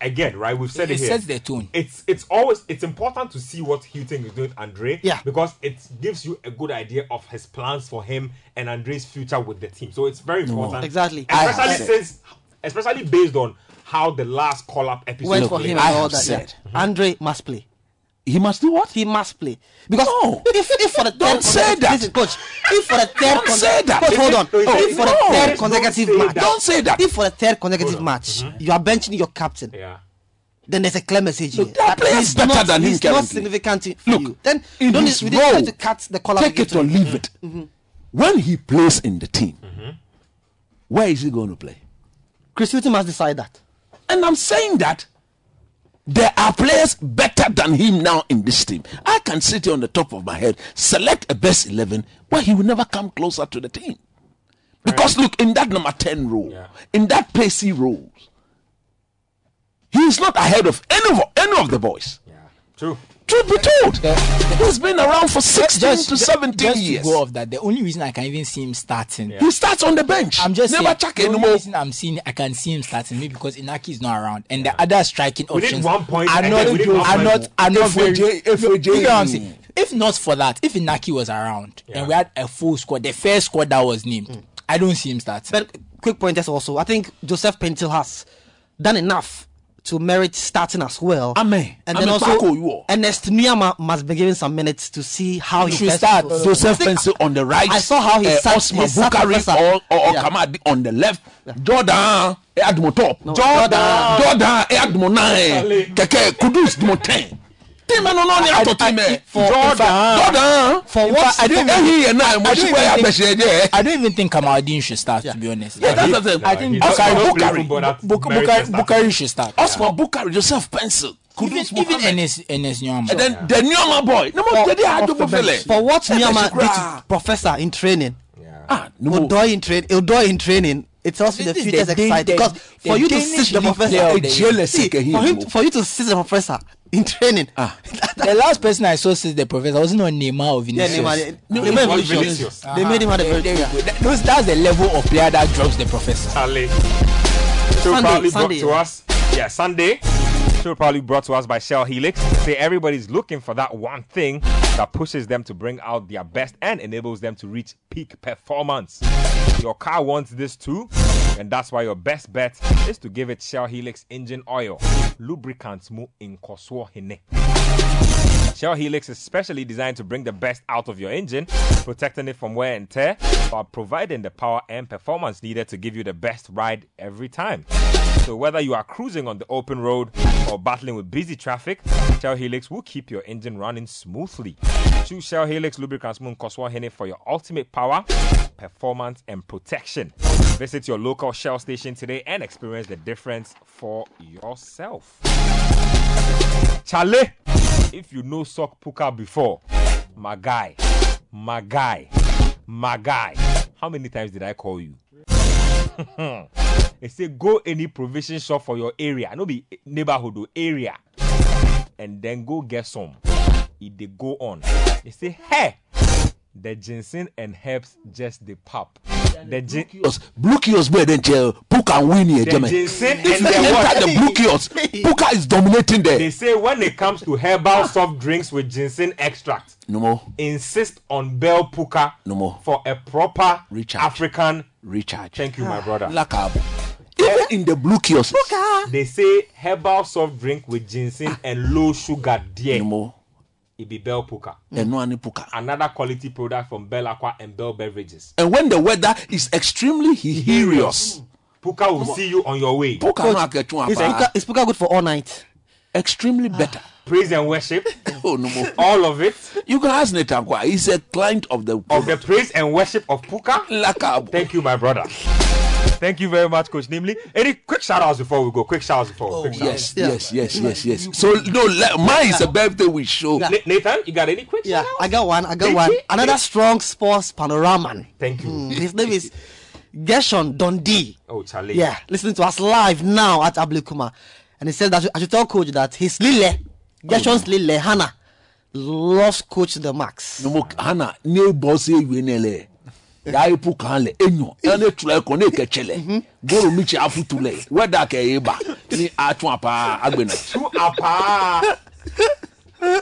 Speaker 1: again, right? We've said it,
Speaker 2: It
Speaker 1: here.
Speaker 2: sets the tone.
Speaker 1: It's it's always it's important to see what Hughton is doing, with Andre.
Speaker 4: Yeah.
Speaker 1: Because it gives you a good idea of his plans for him and Andre's future with the team. So it's very important.
Speaker 4: Exactly.
Speaker 3: I
Speaker 1: Especially
Speaker 3: said-
Speaker 1: since, especially based on how the last call up episode
Speaker 4: went for him
Speaker 3: I
Speaker 4: and all
Speaker 3: have
Speaker 4: that.
Speaker 3: said.
Speaker 4: Yeah. Andre must play.
Speaker 3: He must do what?
Speaker 4: He must play because
Speaker 3: No.
Speaker 4: if, if for the third
Speaker 3: Don't say
Speaker 4: consecutive-
Speaker 3: that.
Speaker 4: listen, coach. If for the third
Speaker 3: Don't say that.
Speaker 4: coach, hold on.
Speaker 1: No,
Speaker 4: if
Speaker 1: no,
Speaker 4: for the
Speaker 3: no.
Speaker 4: third
Speaker 1: Don't
Speaker 4: consecutive match,
Speaker 1: that.
Speaker 3: Don't say that.
Speaker 4: if for the third consecutive
Speaker 1: Hold on.
Speaker 4: match mm-hmm. you are benching your captain,
Speaker 1: Yeah.
Speaker 4: then there's a clear message here.
Speaker 3: Look, that player is
Speaker 4: he's
Speaker 3: better
Speaker 4: not,
Speaker 3: than him
Speaker 4: he's not significant for
Speaker 3: Look,
Speaker 4: you. Then
Speaker 3: in
Speaker 4: don't
Speaker 3: his
Speaker 4: need, we didn't
Speaker 3: role,
Speaker 4: need to cut the collar.
Speaker 3: Take it or leave it. Mm-hmm. When he plays in the team, mm-hmm. where is he going to play?
Speaker 4: Chris Hughton must decide that.
Speaker 3: And I'm saying that there are players better than him now in this team. I can sit here on the top of my head, select a best 11 where he will never come closer to the team. Because look, in that number 10 role,
Speaker 1: Yeah.
Speaker 3: in that pacey role, he is not ahead of any of, any of the boys.
Speaker 1: Yeah. True.
Speaker 3: Truth be told, he's been around for 16
Speaker 2: Just,
Speaker 3: to 17
Speaker 2: just
Speaker 3: years.
Speaker 2: to go off that, the only reason I can even see him starting.
Speaker 3: He starts on the bench.
Speaker 2: I'm just
Speaker 3: never
Speaker 2: saying,
Speaker 3: check
Speaker 2: the only
Speaker 3: anymore.
Speaker 2: reason I'm seeing I can see him starting maybe because Inaki is not around and the other striking
Speaker 1: We need
Speaker 2: options
Speaker 1: one point
Speaker 2: are
Speaker 1: and
Speaker 2: not
Speaker 1: then we need one
Speaker 2: are not
Speaker 1: more.
Speaker 2: are not very.
Speaker 3: FAJ.
Speaker 2: You get what I'm? If not for that, if Inaki was around
Speaker 1: Yeah.
Speaker 2: and we had a full squad, the first squad that was named, mm. I don't see him starting.
Speaker 4: But quick point is also, I think Joseph Paintsil has done enough to merit starting as well.
Speaker 3: Amen.
Speaker 4: And
Speaker 3: Amen.
Speaker 4: then
Speaker 3: Paco,
Speaker 4: also,
Speaker 3: you are.
Speaker 4: Ernest Nuyama must be given some minutes to see how he
Speaker 2: should
Speaker 4: best
Speaker 2: start.
Speaker 4: goes.
Speaker 3: Joseph Pencil on the right.
Speaker 4: I saw how he
Speaker 3: uh,
Speaker 4: sat-
Speaker 3: Osman
Speaker 4: he
Speaker 3: Bukari or, or, or
Speaker 4: Yeah.
Speaker 3: Kamadi on the left. Jordan eh, Admo top.
Speaker 4: Jordan.
Speaker 3: Jordan eh, Admo nine. Keke Kudus Dmo ten. Team no no ni ato team. eh.
Speaker 2: for-
Speaker 3: Jordan. Jordan.
Speaker 4: For what?
Speaker 2: I don't
Speaker 3: Eh,
Speaker 2: even-
Speaker 3: he and I,
Speaker 2: I
Speaker 3: mo
Speaker 2: don't
Speaker 3: shi
Speaker 2: even
Speaker 3: kwa
Speaker 2: think-
Speaker 3: je.
Speaker 2: I don't even think Kamaldeen should start, to be honest.
Speaker 3: Yeah, that's the.
Speaker 2: I think
Speaker 1: he's
Speaker 2: Bukari,
Speaker 1: not
Speaker 3: Bukari.
Speaker 1: playing football that
Speaker 2: Buk- Bukari,
Speaker 1: a start.
Speaker 2: Bukari should start.
Speaker 3: Osman Bukari, Joseph Paintsil,
Speaker 2: Even,
Speaker 3: Kudus
Speaker 2: even
Speaker 3: Mohammed.
Speaker 2: NS, NS Nyama.
Speaker 3: And then the Nyoma boy. No more dedi ajo
Speaker 5: off the
Speaker 3: fele.
Speaker 4: For what
Speaker 3: Eh,
Speaker 4: Nuyama
Speaker 3: Beshikra.
Speaker 4: did Professor in training,
Speaker 3: Ah, no more.
Speaker 4: Odoi in train, Odoi in training, it tells you the
Speaker 2: This is the Dan-
Speaker 4: exciting. Because for you to
Speaker 2: Danish
Speaker 4: sit the professor,
Speaker 2: player of
Speaker 3: Eh,
Speaker 2: the
Speaker 3: jealous
Speaker 4: See, for him,
Speaker 3: him.
Speaker 4: for you to sit the professor in training,
Speaker 3: Ah. [laughs]
Speaker 2: the last person I saw since the professor wasn't on Neymar or Vinicius.
Speaker 4: they, made-
Speaker 1: No,
Speaker 4: they
Speaker 1: it
Speaker 4: made
Speaker 1: was
Speaker 4: Vinicius.
Speaker 1: Vinicius.
Speaker 4: They made him have a
Speaker 2: There-
Speaker 4: very
Speaker 2: there you go. That- those- that's the level of player that drops the professor.
Speaker 1: Charlie. Show
Speaker 4: Sunday,
Speaker 1: proudly
Speaker 4: Sunday.
Speaker 1: brought to us. Yeah, Sunday. Show probably brought to us by Shell Helix. Say everybody's looking for that one thing that pushes them to bring out their best and enables them to reach peak performance. Your car wants this too, and that's why your best bet is to give it Shell Helix engine oil. Lubricants mu in Koswo Hine. Shell Helix is specially designed to bring the best out of your engine, protecting it from wear and tear, while providing the power and performance needed to give you the best ride every time. So whether you are cruising on the open road or battling with busy traffic, Shell Helix will keep your engine running smoothly. Choose Shell Helix Lubricants Moon Koswa for your ultimate power, performance, and protection. Visit your local Shell station today and experience the difference for yourself. Charlie, if you know Sock Puka before, my guy, my guy, my guy, how many times did I call you? [laughs] they say go any provision shop for your area, no be neighborhood or area, and then go get some. If they go on, they say, hey, the ginseng and herbs just the pop. The gin-
Speaker 3: Kiosk, Blue kiosk better than chair. Puka win German.
Speaker 1: ginseng
Speaker 3: If you enter
Speaker 1: what?
Speaker 3: the blue kiosk, [laughs] Puka is dominating
Speaker 1: They
Speaker 3: there.
Speaker 1: say when it comes to herbal soft drinks with ginseng extract,
Speaker 3: No more.
Speaker 1: insist on Bell Puka
Speaker 3: No more.
Speaker 1: for a proper
Speaker 3: Recharge.
Speaker 1: African.
Speaker 3: Recharge.
Speaker 1: Thank you, my brother.
Speaker 3: Lakab. Even in the blue kiosk.
Speaker 1: They say herbal soft drink with ginseng and low sugar, dear.
Speaker 3: No more.
Speaker 1: It be Bell Puka.
Speaker 3: And no any Puka.
Speaker 1: Another quality product from Bell Aqua and Bell Beverages.
Speaker 3: And when the weather is extremely hilarious,
Speaker 1: Puka will see you on your way.
Speaker 3: Puka no
Speaker 4: Is
Speaker 3: apa.
Speaker 4: Puka, is Puka good for all night?
Speaker 3: Extremely better.
Speaker 1: Praise and worship, [laughs]
Speaker 3: Oh no more.
Speaker 1: all of it,
Speaker 3: You can ask Netankwa. He's a client of the
Speaker 1: of the praise and worship of Puka. Thank you, my brother. Thank you very much, Coach Nimley. Any quick shout outs before we go? Quick shout outs before. quick shout
Speaker 3: Yes, yes, yes, yes, yes. So no, le- mine is a birthday we show.
Speaker 1: Nathan, you got any quick
Speaker 4: Yeah,
Speaker 1: shout
Speaker 4: I got one. I got
Speaker 1: Thank
Speaker 4: one.
Speaker 1: you.
Speaker 4: Another strong sports panorama.
Speaker 1: Thank you.
Speaker 4: Mm, His name is Gershon Dundee.
Speaker 1: Oh, Charlie.
Speaker 4: Yeah, listening to us live now at Ablekuma. And he said that I should, tell coach that his Lille, Gershon's Lille, Hannah, loves coach the max.
Speaker 3: No more Hana ne boss e we nele. Ya ipu kan le enyo. Ene tule ko ne kechele. Goro michi afutule. Weda ke eba. Ni atun apa agbena.
Speaker 1: Two apa.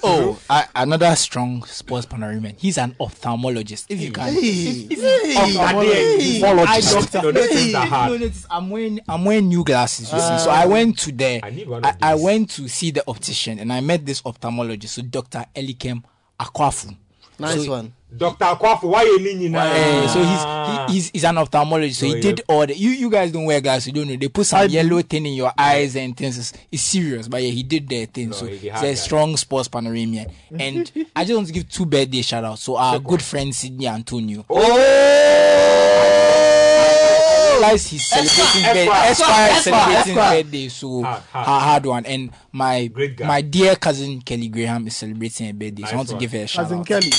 Speaker 2: Oh, I, another strong sports panoramian. He's an ophthalmologist. If you can.
Speaker 4: Hey,
Speaker 1: Hey.
Speaker 2: I
Speaker 1: don't know. Those things are
Speaker 2: No,
Speaker 1: hard.
Speaker 2: notice I'm wearing I'm wearing new glasses. You see, so I went to the
Speaker 1: I need one
Speaker 2: I,
Speaker 1: of
Speaker 2: I
Speaker 1: these.
Speaker 2: went to see the optician and I met this ophthalmologist, so Doctor Elikem Akwafu.
Speaker 4: Nice
Speaker 2: So-
Speaker 4: one.
Speaker 1: Dr. Kwafu, why you leaning now?
Speaker 2: Eh, so he's he, he's he's an ophthalmologist. So
Speaker 1: Oh,
Speaker 2: he
Speaker 1: yeah.
Speaker 2: did all the you you guys don't wear glasses, you don't know. They put some yellow thing in your eyes and things. It's, it's serious, but yeah, he did their thing. so
Speaker 1: he
Speaker 2: he's a
Speaker 1: guy.
Speaker 2: strong sports panoramian. And [laughs] I just want to give two birthday shout outs. So our good friend Sydney Antonio.
Speaker 1: Oh!
Speaker 2: Realize he's celebrating birthday.
Speaker 1: Esquire,
Speaker 2: is celebrating birthday, so
Speaker 1: Hard, hard.
Speaker 2: a hard one. And my my dear cousin Kelly Graham is celebrating her birthday, so I want to
Speaker 1: one.
Speaker 2: give her a shout
Speaker 5: Cousin
Speaker 2: out.
Speaker 5: Kelly.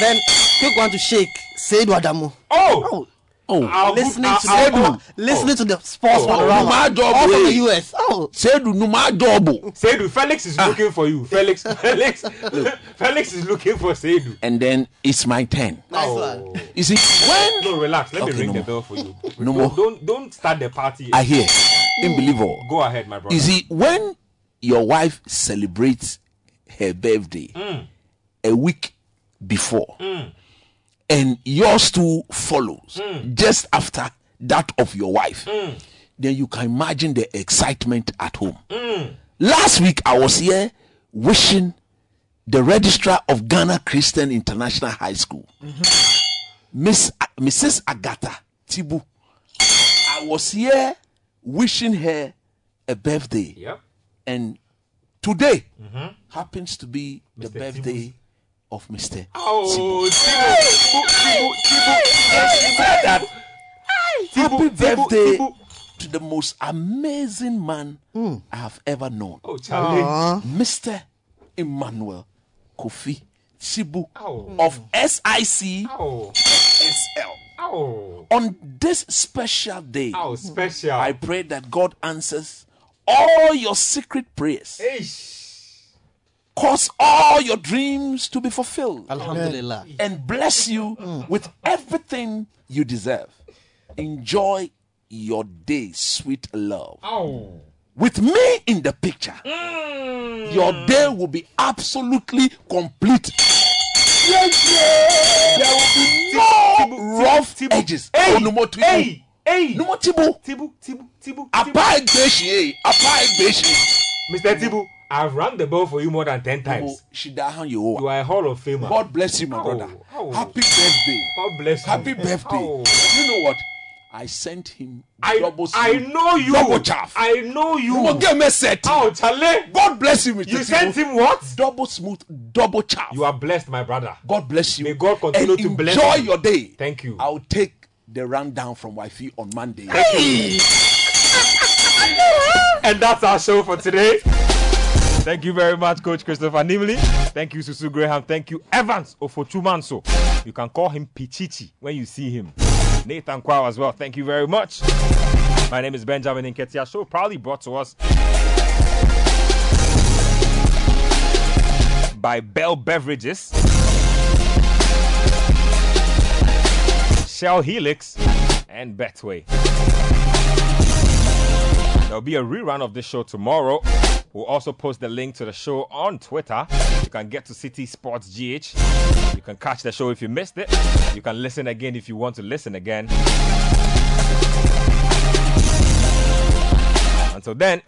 Speaker 4: Then quick one to shake. Seydou Adamu.
Speaker 1: Oh!
Speaker 3: Oh, Oh,
Speaker 1: our good-
Speaker 4: Listening
Speaker 1: our-
Speaker 4: to
Speaker 1: our-
Speaker 4: the listening oh. to the sports
Speaker 1: Oh,
Speaker 4: panorama.
Speaker 3: my job,
Speaker 4: all from the US. Oh,
Speaker 3: Sedu numa double.
Speaker 1: Seidu, ah. [laughs] Felix is looking for you. Felix, Felix, Felix is looking for Seidu.
Speaker 3: And then it's my turn.
Speaker 4: nice
Speaker 1: Oh.
Speaker 4: one.
Speaker 3: You see, when
Speaker 1: No, relax. Let
Speaker 3: Okay,
Speaker 1: me ring
Speaker 3: no
Speaker 1: the bell for you. [laughs]
Speaker 3: No more.
Speaker 1: Don't don't start the party.
Speaker 3: I hear, unbelievable.
Speaker 1: Go ahead, my brother.
Speaker 3: You see, when your wife celebrates her birthday hmm. a week before, hmm. And yours too follows hmm. just after that of your wife, hmm. then you can imagine the excitement at home. Hmm. Last week, I was here wishing the registrar of Ghana Christian International High School, mm-hmm. Miss Mrs. Agatha Tibu. I was here wishing her a birthday,
Speaker 1: Yep.
Speaker 3: and today mm-hmm. happens to be the
Speaker 1: Mr.
Speaker 3: birthday of Mr.
Speaker 1: Oh, Tibu, Tibu, Tibu,
Speaker 3: She that happy birthday to the most amazing man hmm. I have ever known,
Speaker 1: Oh, Charlie.
Speaker 3: Mr. Emmanuel Kofi Tibu
Speaker 1: Ow.
Speaker 3: of SIC
Speaker 1: Oh,
Speaker 3: SL.
Speaker 1: oh,
Speaker 3: On this special day,
Speaker 1: oh, special.
Speaker 3: I pray that God answers all your secret prayers,
Speaker 1: Eish.
Speaker 3: Cause all your dreams to be fulfilled,
Speaker 4: Alhamdulillah.
Speaker 3: and bless you mm. with everything you deserve. Enjoy your day, sweet love.
Speaker 1: Oh.
Speaker 3: With me in the picture, mm. your day will be absolutely complete. There will be no
Speaker 1: Tibu,
Speaker 3: rough
Speaker 1: Tibu.
Speaker 3: edges.
Speaker 1: Hey,
Speaker 3: Oh, no more tibu.
Speaker 1: hey, hey.
Speaker 3: No more tibu.
Speaker 1: Tibu, Tibu, Tibu.
Speaker 3: Apa
Speaker 1: Tibu.
Speaker 3: egbeshi? Apa egbeshi.
Speaker 1: Mr. Tibu, I've rang the bell for you more than 10
Speaker 3: Oh,
Speaker 1: times.
Speaker 3: Shidahan
Speaker 1: You are a Hall of Famer.
Speaker 3: God bless you, my
Speaker 1: Oh,
Speaker 3: brother.
Speaker 1: oh.
Speaker 3: Happy birthday.
Speaker 1: God bless you.
Speaker 3: Happy birthday.
Speaker 1: Oh.
Speaker 3: You know what? I sent him
Speaker 1: I,
Speaker 3: double
Speaker 1: I know you.
Speaker 3: double chaff.
Speaker 1: I know you.
Speaker 3: You will get me set.
Speaker 1: Oh, Charlie.
Speaker 3: God bless you, Mr.
Speaker 1: You sent him what?
Speaker 3: double smooth, double chaff.
Speaker 1: You are blessed, my brother.
Speaker 3: God bless you.
Speaker 1: May God continue
Speaker 3: and
Speaker 1: to bless you.
Speaker 3: enjoy your day.
Speaker 1: Thank you.
Speaker 3: I'll take the rundown from Wifey on Monday. [laughs]
Speaker 1: And that's our show for today. Thank you very much, Coach Christopher Nimley. Thank you, Susu Graham. Thank you, Evans Ofochumanso. You can call him Pichichi when you see him. Nathan Kwao as well. Thank you very much. My name is Benjamin Inketia. Show proudly brought to us by Bell Beverages, Shell Helix, and Betway. There'll be a rerun of this show tomorrow. We'll also post the link to the show on Twitter. You can get to City Sports GH. You can catch the show if you missed it. You can listen again if you want to listen again. Until then,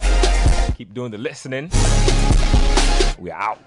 Speaker 1: keep doing the listening. We're out.